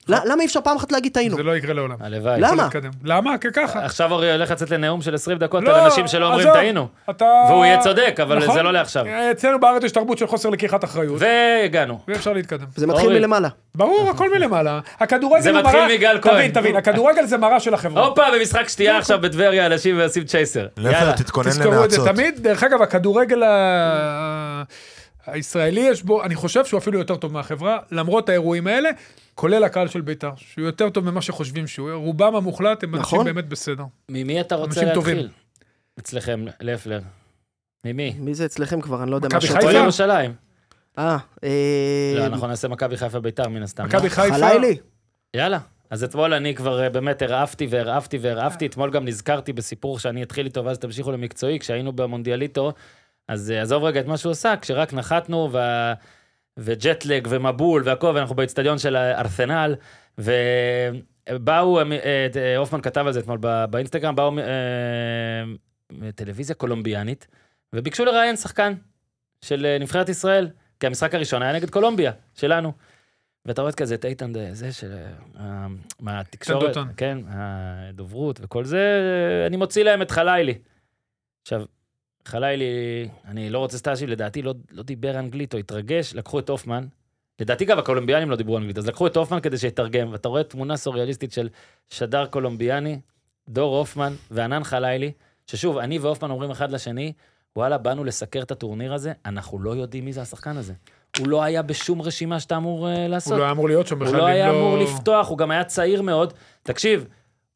ל- למה אי אפשר פעם אחת להגיד טעינו? זה לא יקרה לעולם. הלוואי. למה? למה? ככה. עכשיו אורי הולך לצאת לנאום של 20 דקות לא, על אנשים שלא אומרים. טעינו. והוא יהיה צודק, אבל נכון. זה לא לעכשיו. אצלנו בארץ יש תרבות של חוסר לקיחת אחריות, והגענו. ואפשר להתקדם. זה מתחיל. מלמעלה. ברור, הכל מלמעלה. הכדורגל זה הוא מתחיל מראה... מגל כהן. תבין, תבין, הכדורגל זה מראה של החברה. הופה, במשחק שתייה עכשיו בטבריה, אנשים עושים צ'ייסר. יאללה. תתכונן תזכרו את זה לנאצות. תמיד. דרך אגב, הכדורגל ה- הישראלי יש בו, אני חושב שהוא אפילו יותר טוב מהחברה, למרות האירועים האלה, כולל הקהל של בית"ר, שהוא יותר טוב ממה שחושבים שהוא. רובם המוחלט הם אנשים נכון. באמת בסדר. ממי אתה רוצה אנשים טובים. להתחיל? אצלכם, לפלר. ממי? מי זה אצלכם כבר? אני לא יודע מה מכבי השם. חיפה? ירושלים. אה, אה, לא, אנחנו נעשה מכבי חיפה ביתר מן הסתם. מכבי לא? חיפה, חלילי. יאללה. אז אתמול אני כבר אה, באמת הרעפתי והרעפתי והרעפתי. אתמול גם נזכרתי בסיפור שאני אתחיל איתו ואז תמשיכו למקצועי. כשהיינו במונדיאליטו, אז אה, עזוב רגע את מה שהוא עשה, כשרק נחתנו וה... וג'טלג ומבול והכל, ואנחנו באצטדיון של הארסנל, ובאו, אה, אה, הופמן כתב על זה אתמול בא- באינסטגרם, באו אה, טלוויזיה קולומביאנית, וביקשו לראיין שחקן של נבחרת ישראל, כי המשחק הראשון היה נגד קולומביה, שלנו. ואתה רואה כזה את איתן, זה של... מהתקשורת. כן, הדוברות וכל זה, אני מוציא להם את חלילי. עכשיו, חלילי, אני לא רוצה סטאז'י, לדעתי לא, לא דיבר אנגלית או התרגש, לקחו את הופמן. לדעתי גם הקולומביאנים לא דיברו אנגלית, אז לקחו את הופמן כדי שיתרגם, ואתה רואה תמונה סוריאליסטית של שדר קולומביאני, דור הופמן וענן חלילי, ששוב, אני והופמן אומרים אחד לשני, וואלה, באנו לסקר את הטורניר הזה, אנחנו לא יודעים מי זה השחקן הזה. הוא לא היה בשום רשימה שאתה אמור uh, לעשות. הוא לא היה אמור להיות שם בכלל. הוא לא היה אמור לפתוח, הוא גם היה צעיר מאוד. תקשיב,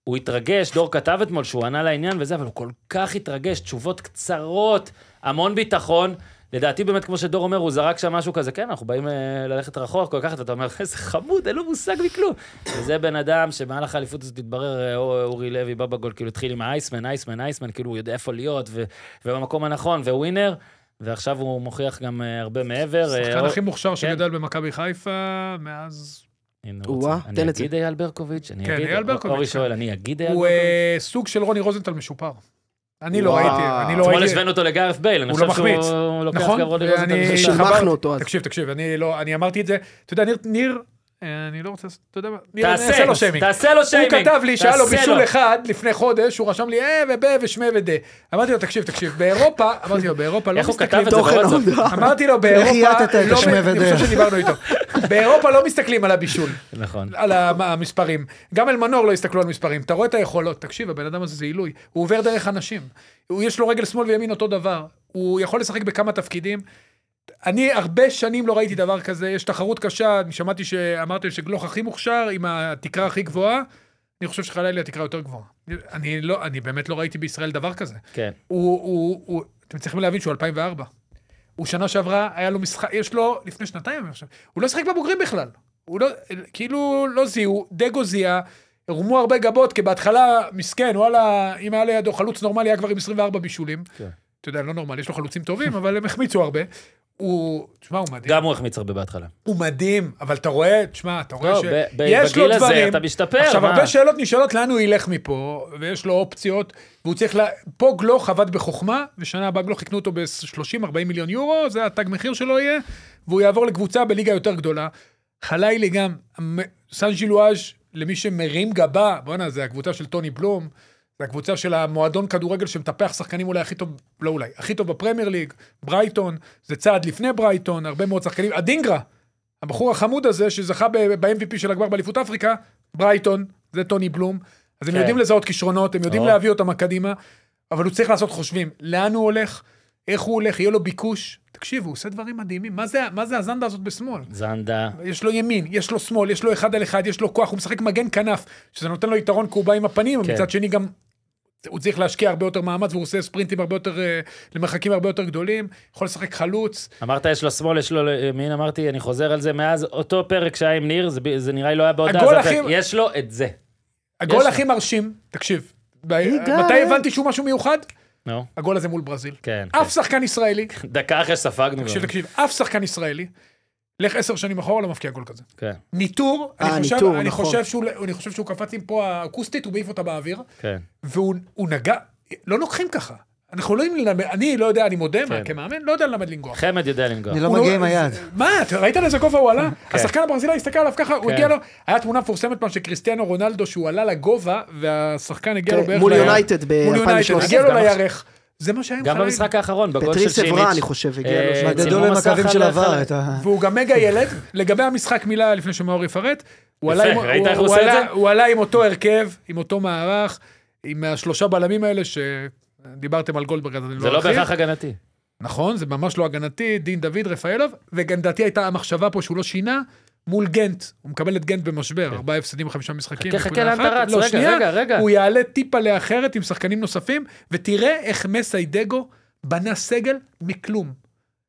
הוא התרגש, דור כתב אתמול שהוא ענה לעניין וזה, אבל הוא כל כך התרגש, תשובות קצרות, המון ביטחון. לדעתי באמת, כמו שדור אומר, הוא זרק שם משהו כזה, כן, אנחנו באים אה, ללכת רחוק, כל כך, ואתה אומר, איזה חמוד, אין לו מושג מכלום. וזה בן אדם שבמהלך האליפות הזאת התברר, אה, אור- אורי לוי בא בגול, כאילו התחיל עם אייסמן, אייסמן, אייסמן, כאילו הוא יודע איפה להיות, ובמקום הנכון, וווינר, ועכשיו הוא מוכיח גם אה, הרבה מעבר. אה, השחקן אור- הכי מוכשר כן. שגדל במכבי חיפה מאז... הוא רוצה. תן אני את זה. אגיד אייל ברקוביץ', אני כן, אגיד, אייל ברקוביץ', אורי כן. שואל, אני אגיד אייל הוא ברקוביץ'? אה, סוג של רוני רוזנטל משופר. אני לא. ראיתי, אני לא אתמול ראיתי... השווינו אותו לגארף בייל, אני הוא לא חושב מחמיץ. שהוא לוקח נכון, גם רוני רוזנטל. שימחנו חבל- אותו אז. תקשיב, תקשיב, אני לא, אני אמרתי את זה, אתה יודע, ניר, אה, אני לא רוצה, אתה יודע מה, תעשה, אעשה לו שיימינג. תעשה לו הוא שיימינג. כתב לי שהיה לו בישול אחד לפני חודש, הוא רשם לי אה וב ושמי ודה. אמרתי לו, תקשיב, תקשיב, באירופה, <laughs> אמרתי לו, באירופה לא איך הוא מסתכלים... כתב את זה תוכן בוואטסאפ? אמרתי לו, באירופה, לא, אני? חושב שדיברנו איתו. באירופה לא מסתכלים על הבישול, נכון. על המ- המספרים. גם אלמנור לא הסתכלו על מספרים. אתה רואה את היכולות, תקשיב, הבן אדם הזה זה עילוי. הוא עובר דרך אנשים. הוא, יש לו רגל שמאל וימין אותו דבר. הוא יכול לשחק בכמה תפקידים. אני הרבה שנים לא ראיתי דבר כזה, יש תחרות קשה, אני שמעתי שאמרתם שגלוך הכי מוכשר עם התקרה הכי גבוהה, אני חושב שחלילי התקרה יותר גבוהה. אני לא, אני באמת לא ראיתי בישראל דבר כזה. כן. הוא, הוא, הוא, אתם צריכים להבין שהוא 2004. הוא שנה שעברה, היה לו משחק, יש לו, לפני שנתיים עכשיו, הוא לא שיחק בבוגרים בכלל. הוא לא, כאילו, לא זיהו, דגו זיהה, הורמו הרבה גבות, כי בהתחלה, מסכן, וואלה, אם היה לידו חלוץ נורמלי, היה כבר עם 24 בישולים. כן. אתה יודע, לא נורמלי, יש לו חלוצים טובים, אבל הם החמיצו הרבה. הוא, תשמע, הוא מדהים. גם הוא החמיץ הרבה בהתחלה. הוא מדהים, אבל אתה רואה, תשמע, אתה רואה לא, יש לו בגיל הזה דברים- אתה משתפר, עכשיו, מה? הרבה שאלות נשאלות לאן הוא ילך מפה, ויש לו אופציות, והוא צריך ל... פה גלוך עבד בחוכמה, ושנה הבאה גלוך יקנו אותו ב-30-40 מיליון יורו, זה התג מחיר שלו יהיה, והוא יעבור לקבוצה בליגה יותר גדולה. חלילי גם, סן ג'ילואז' למי שמרים גבה, בואנה, זה הקבוצה של טוני בלום, הקבוצה של המועדון כדורגל שמטפח שחקנים אולי הכי טוב, לא אולי, הכי טוב בפרמייר ליג, ברייטון, זה צעד לפני ברייטון, הרבה מאוד שחקנים, הדינגרה, הבחור החמוד הזה שזכה ב-MVP של הגמר באליפות אפריקה, ברייטון, זה טוני בלום, אז הם כן. יודעים לזהות כישרונות, הם יודעים או. להביא אותם קדימה, אבל הוא צריך לעשות חושבים, לאן הוא הולך, איך הוא הולך, יהיה לו ביקוש. תקשיב, הוא עושה דברים מדהימים, מה זה, מה זה הזנדה הזאת בשמאל? זנדה. יש לו ימין, יש לו שמאל, יש לו אחד על אחד, יש לו כוח, הוא משחק מגן כנף, שזה נותן לו יתרון כי הוא בא עם הפנים, כן. מצד שני גם הוא צריך להשקיע הרבה יותר מאמץ, והוא עושה ספרינטים הרבה יותר, אה, למרחקים הרבה יותר גדולים, יכול לשחק חלוץ. אמרת יש לו שמאל, יש לו ימין, אמרתי, אני חוזר על זה מאז אותו פרק שהיה עם ניר, זה זה נראה לי לא היה בהודעה, הגול זה הכי-. יש לו את זה. הגול. הכי מרשים, תקשיב, ב- ליגה. מתי הבנתי שהוא משהו מיוחד? נו, הגול הזה מול ברזיל. כן. אף שחקן ישראלי, כן. דקה אחרי שספגנו. תקשיב. תקשיב, אף שחקן ישראלי, לך עשר שנים אחורה, לא מבקיע גול כזה. כן, ניטור, אה, אני חושב- ניטור, אני נכון. חושב שהוא- אני חושב שהוא קפץ עם פה האקוסטית, הוא מעיף אותה באוויר, כן. והוא הוא נגע, לא לוקחים ככה. אנחנו לא יודעים ללמד, אני לא יודע, אני מודה, כן. כמאמן, לא יודע ללמד לנגוח. חמד יודע לנגוע. אני לא הוא מגיע עם היד. מה, אתה ראית לאיזה גובה הוא עלה? כן. השחקן הברזילאי הסתכל עליו ככה, הוא כן. הגיע לו, היה תמונה מפורסמת פעם של קריסטיאנו רונלדו, שהוא עלה לגובה, והשחקן הגיע לו בערך... מול. יונייטד מול יונייטד, ב-2013. הגיע לו לירך. זה מה שהיה עם גם חלילי. במשחק האחרון, בגול של פטריס שימיץ'. אברה, אני חושב, הגיע לו שם. מדדו הקווים של VAR. והוא גם מגה ילד. לגבי המשחק מילה לפני שמאור יפרט, הוא עלה עם- זה? אותו הרכב, עם אותו מערך, עם השלושה בלמים האלה שדיברתם על גולדברג, אז אני זה לא לא ארחיב. בהכרח הגנתי. נכון, זה ממש לא הגנתי, דין דוד, רפאלוב, וגם לדעתי הייתה המחשבה פה שהוא לא שינה, מול גנט. הוא מקבל את גנט במשבר, ארבעה הפסדים בחמישה משחקים. כן. חכה, חכה, לאן אתה. רץ? לא, רגע, שנייה, רגע, רגע. הוא יעלה טיפה לאחרת עם שחקנים נוספים, ותראה איך מסאי דגו בנה סגל מכלום.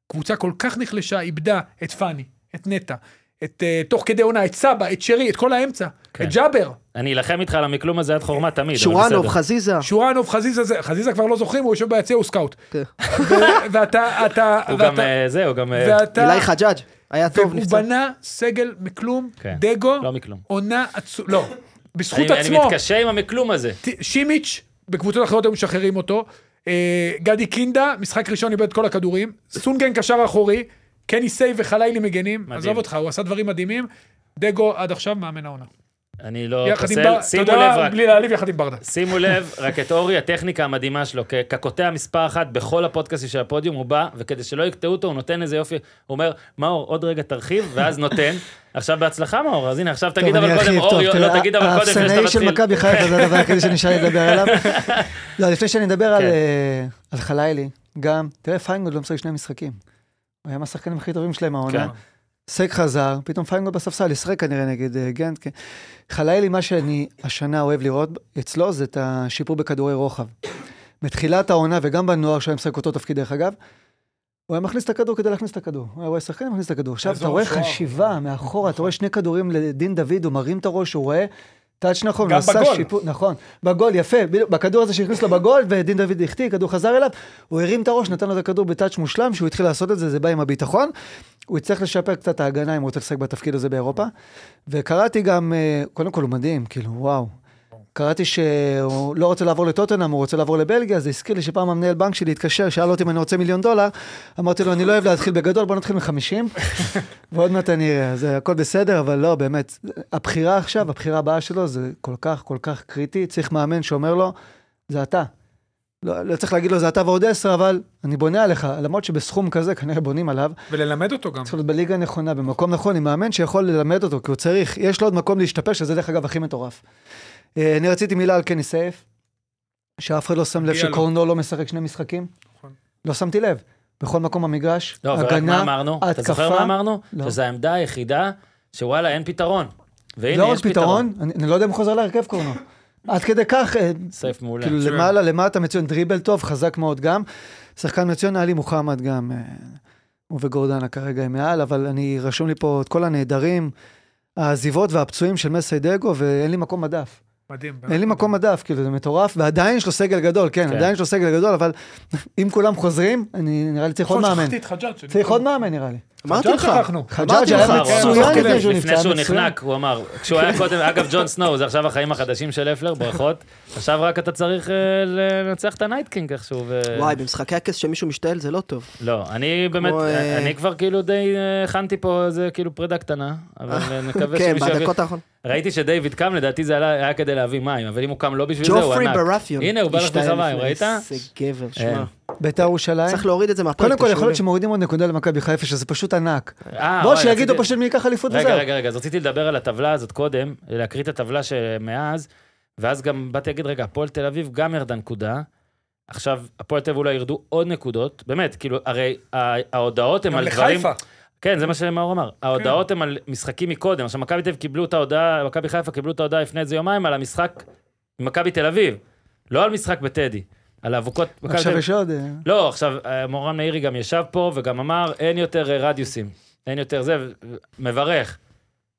קבוצה כל כך נחלשה, איבדה את פאני, את נטע, את אה, תוך כדי עונה, את סבא, את שרי, את כל האמצע, כן. את ג'אבר, אני אלחם איתך על המקלום הזה עד חורמה תמיד. שורנוב. חזיזה. שורנוב, חזיזה, זה, חזיזה כבר לא זוכרים, הוא יושב ביציע, הוא סקאוט. כן. ואתה, אתה, הוא גם, אה, זה, הוא גם... אה, ואתה, אילי חג'אג', היה טוב, והוא נפצע. בנה סגל מכלום, כן. דגו, לא מכלום. עונה עצום, לא, בזכות אני אני עצמו, מתקשה עם המכלום הזה. שימיץ', בקבוצות אחרות היו משחררים אותו, אה, גדי קינדה, משחק ראשון איבד את כל הכדורים, סונגן קשר אחורי, קני סייב וחלילי מגנים, מדהים. עזוב אותך, הוא עשה דברים מדהימים, דגו עד עכשיו מאמן העונה. אני לא אתה שימו יודע לב? רק. בלי להעליב יחד עם ברדה. שימו לב, רק את אורי, הטכניקה המדהימה שלו, כקוטע מספר אחת בכל הפודקאסטים של הפודיום, הוא בא, וכדי שלא יקטעו אותו, הוא נותן איזה יופי, הוא אומר, מאור, עוד רגע תרחיב, ואז נותן. <laughs> עכשיו בהצלחה, מאור, אז הנה, עכשיו תגיד אבל קודם, אורי, לא תגיד אבל קודם, לפני שאתה האפסנאי של. מכבי חיפה זה הדבר היחידי שנשאר לדבר עליו. <laughs> לא, לפני שאני אדבר על, כן. אה, על חלילי, גם, תראה, פיינגולד לא משחק שני משחקים. הוא היה מהשחקנים הכי טובים שלהם העונה. סק חזר, פתאום פיינגולד בספסל, ישחק כנראה נגד אה, גנט. כן. חלילי, מה שאני השנה אוהב לראות אצלו, זה את השיפור בכדורי רוחב. בתחילת העונה, וגם בנוער שהוא היה משחק אותו תפקיד, דרך אגב, הוא היה מכניס את הכדור כדי להכניס את הכדור. הוא היה רואה שחקן, מכניס את הכדור. עכשיו אתה רואה השוער. חשיבה מאחורה, אתה רואה שני כדורים לדין דוד, הוא מרים את הראש, הוא רואה טאץ' נכון, הוא עשה. שיפור, נכון, בגול, יפה, בכדור הזה שהכניס לו בגול, ודין דוד החטיא, כדור חזר אליו, הוא הרים את הראש, נתן לו את הכדור בטאץ' מושלם, שהוא התחיל לעשות את זה, זה בא עם הביטחון. הוא יצטרך לשפר קצת את ההגנה אם הוא רוצה לשחק בתפקיד הזה באירופה. וקראתי גם, אה, קודם כל הוא מדהים, כאילו, וואו. קראתי שהוא לא רוצה לעבור לטוטנאם, הוא רוצה לעבור לבלגיה, זה הזכיר לי שפעם המנהל בנק שלי התקשר, שאל אותי אם אני רוצה מיליון דולר, אמרתי לו, אני לא אוהב להתחיל בגדול, בוא נתחיל מ-50, <laughs> ועוד מעט אני אראה, אז אה, הכל בסדר, אבל לא, באמת, הבחירה עכשיו, הבחירה הבאה שלו, זה כל כך, כל כך קריטי, צריך מאמן שאומר לו, זה אתה. לא, לא צריך להגיד לו, זה אתה ועוד עשר, אבל אני בונה עליך, למרות שבסכום כזה כנראה בונים עליו, וללמד אותו גם. צריך להיות בליגה נכונה, במקום נכון, עם מאמן שיכול ללמד אותו, כי הוא צריך, יש לו עוד מקום להשתפר, שזה דרך אגב הכי מטורף. אה, אני רציתי מילה על קני סייף, שאף אחד לא שם לב. שקורנו לא משחק שני משחקים. נכון. לא שמתי לב. בכל מקום במגרש, לא, ורק מה הגנה, אמרנו? אתה זוכר התקפה. מה אמרנו? לא. שזו העמדה היחידה שוואלה, אין פתרון. והנה, לא יש פתרון. פתרון, אני אני לא יודע אם הוא חוזר להרכב קורנו. <laughs> עד כדי כך, אה, סייף מעולה. כאילו. למעלה, למטה מצוין, דריבל טוב, חזק מאוד גם. שחקן מצוין, עלי מוחמד גם, אה, הוא וגורדנה כרגע הם מעל, אבל אני, רשום לי פה את כל הנעדרים, העזיבות והפצועים של מסיידגו, ואין לי מקום מדף. מדהים. אין לי מקום מדף, כאילו זה מטורף, ועדיין יש לו סגל גדול, כן, כן. עדיין יש לו סגל גדול, אבל אם כולם חוזרים, אני נראה לי צריך עוד נכון, מאמן. צריך עוד מאמן נראה לי. אמרתי לך. חג'אג' היה לך, הוא מצוין אמר, לפני שהוא לפני נפצע, שהוא מצוין. נחנק, הוא אמר, כשהוא היה קודם, אגב, ג'ון סנואו, זה עכשיו החיים החדשים של אפלר, ברכות. עכשיו רק אתה צריך אה, לנצח את ה Night King איכשהו. וואי, במשחקי הכס שמישהו משתעל זה לא טוב. לא, אני באמת, אה, אני כבר כאילו די אה, הכנתי פה איזה כאילו פרידה קטנה, אבל נקווה כן, שמישהו יביא... בדקות האחרונות. ראיתי שדייוויד קם, לדעתי זה היה כדי להביא מים, אבל אם הוא קם לא בשביל זה, הוא ג'ופרי ענק. ברפיון. הנה, הוא בא מים, לפני. ראית? איזה גבר, שמע. בית"ר ירושלים. צריך להוריד את זה מהפרק. קודם כל, יכול להיות. שמורידים עוד נקודה למכבי חיפה, שזה פשוט ענק. אה, בוא, שיגידו פשוט מי ייקח אליפות רגע, וזהו. רגע, רגע, אז רציתי לדבר על הטבלה הזאת קודם, להקריא את הטבלה שמאז, ואז גם באתי להגיד, רגע, הפועל תל אביב גם ירדה נקודה. עכשיו, הפועל תל אביב אולי ירדו עוד נקודות, באמת, כאילו, הרי ה- ההודעות הן גם על דברים... לחיפה. כן, זה מה שמאור אמר. ההודעות הן על משחקים מקודם. עכשיו, מכבי תל אביב קיבלו את ההודעה, מכבי חיפה קיבלו את ההודעה לפני איזה יומיים על המשחק עם מכבי תל אביב. לא על משחק בטדי. על האבוקות... עכשיו. יש עוד... אה, לא, עכשיו, אה, מורן מאירי גם ישב פה וגם אמר, אין יותר אה, רדיוסים. אין יותר זה, מברך.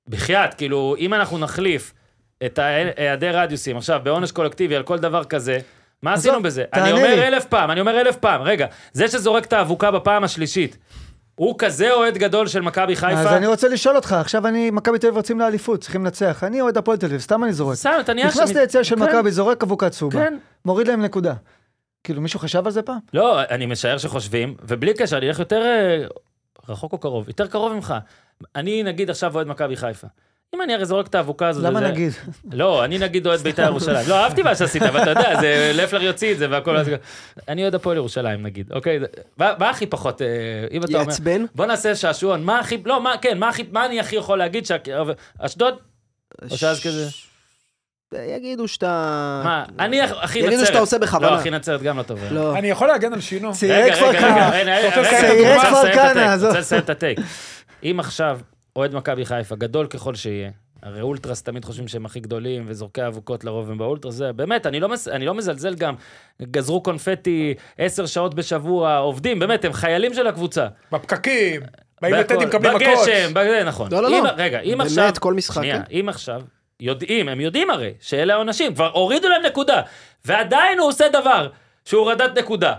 בחייאת, כאילו, אם אנחנו נחליף את היעדר רדיוסים, עכשיו, בעונש קולקטיבי על כל דבר כזה, מה עשינו בזה? אני אומר. אלף פעם, אני אומר אלף פעם, רגע, זה שזורק את האבוקה בפעם השלישית, הוא כזה אוהד גדול של מכבי אז חיפה? אני רוצה לשאול אותך, עכשיו אני, מכבי תל אביב רוצים לאליפות, צריכים לנצח. אני אוהד הפועל תל אביב, סתם אני זורק. סתם, אתה נהיה... נכנס ליציאה של כן, מכבי, זורק אבוקת צהובה. כן. מוריד להם נקודה. כאילו, מישהו חשב על זה פעם? לא, אני משער שחושבים, ובלי קשר, אני אלך יותר אה, רחוק או קרוב, יותר קרוב ממך. אני נגיד עכשיו אוהד מכבי חיפה. אם אני הרי זורק את האבוקה הזאת... למה נגיד? לא, אני נגיד אוהד בית"ר ירושלים. לא, אהבתי מה שעשית, אבל אתה יודע, זה לפלר יוציא את זה והכל. אני אוהד הפועל ירושלים נגיד, אוקיי? מה הכי פחות, אה, אם אתה אומר... יעצבן. בוא נעשה שעשועון, מה הכי, לא, מה, כן, מה אני הכי יכול להגיד, אשדוד? או שאז כזה, יגידו שאתה... מה, אני הכי נצרת. יגידו שאתה עושה בכוונה. לא, הכי נצרת גם לא טוב. לא. אני יכול להגן על שינו. צעירי כפר כנא. צעירי אני כפר כנא, עזוב. רוצה לסיים את הטייק. אם עכשיו אוהד מכבי חיפה, גדול ככל שיהיה, הרי אולטרס תמיד חושבים שהם הכי גדולים, וזורקי האבוקות לרוב הם באולטרס, זה באמת, אני לא, מס, אני לא מזלזל גם, גזרו קונפטי עשר שעות בשבוע, עובדים, באמת, הם חיילים של הקבוצה. בפקקים, באים בהכל, לטדי מקבלים מכות. בגשם, בזה, נכון. לא, לא, אם, לא. רגע, אם באמת, עכשיו... כל משחק, שנייה, כן. אם עכשיו, יודעים, הם יודעים הרי, שאלה העונשים, כבר הורידו להם נקודה, ועדיין הוא עושה דבר, שהוא הורדת נקודה.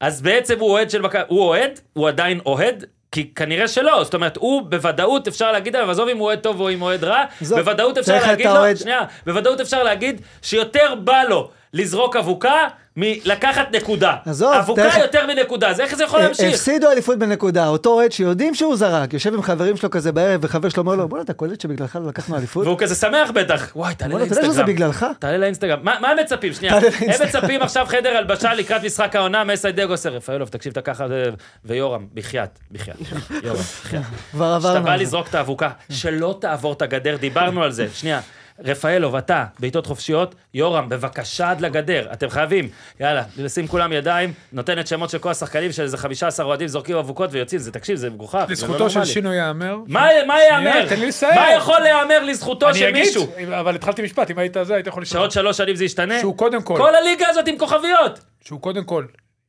אז בעצם הוא אוהד של מכבי, הוא אוהד, הוא עדיין אוהד, כי כנראה שלא, זאת אומרת, הוא בוודאות אפשר להגיד עליו, עזוב אם הוא אוהד טוב או אם הוא אוהד רע, בוודאות אפשר להגיד לו, שנייה, בוודאות אפשר להגיד שיותר בא לו לזרוק אבוקה מלקחת נקודה. עזוב, אבוקה תכף- יותר מנקודה, אז איך זה יכול להמשיך? הפסידו אליפות בנקודה, אותו אוהד שיודעים שהוא זרק, יושב עם חברים שלו כזה בערב, וחבר שלו אומר לו, בוא'נה, אתה קולט שבגללך לא לקחנו אליפות? והוא כזה שמח בטח. וואי, תעלה בוא'נה, אתה יודע שזה לאינסטגרם. בגללך? תעלה לאינסטגרם. מה מה הם מצפים? שנייה. הם לאינסטגרם. מצפים עכשיו חדר הלבשה לקראת משחק העונה, מסיידגו עושה רפאלוב, תקשיב, אתה ככה, זה- ויורם, בחייאת, בחייאת. יורם, בחייאת. כבר עברנו. בא על זה. לזרוק את האבוקה, שלא תעבור את הגדר, דיברנו על זה. שנייה. רפאלוב, אתה, בעיטות חופשיות, יורם, בבקשה עד לגדר, אתם חייבים. יאללה, לשים כולם ידיים, נותנת שמות של כל השחקנים, של איזה 15 אוהדים זורקים אבוקות ויוצאים, זה, תקשיב, זה מגוחך. זה לא לזכותו של. שינו ייאמר. מה ייאמר? תן לי לסיים. מה יכול להיאמר לזכותו של מישהו? אבל התחלתי משפט, אם היית זה, היית יכול לשאול. שעוד שלוש שנים זה ישתנה? שהוא קודם כל, כל הליגה הזאת עם כוכביות. שהוא קודם כל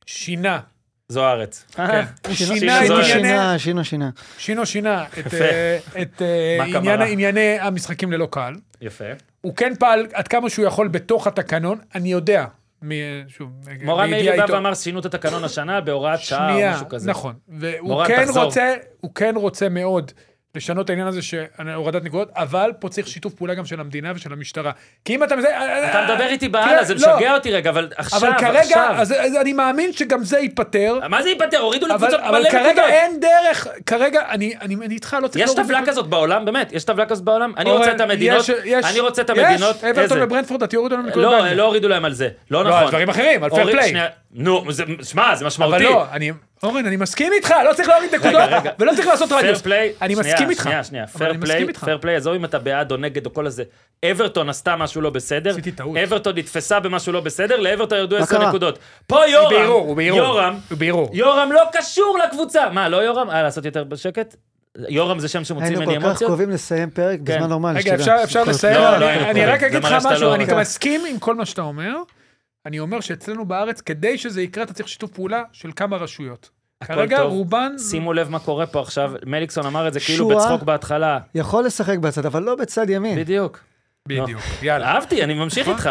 שינה, זוארץ. כן, הוא שינו שינה את. ענייני, שינו, שינה. שינו שינה את. אה, את אה? ענייני המשחקים ללא קהל. יפה. הוא כן פעל עד כמה שהוא יכול בתוך התקנון, אני יודע, מ- שוב, מורן מאירי בא. ואמר שינו את התקנון השנה בהוראת שעה או שנייה, משהו כזה. נכון. והוא כן. רוצה, הוא כן רוצה מאוד לשנות את העניין הזה של הורדת נקודות, אבל פה צריך שיתוף פעולה גם של המדינה ושל המשטרה. כי אם אתה... אתה מדבר איתי תראה, באללה, זה לא. משגע אותי רגע, אבל עכשיו, אבל כרגע, עכשיו. אז, אני מאמין שגם זה ייפתר. מה זה ייפטר? הורידו אבל, לקבוצות אבל מלא כרגע נקודות. אין דרך, כרגע, אני, איתך, לא צריך... יש טבלה. כזאת בעולם, באמת? יש טבלה כזאת בעולם? אני רוצה את המדינות, אני רוצה את המדינות, יש, אברטון? וברנדפורד, אתה יורידו להם נקודות. לא. לא הורידו להם על זה, לא לא, נכון. על דברים אחרים, על פייר פליי. נו, שמע, זה אבל משמעותי. לא, אני... אורן, אני מסכים איתך, לא צריך להוריד נקודות. ולא צריך לעשות פייר רדיוס. פליי, אני מסכים איתך. שנייה, שנייה, פייר אני פליי. פייר פליי, עזוב אם אתה בעד או נגד או כל הזה. אברטון עשתה משהו לא בסדר, עשיתי טעות. אברטון נתפסה במשהו לא בסדר, לאברטון ירדו מה 10 קרה? נקודות. פה יורם. יורם. יורם לא קשור לקבוצה. מה, לא יורם? אה, לעשות יותר בשקט? יורם זה שם שמוציא היינו ממני כל כך אמוציות? קרובים לסיים פרק בזמן נורמלי, רגע. אפשר, אפשר לסיים? לא, אני- לא היינו אני. רק אגיד לך משהו, לא- אני כן. מסכים עם כל מה שאתה אומר. אני אומר שאצלנו בארץ, כדי שזה יקרה, אתה צריך שיתוף פעולה של כמה רשויות. כרגע טוב. רובן... שימו לב מה קורה פה עכשיו, מליקסון אמר את זה כאילו. בצחוק בהתחלה. יכול לשחק בצד, אבל לא בצד ימין. בדיוק. בדיוק, יאללה. אהבתי, אני ממשיך נכון. איתך.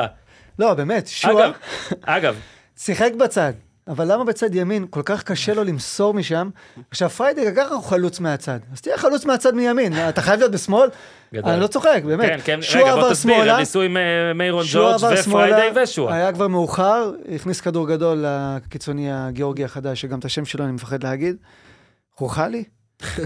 לא, באמת, שועה אגב, אגב, שיחק בצד. אבל למה בצד ימין כל כך קשה לו למסור משם? עכשיו פריידי ככה הוא חלוץ מהצד. אז תהיה חלוץ מהצד מימין. אתה חייב להיות בשמאל? גדול. אני לא צוחק, באמת. כן, כן, שועה רגע, בוא תסביר, הם ניסו עם מיירון ג'ורג' ופריידי ושועה. היה כבר מאוחר, הכניס כדור גדול לקיצוני הגיאורגי החדש, שגם את השם שלו אני מפחד להגיד. חוכלי?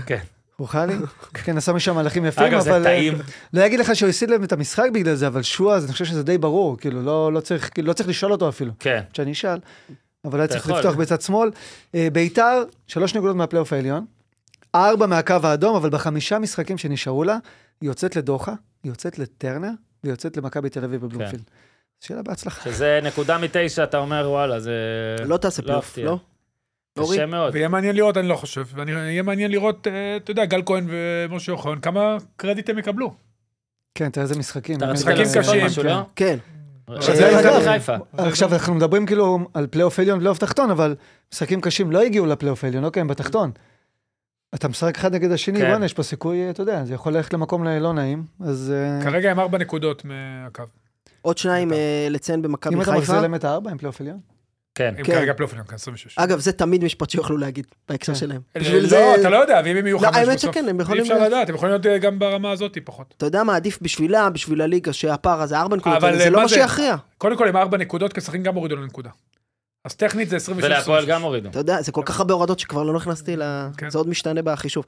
כן. חוכלי? כן, עשה משם מהלכים יפים, אגב, זה אבל... אה, טעים. לא אגיד לך שהוא הפסיד להם את המשחק בגלל זה, אבל שועה, אני חושב שזה די ברור, כאילו, לא, לא, צריך, כאילו, לא צריך לשאול אותו אפילו. כן. שאני אשאל, אבל היה צריך יכול. לפתוח בצד שמאל. אה, ביתר, שלוש נקודות מהפלייאוף העליון, ארבע מהקו האדום, אבל בחמישה משחקים שנשארו לה, היא יוצאת לדוחה, היא יוצאת לטרנר, והיא יוצאת למכבי תל אביב בבלומפילד. שיהיה לה בהצלחה. שזה נקודה מתשע, אתה אומר, וואלה, זה... לא תעשה פלייאוף, אפתיע. לא? קשה מאוד. ויהיה מעניין לראות, אני לא חושב. ויהיה מעניין לראות, אה, אתה יודע, גל כהן ומשה אוחיון, כמה קרדיט הם יקבלו. כן, תראה איזה משחקים. אתה. רצית משחקים להוסיף עוד משהו, כן. לא? כן. חיפה. עכשיו אנחנו מדברים כאילו על פלייאוף עליון, פלייאוף תחתון, אבל משחקים קשים לא הגיעו לפלייאוף העליון, אוקיי, הם בתחתון. אתה משחק אחד נגד השני, כן. בואנה, יש פה סיכוי, אתה יודע, זה יכול ללכת למקום לא נעים, אז אה, כרגע הם ארבע נקודות מהקו. עוד שניים אה, לציין במכבי אם אתה מחזיר חיפה. להם את הארבע עם פלייאוף עליון. כן. הם כן. כרגע פלייאוף עליון, כאן 26. אגב, זה תמיד משפט שיוכלו להגיד בהקשר כן. שלהם. לא, בשביל זה, אתה לא יודע, ואם הם יהיו לא, חמש האמת בסוף, שכן, הם אי יכולים... אפשר לדעת, הם יכולים להיות אה, גם ברמה הזאת פחות. אתה יודע מה עדיף בשבילה, בשביל הליגה, שהפער הזה, ארבע נקודות, זה אה, לא מה? שיכריע. קודם כל עם ארבע נקודות, כי סכנין גם הורידו לו נקודה. אז טכנית זה 26. ולהפועל גם הורידו. אתה יודע, זה כל כך הרבה הורדות שכבר לא נכנסתי ל... כן. זה עוד משתנה בחישוב.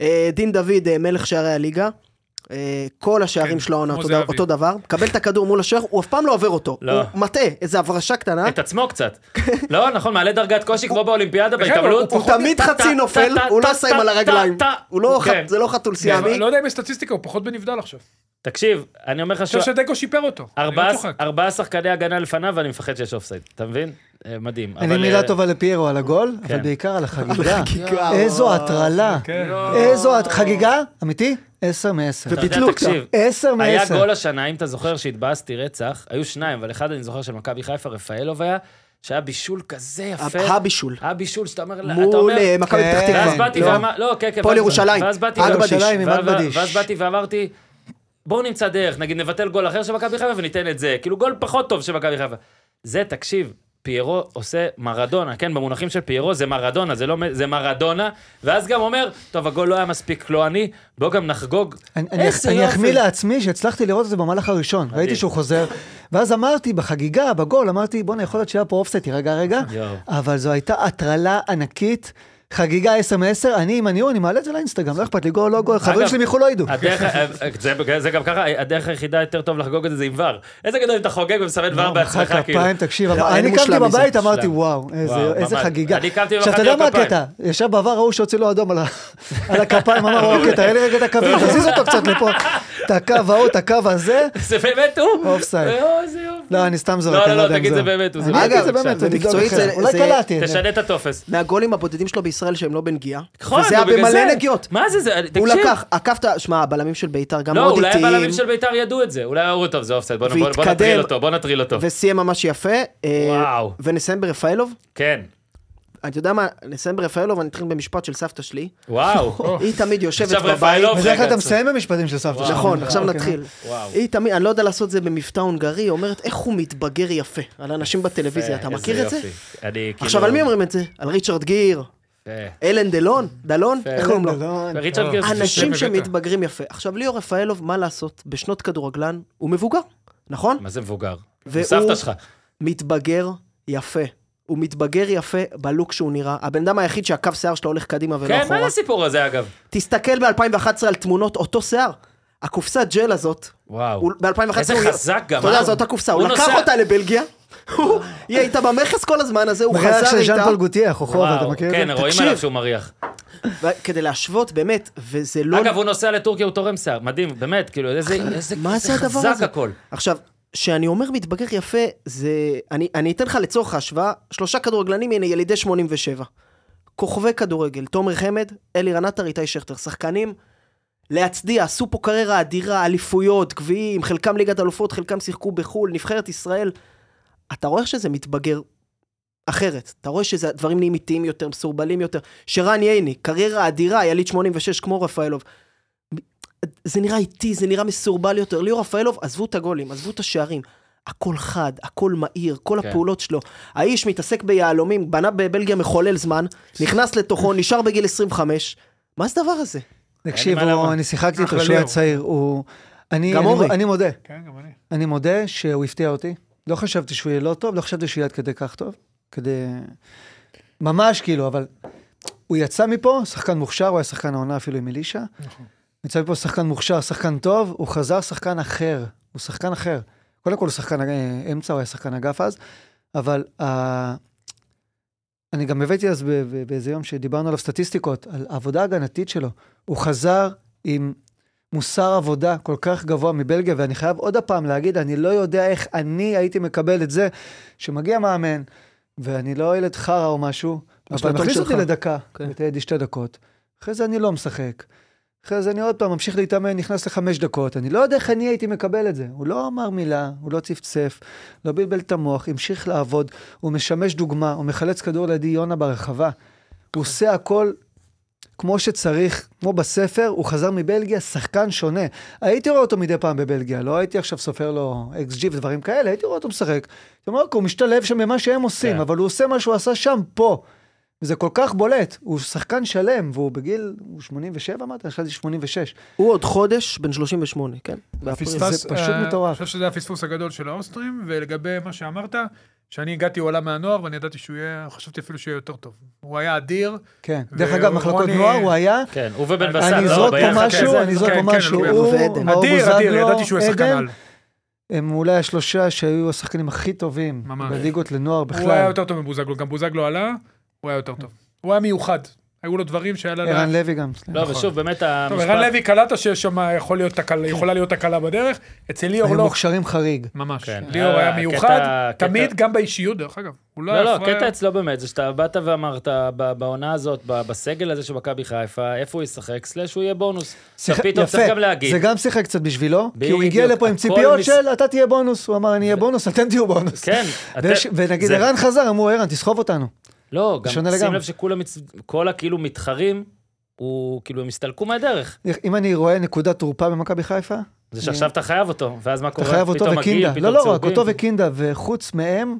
אה, דין דוד, אה, מלך שערי הליגה. אה, כל השערים כן, שלו העונה אותו, דבר, מקבל את הכדור מול השוער, הוא אף פעם לא עובר אותו, לא. הוא מטעה, איזה הברשה קטנה, את עצמו קצת. <laughs> לא, נכון, מעלה דרגת קושי כמו באולימפיאדה, כן, בהתעמלות. הוא תמיד חצי נופל, הוא לא עם על הרגליים, לא, כן. ח- זה לא חתול סיאמי, לא יודע אם יש סטטיסטיקה, הוא פחות בנבדל עכשיו. תקשיב, אני אומר לך אני חושב. שדגו שיפר אותו. לא ארבעה- שחקני הגנה לפניו ואני מפחד שיש אופסייד, אתה מבין? אה, מדהים. אני מילה אה, טובה לפיירו על הגול, אבל כן. בעיקר על החגיגה. חגיגה, איזו. הטרלה. כן. איזו חגיגה, אמיתי? עשר מעשר. וביטלו אותה. עשר היה מעשר. גול השנה, אם אתה זוכר שהתבאסתי רצח, היו שניים, אבל אחד אני זוכר של מכבי חיפה, רפאלוב היה, שהיה בישול כזה יפה. הבישול, היה בישול שאתה אומר, אתה מול אומר, אה, מכבי. פתח ואז תקווה, באתי לא? ואמרתי, לא, כן, כן. הפועל ואז- ירושלים. ואז באתי. ואז באתי ואמרתי, בואו נמצא דרך, נגיד נבטל גול אחר של מכבי חיפה וניתן את זה, כאילו גול פחות טוב של מכבי חיפה. זה, תקשיב, פיירו עושה מרדונה, כן, במונחים של פיירו זה מרדונה, זה לא, זה מרדונה, ואז גם אומר, טוב, הגול לא היה מספיק קלועני, בואו גם נחגוג. אני- אני אני יופי. אחמיא לעצמי שהצלחתי לראות את זה במהלך הראשון. ראיתי שהוא חוזר, ואז אמרתי, בחגיגה, בגול, אמרתי, בואנה, יכול להיות שהיה פה אופסייט, רגע, רגע. אבל זו הייתה הטרלה ענקית. חגיגה 10 מ-10, אני, אם אני הוא, אני מעלה את זה לאינסטגרם, לא אכפת לי, גול, לא גול, חברים אגב, שלי מחו"ל לא ידעו. אה, זה, זה גם ככה, הדרך היחידה יותר טוב לחגוג את זה זה עם VAR. איזה גדול אם אתה חוגג ומסמן VAR מחא בעצמך, כאילו. כפיים, תקשיב, לא, אני קמתי. בבית, אמרתי. וואו, איזה-. חגיגה. אני קמתי עכשיו, אתה יודע מה. הקטע? ישב ב VAR ההוא שהוציא לו אדום על <laughs> הכפיים, אמר, אוקיי, תראה לי רגע את הקווים, <laughs> תזיז אותו קצת לפה. את הקו ההוא, את הקו הזה, זה באמת הוא? אופסייד. לא, אני סתם זורק, לא, אני לא, לא לא, יודע אם תגיד זה... זה באמת, הוא, זה אני באמת. אגיד את זה בבקשה. באמת, תבדוק ומקצועית אחרת. זה- אולי קלעתי. תשנה את הטופס. מהגולים הבודדים שלו בישראל שהם לא בנגיעה, נכון, וזה היה במלא נגיעות, מה זה, זה, הוא תקשיב. לקח, עקפת, שמע, הבלמים של בית"ר גם לא, מאוד אולי איטיים, הבלמים של בית"ר ידעו את זה. אולי אמרו, טוב, זה אופסייד, בוא. נטריל אותו, בוא נטריל אותו. וסיים ממש יפה, אה, וואו. ונסיים ברפאלוב, כן. אתה יודע מה, נסיים ברפאלוב, אני אתחיל במשפט של סבתא שלי, וואו. <laughs> היא תמיד יושבת עכשיו בבית, רפאלוב, בדרך כלל רגע, אתה מסיים במשפטים של סבתא שלך. נכון, עכשיו אוקיי. נתחיל. וואו. היא תמיד, אני לא יודע לעשות את זה במבטא הונגרי, היא אומרת איך הוא מתבגר יפה, על אנשים בטלוויזיה, אתה מכיר את זה? אני כאילו... עכשיו, על מי אומרים את זה? על ריצ'רד גיר. אלן דלון? דלון? איך קוראים לו? לא, אנשים. שמתבגרים יפה. עכשיו, ליאור רפאלוב, מה לעשות? בשנות כדורגלן, הוא מבוגר, נכון? מה זה מבוגר? והוא- סבתא שלך. מתבגר יפה. הוא מתבגר יפה בלוק שהוא נראה. הבן אדם היחיד שהקו שיער שלו הולך קדימה ולא כן, אחורה. מה זה הסיפור הזה אגב? תסתכל ב-2011 על תמונות אותו שיער. הקופסת ג'ל הזאת, וואו. הוא- ב-2011 איזה הוא... חזק גם, אתה יודע? זו אותה קופסה, הוא הוא לקח נוסע- אותה לבלגיה, היא הייתה במכס כל הזמן הזה, הוא מריח חזר של ז'אן איתה, פול גוטייה, חוכוב, אתה. מכיר את כן, זה? רואים תקשיב. עליו שהוא מריח. כדי להשוות, באמת, וזה לא... אגב, הוא נוסע לטורקיה, הוא תורם שיער. מדהים, באמת, כאילו, איזה איזה- מה זה הדבר חזק הזה? הכל. עכשיו, כשאני אומר מתבגר יפה, זה... אני, אני אתן לך לצורך ההשוואה, שלושה כדורגלנים, הנה, ילידי 87. כוכבי כדורגל, תומר חמד, אלירן עטר, איתי שכטר, שחקנים, להצדיע, עשו פה קריירה אדירה, אליפויות, גביעים, חלקם ליגת אלופות, חלקם שיחקו בחו"ל, נבחרת ישראל. אתה רואה שזה מתבגר אחרת. אתה רואה שהדברים נהיים איטיים יותר, מסורבלים יותר. שרן ייני, קריירה אדירה, יליד 86 כמו רפאלוב. זה נראה איטי, זה נראה מסורבל יותר. ליאור רפאלוב, עזבו את הגולים, עזבו את השערים. הכל חד, הכל מהיר, כל כן. הפעולות שלו. האיש מתעסק ביהלומים, בנה בבלגיה מחולל זמן, נכנס לתוכו, נשאר בגיל 25. מה זה הדבר הזה? תקשיב. אני שיחקתי איתו כשהוא היה. צעיר, הוא... אני גם אני- אורי. אני מודה, כן, גם אני. אני מודה שהוא הפתיע אותי. לא חשבתי שהוא יהיה לא טוב, לא חשבתי שהוא יהיה עד כדי כך טוב. כדי... ממש כאילו, אבל... הוא יצא מפה, שחקן מוכשר, הוא היה שחקן העונה אפילו עם אלישע. נכון. יצא מפה שחקן מוכשר, שחקן טוב, הוא חזר שחקן אחר. הוא שחקן אחר. קודם כל הוא שחקן אה, אמצע, הוא היה שחקן אגף אז, אבל אה, אני גם הבאתי אז באיזה יום שדיברנו עליו סטטיסטיקות, על העבודה ההגנתית שלו. הוא חזר עם מוסר עבודה כל כך גבוה מבלגיה, ואני חייב עוד הפעם להגיד, אני לא יודע איך אני הייתי מקבל את זה, שמגיע מאמן, ואני לא ילד חרא או משהו, אבל מכניס אותי. לדקה, כן. וטדי שתי דקות. אחרי זה אני לא משחק. אחרי זה אני עוד פעם ממשיך להתאמן, נכנס לחמש דקות. אני לא יודע איך אני הייתי מקבל את זה. הוא לא אמר מילה, הוא לא צפצף, לא בלבל את המוח, המשיך לעבוד, הוא משמש דוגמה, הוא מחלץ כדור לידי יונה ברחבה. הוא עושה הכל כמו שצריך, כמו בספר, הוא חזר מבלגיה, שחקן שונה. הייתי רואה אותו מדי פעם בבלגיה, לא הייתי עכשיו סופר לו XG ודברים כאלה, הייתי רואה אותו משחק. "אוקיי, הוא משתלב שם במה שהם עושים, כן. אבל הוא עושה מה שהוא עשה שם, פה. וזה כל כך בולט, הוא שחקן שלם, והוא בגיל, הוא 87 אמרת? אני חשבתי 86. הוא עוד חודש בן 38, כן? באפריל. פספס, זה פשוט אה, מטורף. אני חושב שזה הפספוס הגדול של האוסטרים, ולגבי מה שאמרת, שאני הגעתי, הוא עלה מהנוער, ואני ידעתי שהוא יהיה, חשבתי אפילו שהוא יהיה יותר טוב. הוא היה אדיר. כן. דרך אגב, מחלקות נוער הוא היה, כן, הוא ובן בסט, אני לא, אזרוק ביחד פה משהו, כזה. אני אזרוק כן, פה כן, משהו, הוא הוא, ועדן. מאור אדיר, אדיר, בוזגלו, ידעתי שהוא יהיה שחקן עדן, על. הם אולי השלושה שהיו השחקנים הכי טובים ממש. בליגות לנוער בכלל. הוא היה יותר טוב מבוזגלו, גם בוזגלו עלה, הוא היה יותר טוב. הוא היה מיוחד. היו לו דברים שהיה לה... ערן לוי גם. לא, נכון. ושוב, באמת טוב, המשפט... ערן לוי קלטת שיש שם יכולה להיות תקלה בדרך. אצל ליאור היו לא, מוכשרים חריג. ממש. כן. ליאור אה, היה מיוחד, תמיד גם באישיות, דרך אגב. לא לא, לא. הקטע אצלו באמת, זה שאתה באת ואמרת, ב- בעונה הזאת, ב- בסגל הזה של מכבי חיפה, איפה הוא ישחק, סלאש הוא יהיה בונוס. פתאום צריך יפה. גם להגיד. זה גם שיחק קצת בשבילו, כי הוא הגיע לפה עם ציפיות של אתה תהיה בונוס, הוא אמר אני אהיה בונוס, אתם תהיו בונוס. כן, ונגיד ערן חזר, אמרו ערן תסחוב אותנו. לא, גם שים לגמרי. לב שכולם, מצ- כל הכאילו מתחרים, הוא כאילו, הם הסתלקו מהדרך. אם אני רואה נקודת תורפה במכבי חיפה, זה שעכשיו אתה חייב אותו, ואז מה אתה קורה? חייב אותו וקינדה. לא, לא רק. אותו וקינדה, וחוץ מהם,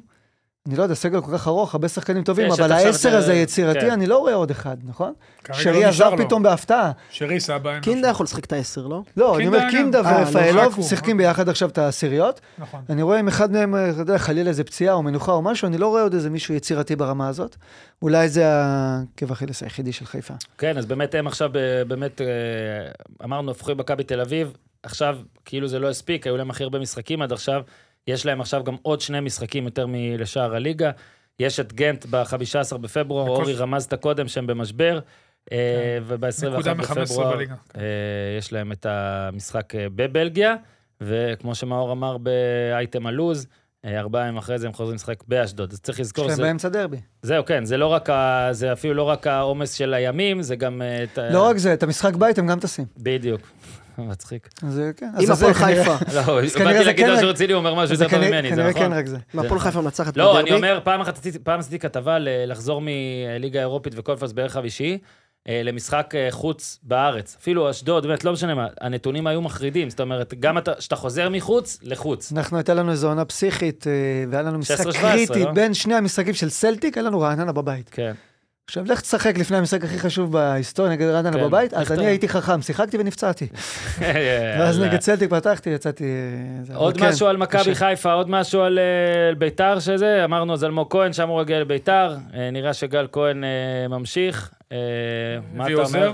אני לא יודע, סגל כל כך ארוך, הרבה שחקנים טובים, אבל העשר הזה יצירתי, כן. אני לא רואה עוד אחד, נכון? שרי לא עזב לו. פתאום בהפתעה. שרי סבא. אין קינדה. יכול לשחק את העשר, לא? לא, אני אומר. קינדה אה, לא, ורפאלוב הוא. שיחקים ביחד עכשיו את העשיריות. נכון. אני רואה אם אחד מהם, אתה יודע, חלילה איזה פציעה או מנוחה או משהו, אני לא רואה עוד איזה מישהו יצירתי ברמה הזאת. אולי זה העקב אכילס היחידי של חיפה. כן, אז באמת הם עכשיו, אה, באמת, אה, אמרנו, הפכו מכבי תל אביב, עכשיו, כאילו זה לא הספיק, היו להם הכי הרבה משחקים עד עכשיו, יש להם עכשיו גם עוד שני משחקים יותר מלשאר הליגה. יש את גנט ב-15 בפברואר, בכל- אורי רמזת קודם שהם במשבר, כן. וב-21 נקודה מ-15 בפברואר בליגה. אה, יש להם את המשחק אה, בבלגיה, וכמו שמאור אמר באייטם הלוז, אה, ארבעה ימים אחרי זה הם חוזרים לשחק באשדוד. אז צריך יש לזכור, להם זה, באמצע דרבי. זהו, כן, זה לא רק, ה, זה אפילו לא רק העומס של הימים, זה גם... אה, את ה- לא רק זה, את המשחק בית הם גם טסים. בדיוק. מצחיק. אז זה כן. זה הפועל כנראה- חיפה. <laughs> לא, כנראה באתי להגיד כן רציני, הוא אומר משהו יותר טוב כנראה ממני, זה כנראה נכון? כן רק זה. אם הפועל חיפה מנצחת לא, בדרבי. אני אומר, פעם אחת עשיתי- פעם כתבה לחזור מליגה אירופית וקונפרנס בערך חמישי, אה, למשחק אה, חוץ בארץ. אפילו אשדוד, באמת, לא משנה מה, הנתונים היו מחרידים. זאת אומרת, גם אתה- כשאתה חוזר מחוץ, לחוץ. אנחנו, הייתה לנו איזו עונה פסיכית, אה, והיה לנו משחק 16-17, קריטי לא? בין שני המשחקים של סלטיק, היה לנו רעננה בבית. כן. עכשיו, לך תשחק לפני המשחק הכי חשוב בהיסטוריה נגד רעננה כן. בבית, אז אני הייתי חכם, שיחקתי ונפצעתי. <laughs> ואז. נגד סלטיק פתחתי, יצאתי... אה, עוד כן, משהו על מכבי. חיפה, עוד משהו על אה, ביתר שזה, אמרנו אז אלמוג כהן, שם הוא רגיל לביתר, אה, נראה שגל כהן ממשיך. מה אתה. אומר?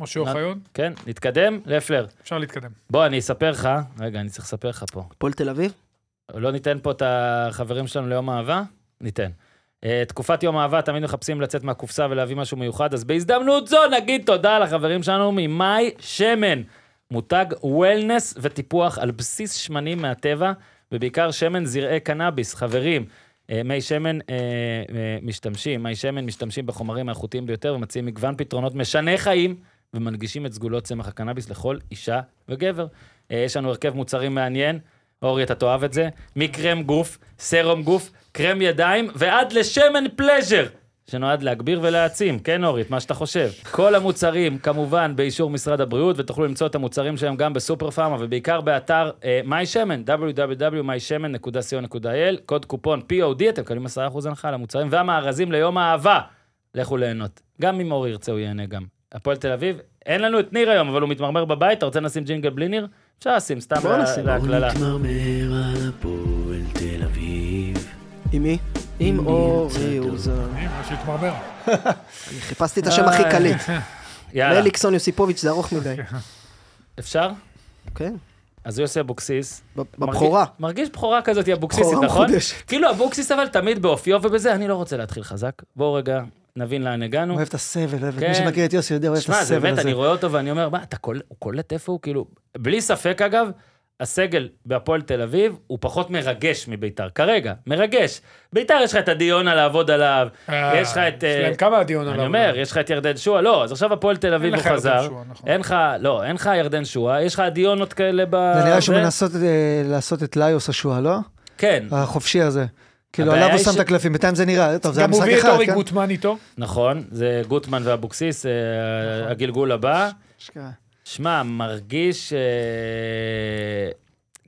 משה אוחיון, כן, נתקדם? לפלר. אפשר להתקדם. בוא, אני אספר לך, רגע, אני צריך לספר לך פה. הפועל תל אביב? לא ניתן פה את החברים שלנו ליום אהבה? ניתן. אה, תקופת יום אהבה, תמיד מחפשים לצאת מהקופסה ולהביא משהו מיוחד, אז בהזדמנות זו נגיד תודה לחברים שלנו ממאי שמן. מותג וולנס וטיפוח על בסיס שמנים מהטבע, ובעיקר שמן זרעי קנאביס. חברים, אה, מי שמן אה, משתמשים, מי שמן משתמשים בחומרים האיכותיים ביותר ומציעים מגוון פתרונות משני חיים ומנגישים את סגולות צמח הקנאביס לכל אישה וגבר. יש לנו הרכב מוצרים מעניין, אורי, אתה תאהב את זה, מקרם גוף, סרום גוף, קרם ידיים ועד לשמן פלז'ר. שנועד להגביר ולהעצים, כן אורי, את מה שאתה חושב. כל המוצרים, כמובן, באישור משרד הבריאות, ותוכלו למצוא את המוצרים שלהם גם בסופר פארמה, ובעיקר באתר אה, מי שמן, www.mysמן.co.il, קוד קופון POD, אתם מקבלים 10% הנחה על המוצרים, והמארזים ליום האהבה. לכו ליהנות. גם אם אורי ירצה, הוא ייהנה גם. הפועל תל אביב, אין לנו את ניר היום, אבל הוא מתמרמר בבית, אתה רוצה לשים ג'ינגל בלי ניר? אפשר לשים, סתם. להקלה. מתמרמר על הפועל תל אביב. עם מי? עם אורי אוזן. אני ממש להתמרמר. <laughs> אני חיפשתי את השם הכי קליט. יאללה, לאליקסון יוסיפוביץ' זה ארוך מדי. אפשר? כן. אז יוסי אבוקסיס. בבכורה. מרגיש, מרגיש בכורה כזאת, היא אבוקסיסית, בכורה נכון? מחודשת. כאילו אבוקסיס אבל תמיד באופיו ובזה, אני לא רוצה להתחיל חזק. בואו רגע נבין לאן הגענו. אוהב את הסבל, אוהב את כן. מי שמכיר את יוסי יודע, אוהב את שמע, זה הסבל באמת, הזה. אני רואה אותו ואני אומר, מה, אתה קולט, הוא קולט איפה הוא? כאילו, בלי ספק אגב, הסגל בהפועל תל אביב הוא פחות מרגש מביתר, כרגע, מרגש. ביתר יש לך את הדיונה לעבוד עליו, אה, יש לך את... יש להם אה, כמה דיון עליו. אני אומר, יש לך את ירדן שועה, לא, אז עכשיו הפועל תל אביב אין הוא לך ירדן חזר. שועה, נכון. אין לך, לא, אין לך ירדן שועה, יש לך דיונות כאלה ב... זה נראה שהוא. מנסות אה, לעשות את ליוס השואה, לא? כן, החופשי הזה. כאילו, עליו הוא שם את הקלפים, בינתיים זה נראה, טוב, זה היה גם הוא משחק הביא את אחד, אורי כן? גוטמן איתו. נכון, זה גוטמן ואבוקסיס, אה, נכון. הגלגול הבא. שמע, מרגיש אה,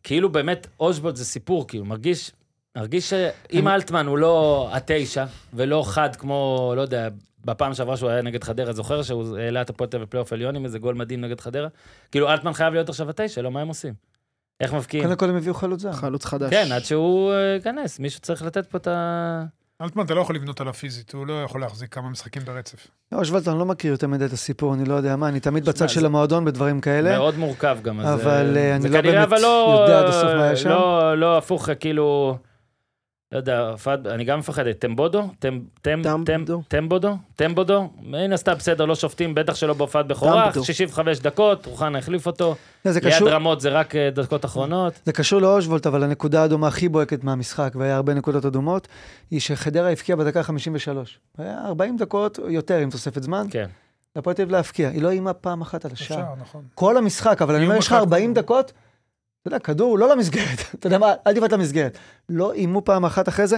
כאילו באמת אושבולט זה סיפור, כאילו, מרגיש, מרגיש שאם אלטמן הוא לא התשע, ולא חד כמו, לא יודע, בפעם שעברה שהוא היה נגד חדרה, זוכר שהוא העלה את הפועל תל אביב בפלייאוף עליון עם איזה גול מדהים נגד חדרה? כאילו, אלטמן חייב להיות עכשיו התשע, לא, מה הם עושים? איך מבקיעים? קודם כל הם הביאו חלוץ זר. חלוץ חדש. כן, עד שהוא אה, ייכנס, מישהו צריך לתת פה את ה... אלטמן, אתה לא יכול לבנות עליו פיזית, הוא לא יכול להחזיק כמה משחקים ברצף. לא, שוולט, אני לא מכיר יותר מדי את הסיפור, אני לא יודע מה, אני תמיד בצד של זה- המועדון בדברים כאלה. מאוד מורכב גם, אז... אבל, אה, אה, אני זה לא כנראה, באמת אבל לא, יודע עד הסוף מה היה שם. לא, לא הפוך, כאילו... לא יודע, פאד, אני גם מפחד, טמבודו? טמבודו. טמבודו? טמבודו? מן הסתם בסדר, לא שופטים, בטח שלא בהופעת בכורה, טמבודו. 65 דקות, רוחנה החליף אותו, לא, זה ליד רמות זה רק אה, דקות אחרונות. זה קשור לאושוולט, אבל הנקודה האדומה הכי בוהקת מהמשחק, והיה הרבה נקודות אדומות, היא שחדרה הבקיעה בדקה 53. היה 40 דקות יותר עם תוספת זמן, כן. להפועל תל אביב להבקיע. היא לא איימה פעם אחת על השער. נכון. כל המשחק, אבל אני אומר, יש לך אחד 40 כל- דקות, אתה יודע, כדור לא למסגרת, <laughs> אתה יודע מה, אל תבעט למסגרת. לא איימו פעם אחת אחרי זה.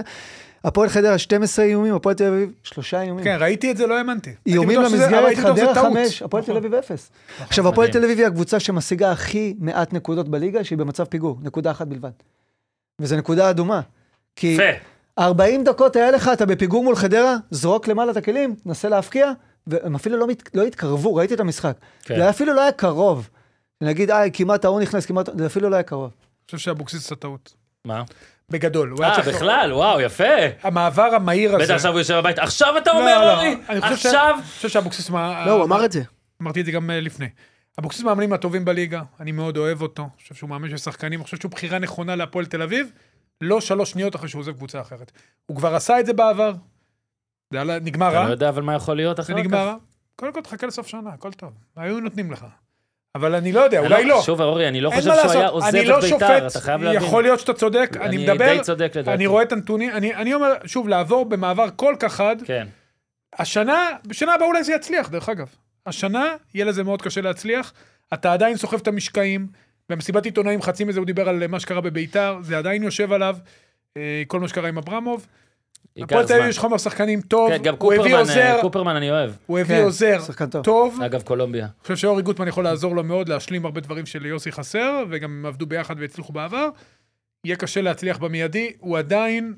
הפועל חדרה 12 איומים, הפועל תל אביב שלושה איומים. כן, ראיתי את זה, לא האמנתי. איומים למסגרת, חדרה טעות. חמש, הפועל תל נכון. אביב אפס. עכשיו, הפועל. תל אביב היא הקבוצה שמשיגה הכי מעט נקודות בליגה, שהיא במצב פיגור, נקודה אחת בלבד. וזו נקודה אדומה. כי יפה. 40 דקות היה לך, אתה בפיגור מול חדרה, זרוק למעלה את הכלים, נסה להפקיע, והם אפילו לא, מת, לא התקרבו, ראיתי את המשחק. כן. זה אפילו לא היה קרוב. נגיד, אה, כמעט ההוא נכנס, כמעט, זה אפילו לא היה קרוב. אני חושב שאבוקסיס עשה טעות. מה? בגדול. אה, בכלל, וואו, יפה. המעבר המהיר הזה. בטח עכשיו הוא יושב בבית, עכשיו אתה לא, אומר, לא, אורי? אני חושב ש- עכשיו? אני חושב שאבוקסיס... מה- לא, הוא אמר את זה. אמרתי את זה גם אה, לפני. אבוקסיס מאמנים הטובים בליגה, אני מאוד אוהב אותו. אני חושב שהוא מאמן של שחקנים, אני חושב שהוא בחירה נכונה להפועל תל אביב, לא שלוש שניות אחרי שהוא עוזב קבוצה אחרת. הוא כבר עשה את זה בעבר. זה נגמר אתה רע, לא יודע אבל מה יכול להיות זה אחר נגמר כך? רע. קודם כל תחכה לסוף שנה, הכל טוב. היו נותנים לך. אבל אני לא יודע, אני אולי לא. שוב, אורי, אני לא חושב שהוא היה לעשות, עוזב אני לא את ביתר, שופט, אתה חייב להבין. יכול להיות שאתה צודק, אני אני מדבר, די צודק לדעתי. אני רואה את הנתונים, אני אני אומר, שוב, לעבור במעבר כל כך חד, כן. השנה, בשנה הבאה אולי זה יצליח, דרך אגב. השנה, יהיה לזה מאוד קשה להצליח. אתה עדיין סוחב את המשקעים. במסיבת עיתונאים חצי מזה הוא דיבר על מה שקרה בביתר, זה עדיין יושב עליו. אה, כל מה שקרה עם אברמוב. הפועל תל אביב. יש חומר שחקנים טוב, כן, גם הוא הביא קופרמן, עוזר, אה, קופרמן אני אוהב. הוא הביא כן, עוזר שחקן טוב. טוב. אגב, קולומביה. אני חושב שאורי גוטמן יכול לעזור לו מאוד להשלים הרבה דברים שליוסי חסר, וגם הם עבדו ביחד והצליחו בעבר. יהיה קשה להצליח במיידי, הוא עדיין,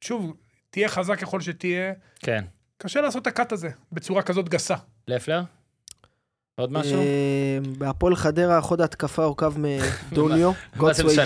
שוב, תהיה חזק ככל שתהיה, כן. קשה לעשות את הקאט הזה בצורה כזאת גסה. לפלר? עוד משהו? אה, בהפועל חדרה חוד ההתקפה הורכב <laughs> מדוניו, מה זה גוטסווי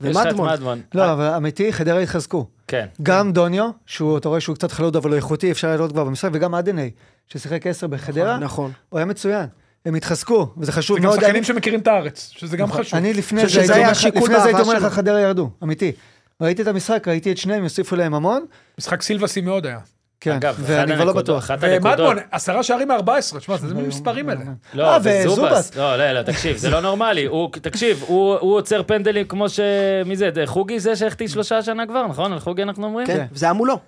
יש לך את ומדמון. מדמון. לא, אבל אמיתי, חדרה התחזקו. כן. גם דוניו, שהוא, אתה רואה שהוא קצת חלוד אבל הוא איכותי, אפשר לראות כבר במשחק, וגם אדני, ששיחק 10 בחדרה, נכון. הוא היה מצוין. הם התחזקו, וזה חשוב זה גם מאוד. שחקנים שמכירים את הארץ, שזה גם נכון. חשוב. אני לפני זה הייתי אומר לך- השיקול לפני זה הייתי באהבה אומר לך שלו. חדרה ירדו, אמיתי. ראיתי את המשחק, ראיתי את שניהם, יוסיפו להם המון. משחק סילבסי מאוד היה. כן, ואני כבר לא בטוח. הנקודות... ומדמון, עשרה שערים מ-14, תשמע, זה מספרים האלה. לא, אה, וזובס. לא, לא, לא, תקשיב, זה לא נורמלי. הוא, תקשיב, הוא הוא עוצר פנדלים כמו ש... מי זה? זה חוגי זה שהחטיא שלושה שנה כבר, נכון? על חוגי אנחנו אומרים? כן, וזה היה מולו.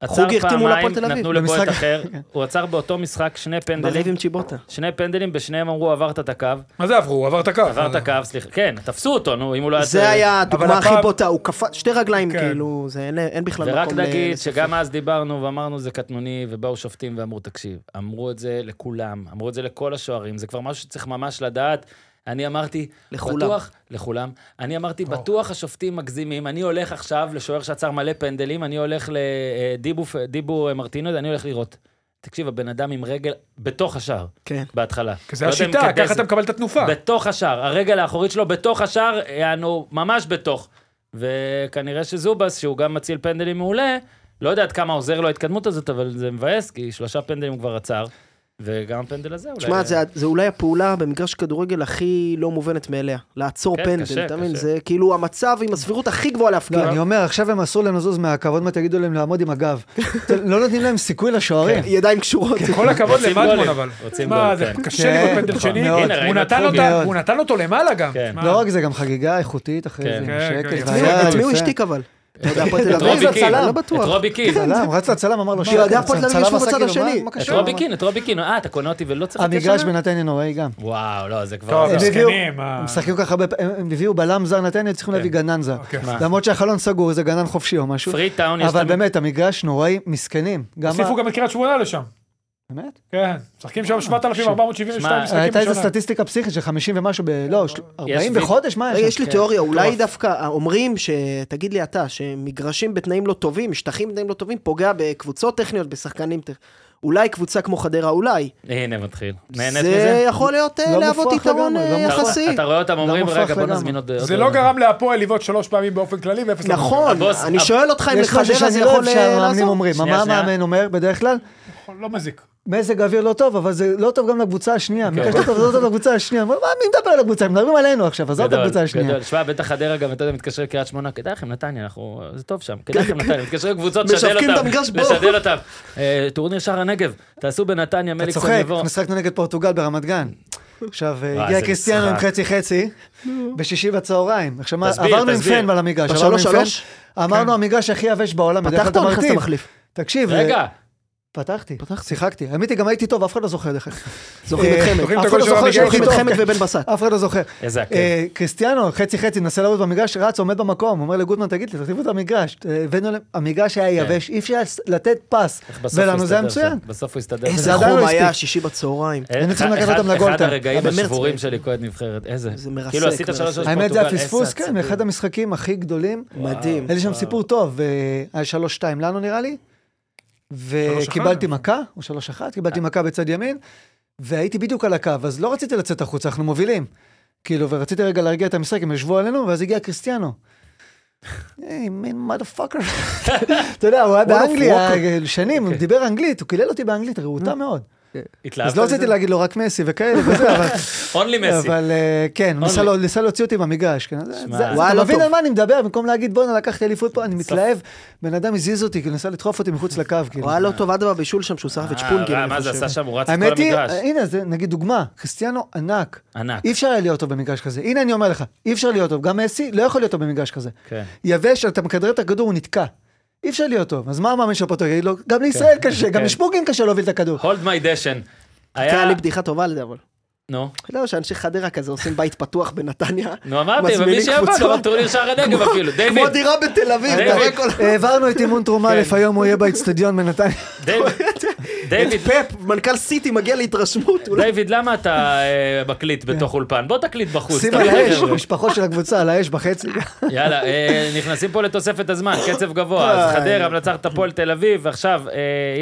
עצר חוגי החתימו פעמיים, להפועל תל אביב. נתנו לבועט אחר. הוא עצר באותו משחק שני בריב פנדלים. עם צ'יבוטה. שני פנדלים, בשניהם אמרו עברת את הקו. מה זה עברו? הוא עבר את הקו. עבר את הקו, סליחה. כן, תפסו אותו, נו, אם הוא לא היה... זה היה הדוגמה הכי בוטה, הוא קפץ, שתי רגליים כן. כאילו, זה אין- אין בכלל ורק מקום ל- נגיד. שגם אז דיברנו ואמרנו זה קטנוני, ובאו שופטים ואמרו, תקשיב, אמרו את זה לכולם, אמרו את זה לכל השוערים, זה כבר משהו שצריך ממש לדעת. אני אמרתי, לכולם. בטוח, לכולם, אני אמרתי, וואו. בטוח השופטים מגזימים, אני הולך עכשיו לשוער שעצר מלא פנדלים, אני הולך לדיבו דיבו מרטינוז, אני הולך לראות. תקשיב, הבן אדם עם רגל בתוך השער, כן. בהתחלה. כי זה לא השיטה, ככה זה- אתה מקבל את התנופה. בתוך השער, הרגל האחורית שלו בתוך השער, יענו, ממש בתוך. וכנראה שזובס, שהוא גם מציל פנדלים מעולה, לא יודע עד כמה עוזר לו ההתקדמות הזאת, אבל זה מבאס, כי שלושה פנדלים הוא כבר עצר, וגם הפנדל הזה אולי... תשמע, זה, זה אולי הפעולה במגרש כדורגל הכי לא מובנת מאליה. לעצור כן, פנדל, קשה, אתה מבין? זה כאילו המצב עם הסבירות הכי גבוהה להפקיע. לא, אני אומר, עכשיו הם אסור להם לזוז מהקו, עוד מעט יגידו להם לעמוד עם הגב. <laughs> לא נותנים להם סיכוי לשוערים. ידיים קשורות. כל הכבוד למדמון גולים, אבל. רוצים מה, גול, זה כן. קשה כן, לראות פנדל שני. מאוד. הנה, הוא נתן אותו למעלה גם. כן. לא רק זה, גם חגיגה איכותית אחרי כן. זה, כן, כן, את מי הוא-. השתיק אבל? אתה יודע, הפועל תל את אביב רובי זה קין, הצלם, לא את בטוח. רובי קין. צלם, רץ לצלם, אמר לו, כי אוהדי הפועל תל אביב ישבו בצד השני. את? רובי קין, את רובי קין. אה, אתה קונה אותי ולא צריך לתת המגרש שנה? בנתניה נוראי גם. וואו, לא, זה כבר... טוב, הם הביאו- מסכנים. אה. הם משחקים ככה הם הביאו בלם זר נתניה, צריכים להביא גנן זר. אוקיי. למרות שהחלון סגור, זה גנן חופשי או משהו. פרי טאון יש אבל באמת, המגרש נוראי, מסכנים. גם הוסיפו גם את קריית שמונה לשם. באמת? כן, משחקים שם 7,472 שמע, משחקים הייתה איזה בשנה. סטטיסטיקה פסיכית של 50 ומשהו ב... לא, של- 40 וידאו. בחודש? מה רגע, יש יש? לי תיאוריה, אולי מטורף. דווקא אומרים, ש- תגיד לי אתה, שמגרשים בתנאים לא טובים, משטחים בתנאים לא טובים, פוגע בקבוצות טכניות, בשחקנים טכניים. אולי קבוצה כמו חדרה, אולי. הנה, מתחיל. נהנית זה מזה? יכול להיות אה, לא להוות יתרון אה, לא מופרך. יחסי. אתה רואה אותם אומרים, מופרך רגע, בוא. נזמין עוד... זה לא גרם להפועל לבעוט שלוש פעמים באופן כללי ואפס... נכון, אני שואל אותך אם יש משהו לחדרה זה שאני לא יכול אוהב אה, שהמאמנים לעזור. אומרים. מה. המאמן אומר בדרך כלל? לא מזיק. מזג האוויר לא טוב, אבל זה לא טוב גם לקבוצה השנייה. כן. מגרש לא טוב, זה לא טוב לקבוצה השנייה. מה, מי מדבר על הקבוצה? הם מדברים עלינו עכשיו, עזוב את הקבוצה השנייה. גדול. שמע, בטח חדרה גם, אתה יודע, מתקשר לקריית שמונה, כדאי לכם, נתניה, אנחנו... זה טוב שם, כדאי לכם, נתניה. מתקשר לקבוצות, לשדל משווקים את אותם. אה, טורניר שער הנגב, תעשו בנתניה, אתה מליקסון צוחק, יבוא. אנחנו משחקנו נגד פורטוגל ברמת גן. עכשיו, אה, הגיע קריסטיאנו עם משחק. חצי חצי, בשישי בצהריים. עכשיו, עברנו עם. פן על המגרש, עברנו עם פן, שלוש? אמרנו המגרש הכי יבש בעולם, אתה נכנסת מרטיב. מחליף? תקשיב, רגע, פתחתי, שיחקתי. האמת היא, גם הייתי טוב, אף אחד לא זוכר דרך אגב. <laughs> זוכרים את אה, חמד. אף אחד לא של זוכר זוכרים את טוב, חמד. ובן בסט. אף אחד לא זוכר. איזה עקב. אה, קריסטיאנו, חצי חצי, נסה לעבוד במגרש, רץ, עומד במקום, אומר לגוטמן, תגיד לי, תרטיבו את המגרש. אה, הבאנו להם, המגרש היה כן. יבש, אי אפשר לתת פס. ולנו זה היה מצוין. בסוף הוא הסתדר. זה איזה חום לא היה. שישי בצהריים. היינו צריכים אחד- לקחת אותם אחד לגולדטר. הרגעים השבורים. שלי כהן נבחרת, איזה. זה מרסק, כאילו עשית מרסק. שלוש שלוש האמת זה פורטוגל, הפספוס, איזה כן, עצבים. מאחד המשחקים הכי גדולים. מדהים. היה לי שם וואו. סיפור טוב, אה, היה שלוש שתיים לנו נראה לי, וקיבלתי? מכה, או שלוש אחת, קיבלתי מכה בצד ימין, והייתי בדיוק על הקו, אז לא רציתי לצאת החוצה, אנחנו מובילים. כאילו, ורציתי רגע להרגיע את המשחק, הם ישבו עלינו, ואז הגיע קריסטיאנו. היי, מין מודפאקר. <laughs> אתה יודע, הוא היה באנגליה אה, שנים, הוא דיבר אנגלית, הוא קילל אותי באנגלית, רהוטה מאוד. התלהבת אז לא רציתי? להגיד לו רק מסי וכאלה וזה, אבל... <laughs> אונלי מסי. אבל אה, כן, הוא ניסה להוציא אותי מהמגרש. כן, אתה לא מבין. על מה אני מדבר, במקום להגיד בואנה לקחתי אליפות פה, אני מתלהב, בן אדם הזיז אותי, כאילו ניסה לדחוף אותי מחוץ לקו. כאילו. הוא היה לא טוב עד בבישול שם שהוא שרף את אה, אני מה זה. עשה שם? הוא רץ את כל האמת היא, המגרש. הנה, זה נגיד דוגמה, קריסטיאנו ענק, ענק. אי אפשר היה להיות טוב במגרש כזה. הנה אני אומר לך, אי אפשר להיות טוב, גם מסי לא יכול להיות טוב במגרש כזה. כן. יבש, אתה מכדרר את הכדור, הוא נתקע. אי אפשר להיות טוב, אז מה המאמן של הפוטו יגיד לו? גם לישראל קשה, גם כן. לשפוגין קשה להוביל את הכדור. הולד מי דשן. היה. לי בדיחה טובה על זה, אבל. נו, לא, שאנשי חדרה כזה עושים בית פתוח בנתניה. נו אמרתי, ומי שיבוא. גם טורניר שער הנגב אפילו. כמו דיוויד, דירה בתל אביב. העברנו את אימון א', כן. היום הוא יהיה באצטדיון בנתניה. דיוויד, <laughs> דיוויד, פפ, מנכ"ל סיטי מגיע להתרשמות. אולי- דיוויד, למה אתה אה, מקליט בתוך אולפן? בוא תקליט בחוץ. שים על האש. משפחות של הקבוצה על האש בחצי. יאללה, אה, נכנסים פה לתוספת הזמן, קצב גבוה. אז. חדרה מנצחת הפועל תל אביב, ועכשיו אה,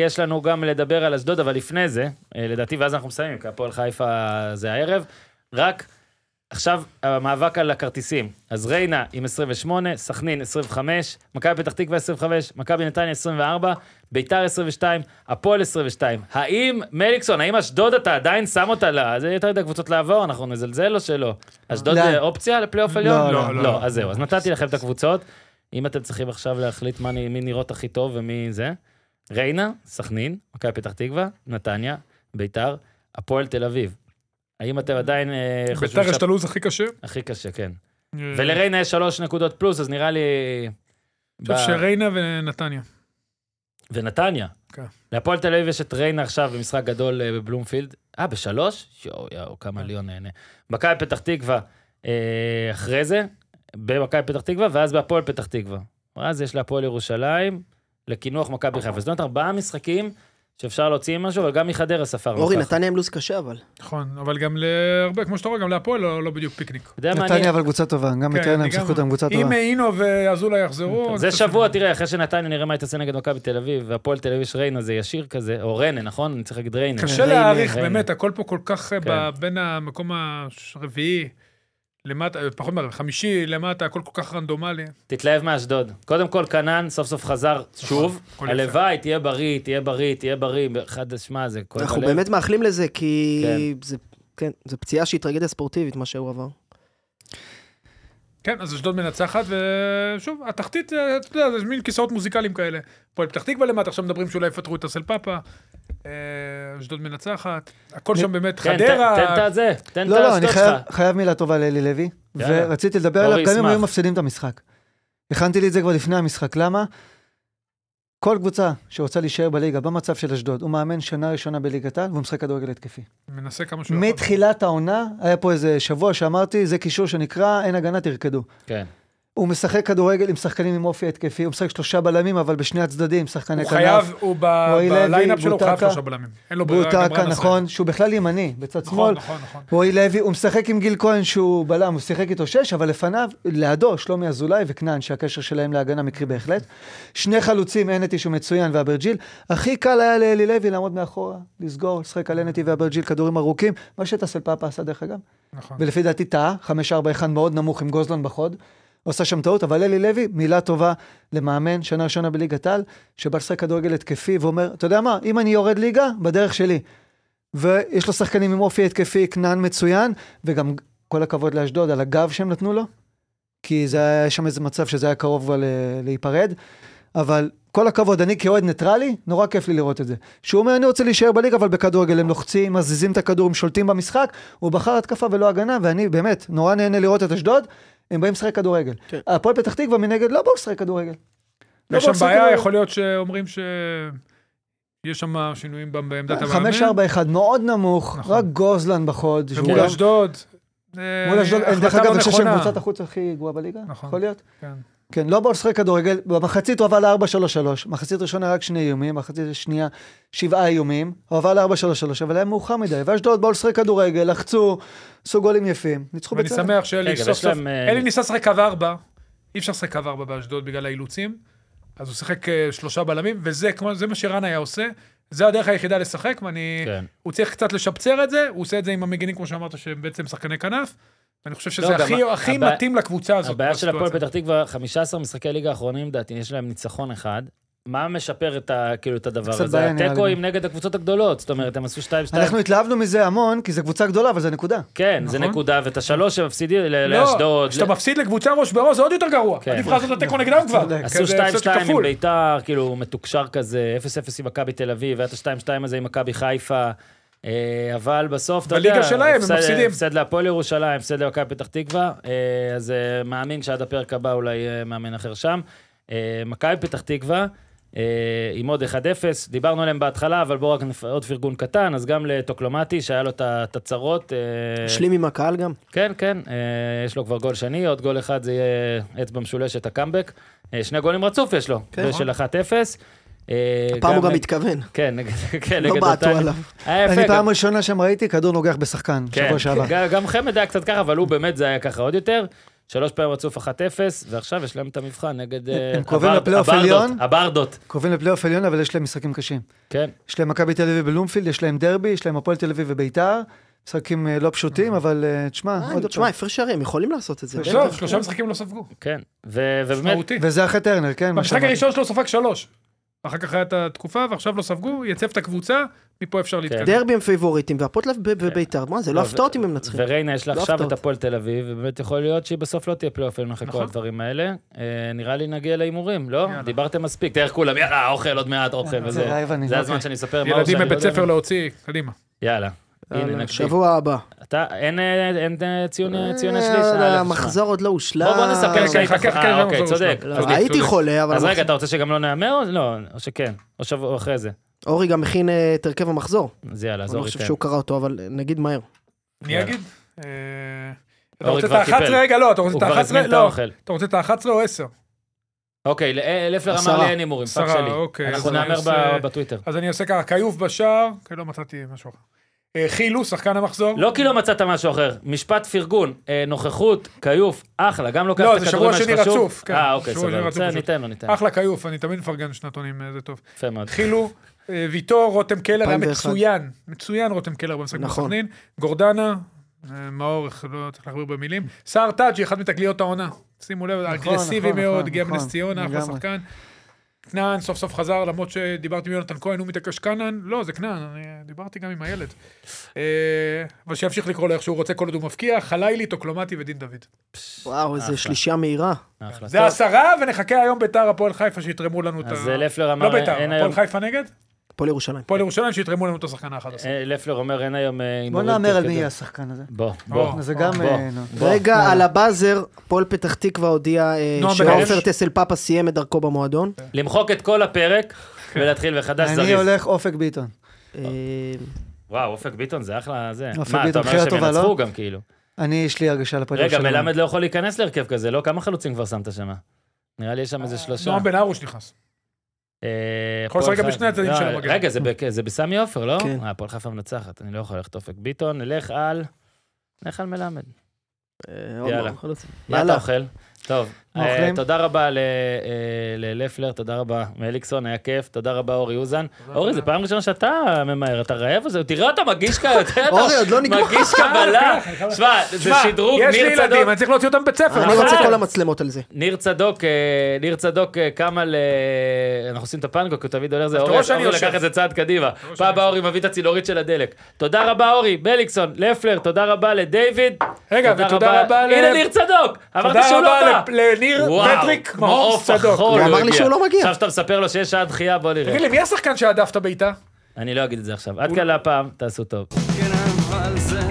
יש לנו גם לדבר על אשדוד, אבל לפני זה, לדעתי, ואז אנחנו מסיימים, כי הפועל חיפה זה הערב. רק עכשיו המאבק על הכרטיסים. אז ריינה עם 28, סכנין 25, מכבי פתח תקווה 25, מכבי נתניה 24, ביתר 22, הפועל 22. האם, מליקסון, האם אשדוד אתה עדיין שם אותה ל... זה יותר מדי קבוצות לעבור, אנחנו נזלזל או שלא? אשדוד? זה אופציה לפלייאוף עליון? לא, לא, לא. לא, אז זהו, אז נתתי לכם את <laughs> הקבוצות. אם אתם צריכים עכשיו להחליט מי נראות הכי טוב ומי זה, ריינה, סכנין, מכבי פתח תקווה, נתניה, ביתר, הפועל תל אביב. האם אתם עדיין אה, חושבים ביתר יש את הלו"ז הכי קשה. הכי קשה, כן. אני ולריינה יש שלוש נקודות פלוס, אז נראה לי... חושב ב- שריינה ונתניה. ונתניה. כן. להפועל תל אביב יש את ריינה עכשיו במשחק גדול אה, בבלומפילד. אה, בשלוש? יואו, יואו, כמה ליון נהנה. מכבי פתח תקווה אה, אחרי זה, במכבי פתח תקווה, ואז בהפועל פתח תקווה. ואז יש להפועל ירושלים, לקינוח מכבי חיפה. זאת אומרת, ארבעה משחקים שאפשר להוציא משהו, אבל גם מחדרה ספרנו אורי. נתניה עם לו"ז קשה, אבל. נכון, אבל גם להרבה, כמו שאתה רואה, גם להפועל לא לא בדיוק פיקניק. נתניה אבל קבוצה טובה, גם כן, בטרנר הם אני שיחקו אותם קבוצה אם טובה. אינו ואזולה יחזרו... זה שבוע, תראה, אחרי שנתניה נראה מה היא תעשה נגד מכבי תל אביב, והפועל תל אביב יש ריינה, זה ישיר כזה, או ריינה, נכון? אני צריך להגיד ריינה. קשה להעריך. באמת, הכל פה כל כך כן. ב- בין המקום הרביעי למטה, פחות מהרביעי, חמישי למטה, הכל כל כך רנדומלי. תתלהב מאשדוד. קודם כל, כנן סוף סוף חזר שוב. הכל יפה. הלוואי, תהיה בריא, תהיה בריא, תהיה בריא. אחד, שמע, זה כואב אנחנו הלב. באמת מאחלים לזה, כי כן. זה... כן, זו פציעה שהיא טרגדיה ספורטיבית, מה שהוא עבר. כן, אז אשדוד מנצחת, ושוב, התחתית, אה, אתה יודע, זה מין כיסאות מוזיקליים כאלה. פועל פתח תקווה למטה, עכשיו מדברים שאולי יפטרו את הסלפאפה. אה, אשדוד מנצחת, הכל שם באמת כן, חדרה. תן- את זה, תן את לא, לא, אני האשדוד חייב- שלך. מילה טובה לאלי לוי. ורציתי לדבר עליו גם אם. היו מפסידים את המשחק. הכנתי לי את זה כבר לפני המשחק, למה? כל קבוצה שרוצה להישאר בליגה, במצב של אשדוד, הוא מאמן שנה ראשונה בליגת העל, והוא משחק כדורגל התקפי. מנסה כמה שהוא יכול. מתחילת העונה, היה פה איזה שבוע שאמרתי, זה קישור שנקרא, אין הגנה, תרקדו. כן. הוא משחק כדורגל עם שחקנים עם אופי התקפי, הוא משחק שלושה בלמים, אבל בשני הצדדים, שחקני הוא כנף. חייב, הוא ב- רועי לוי, בליינאפ שלו הוא חייב. שלושה בלמים. אין לו ברירה, גם בוטקה. נכון, שהוא בכלל ימני, בצד נכון, שמאל. נכון, נכון. רועי לוי, הוא משחק עם גיל כהן שהוא בלם, הוא שיחק איתו שש, אבל לפניו, לידו, שלומי אזולאי וכנען, שהקשר שלהם להגנה מקרי בהחלט. שני חלוצים, אנטי שהוא מצוין ואברג'יל. הכי קל היה לאלי לוי לעמוד מאחורה, לסגור, לשחק על אנטי ואברג'יל, כדורים ארוכים, מה שטסל פאפה עשה דרך אגב. נכון. ולפי דעתי טעה, 5-4-1 מאוד נמוך עם גוזלן בחוד. עושה שם טעות, אבל אלי לוי, מילה טובה למאמן, שנה ראשונה בליגת העל, שבא לשחק כדורגל התקפי, ואומר, אתה יודע מה, אם אני יורד ליגה, בדרך שלי. ויש לו שחקנים עם אופי התקפי, כנען מצוין, וגם כל הכבוד לאשדוד על הגב שהם נתנו לו, כי זה היה שם איזה מצב שזה היה קרוב כבר להיפרד, אבל כל הכבוד, אני כאוהד ניטרלי, נורא כיף לי לראות את זה. שהוא אומר, אני רוצה להישאר בליגה, אבל בכדורגל הם לוחצים, מזיזים את הכדור, הם שולטים במשחק, הוא בחר התקפה ולא הגנה, ואני באמת נורא נהנה לראות את אשדוד, הם באים לשחק כדורגל. כן. הפועל פתח תקווה מנגד לא באו לשחק כדורגל. לא יש שם בעיה, כדורגל. יכול להיות שאומרים ש... יש שם שינויים בעמדת המאמן. ארבע, אחד, מאוד נמוך, נכון. רק גוזלן בחוד. ומול אשדוד. אה, מול אשדוד, דרך החלטה אגב, לא אני חושב שהם נכונה. קבוצת החוץ הכי גרועה בליגה, נכון. יכול להיות? כן. כן, לא באו לשחק כדורגל, במחצית הוא עבר ל-4-3-3, מחצית ראשונה רק שני איומים, מחצית שנייה שבעה איומים, הוא עבר ל-4-3-3, אבל היה מאוחר מדי, ואשדוד באו לשחק כדורגל, לחצו, עשו גולים יפים, ניצחו ואני בצדק. שמח שאלי סוף סוף... אה, אלי ניסה לשחק קו ארבע, אי אפשר לשחק קו ארבע באשדוד בגלל האילוצים, אז הוא שיחק אה, שלושה בלמים, וזה כמו- זה מה שרן היה עושה, זה הדרך היחידה לשחק, ואני... כן. הוא צריך קצת לשפצר את זה, הוא עושה את זה עם המגינים, כמו שאמרת, שהם בעצם שחקני כנף, ואני חושב שזה לא, גם הכי, ה- הכי הבעיה- מתאים לקבוצה הזאת. הבעיה של הפועל. פתח תקווה, 15 משחקי ליגה האחרונים, לדעתי, יש להם ניצחון אחד. מה משפר את, ה, כאילו, את הדבר הזה? בעיה, נראה התיקו לי. עם נגד הקבוצות הגדולות, זאת אומרת, הם עשו 2-2. אנחנו התלהבנו מזה המון, כי זו קבוצה גדולה, אבל זו נקודה. כן, זה נכון. נקודה, ואת השלוש שהם מפסידים ל- לא, לאשדוד. כשאתה מפסיד לקבוצה ראש בראש זה עוד יותר גרוע. כן. עדיף לך לעשות את התיקו נגדם כבר. עשו כזה הפסד 2-2 עם. ביתר, כאילו מתוקשר כזה, 0-0 עם מכבי תל אביב, והיה את ה-2-2 הזה עם מכבי חיפה. אה, אבל בסוף, אתה יודע, בליגה שלהם הם מפסידים. הפסד להפועל ירושלים, הפסד למכבי פתח תקווה, אה, אז אה, מאמין שעד הפרק הבא אולי יהיה מאמן אחר שם. מכבי פתח תקווה, עם עוד 1-0, דיברנו עליהם בהתחלה, אבל בואו רק נפ... עוד פרגון קטן, אז גם לטוקלומטי, שהיה לו את הצרות. השלים עם הקהל גם. כן, כן, יש לו כבר גול שני, עוד גול אחד זה יהיה אצבע משולשת הקאמבק. שני גולים רצוף יש לו, כן. של 1-0. אה, הפעם הוא גם נגד- מתכוון. כן, נגד <laughs> כן, לא בעטו. עליו. אני פעם ראשונה שם ראיתי כדור נוגח בשחקן, כן, שבוע שעבר. גם- חמד היה קצת ככה, אבל הוא באמת זה היה ככה עוד יותר. שלוש פעמים רצוף 1-0, ועכשיו יש להם את המבחן נגד... אה, הם קרובים לפלייאוף הברדות, עליון. הברדות, קרובים לפלייאוף עליון, אבל יש להם משחקים קשים. כן. יש להם מכבי תל אביב בלומפילד, יש להם דרבי, יש להם הפועל תל אביב וביתר. משחקים אה, לא פשוטים, אבל תשמע, עוד תשמע, פעם. הפרש שערים, יכולים לעשות את זה. בטח. שלושה משחקים לא ספגו. כן, ובאמת. וזה אחרי טרנר, כן? במשחק. הראשון שלו ספג שלוש. אחר כך הייתה התקופה, ועכשיו לא ספגו, יצב את הקבוצה, מפה אפשר להתקדם. דרבי הם פייבוריטים, והפועל תל אביב וביתר, מה זה, לא לא, הפתעות אם הם מנצחים. וריינה יש לה לא עכשיו הפתעות. את הפועל תל אביב, ובאמת יכול להיות שהיא בסוף לא תהיה פלייאוף עליון אחרי כל נכון. הדברים האלה. אה, נראה לי נגיע להימורים, לא? יאללה. דיברתם מספיק, תראה איך כולם, יאללה, אוכל, עוד מעט אוכל, זה וזה זה הזמן אוקיי. שאני אספר מה ילדים שאני לא מבית יודע. ספר להוציא, קדימה. יאללה, הנה נקשיב. שבוע הבא. אתה, אין אה, אין, אה, ציון ציוני אה, שליש? אה, תשמע. המחזור עוד לא הושלם. בוא נספר כן, שהיית... חכה, חכה, אה, חכה, אוקיי, צודק. לא, הייתי. חולה, אבל אז רגע, אתה רוצה שגם לא נהמר או לא? או שכן? או שבוע אחרי זה? אורי גם מכין אה, את הרכב המחזור. אז יאללה, אז אני לא אורי חושב תן. שהוא קרא אותו, אבל נגיד מהר. אני. אגיד. אה, אתה רוצה את כבר ה-11 קיפל. רגע? לא, אתה רוצה הוא את כבר הזמין ה-11? את לא. האוכל. אתה רוצה את ה-11 או 10? אוקיי, אה, לפלר אמר. לי אין הימורים, פאק שלי. אוקיי, אנחנו אני נהמר עושה- בטוויטר. אז אני עושה ככה, כיוף בשער, כי לא מצאתי משהו אחר. אה, חילו, שחקן המחזור. לא כי לא מצאת משהו אחר, משפט פרגון, אה, נוכחות, כיוף, אחלה, גם לוקח לא, את זה הכדורים שבוע האלה שני שחשוב. רצוף, כן. אה, אוקיי, שבוע שני סבבה, בסדר. ניתן לו, ניתן. אחלה כיוף, אני תמיד מפרגן שנתונים, אה, זה טוב. יפה מאוד. חילו, ויטור, רותם קלר היה 2001. מצוין, מצוין רותם קלר במשחק נכון. בסכנין. גורדנה, מאור, לא צריך להכביר במילים. סער טאג'י, אחד מתגליות העונה. שימו לב, אגרסיבי נכון, מאוד, נכון, הגיע נכון, מנס ציונה, אחלה. שחקן. כנען סוף סוף חזר, למרות שדיברתי עם יונתן כהן, הוא מתעקש כנען, לא, זה כנען, אני דיברתי גם עם הילד. אה, אבל שימשיך לקרוא לו איך שהוא רוצה, כל עוד הוא מבקיע, חלילי, טוקלומתי ודין דוד. וואו, איזה. שלישייה מהירה. זה עשרה, ונחכה היום ביתר הפועל חיפה שיתרמו לנו את ה... אז לפלר לא אמר, ביתר, אין הפועל. חיפה נגד? הפועל ירושלים. הפועל ירושלים שיתרמו לנו את השחקן ה-11. אה, לפלר אומר, אין היום אה, בוא נאמר על מי כדי." יהיה השחקן הזה. בוא, בוא. בוא. זה גם... אה. רגע. על הבאזר, הפועל פתח תקווה הודיע אה, שעופר. טסל פאפה סיים את דרכו במועדון. למחוק את כל הפרק ולהתחיל מחדש אני זריז. הולך אופק ביטון. אה, וואו, אופק ביטון זה אחלה זה. אופק מה, אתה ביטון, אומר בחירה שהם טובה, ינצחו לא? גם כאילו. אני, יש לי הרגשה לפועל רגע, ירושלים. מלמד לא יכול להיכנס להרכב כזה, לא? כמה חלוצים כבר שמת שם? נראה לי יש שם איזה שלושה. נועם בן ארוש נכנס. אה, יכול לשחק חיפה- בשני הצדדים לא, של המגן. רגע, זה ב- זה בסמי עופר, לא? כן. אה, הפועל חיפה מנצחת, אני לא יכול ללכת אופק ביטון, נלך על... נלך על מלמד. אה, יאללה. עוד חלוצים. מה אתה. אוכל? טוב, מה אוכלים? תודה רבה ל- אה, ללפלר, תודה רבה מאליקסון, היה כיף, תודה רבה אורי אוזן. אורי, זו פעם ראשונה שאתה ממהר, אתה רעב או זה? תראה אותו מגיש כ... <laughs> אורי, עוד לא נגמר. מגיש קבלה. <laughs> שמע, זה שדרוג, יש לי ניר ילדים, צדוק. אני צריך להוציא אותם מבית ספר. אני מה רוצה? כל המצלמות על זה. ניר צדוק, אה, ניר צדוק אה, קם על... אה, אנחנו עושים את הפנקוק, הוא תמיד הולך זה, אתה אורי. לקח את זה צעד קדימה. פעם הבאה אורי מביא את הצינורית של הדלק. תודה רבה אורי, בליקסון, לפלר, תודה רבה לדיוויד. רגע, ותודה רבה ל... הנה ניר צדוק, אמרת תודה שהוא לא רבה בא. וואו, פטריק מעוף עוף צדוק. הוא אמר לי. שהוא לא מגיע. עכשיו שאתה מספר לו שיש שעה דחייה, בוא נראה. תגיד לי, מי השחקן שהעדפת בעיטה? אני לא אגיד את זה עכשיו. עד כאן להפעם, תעשו טוב. כן, אבל זה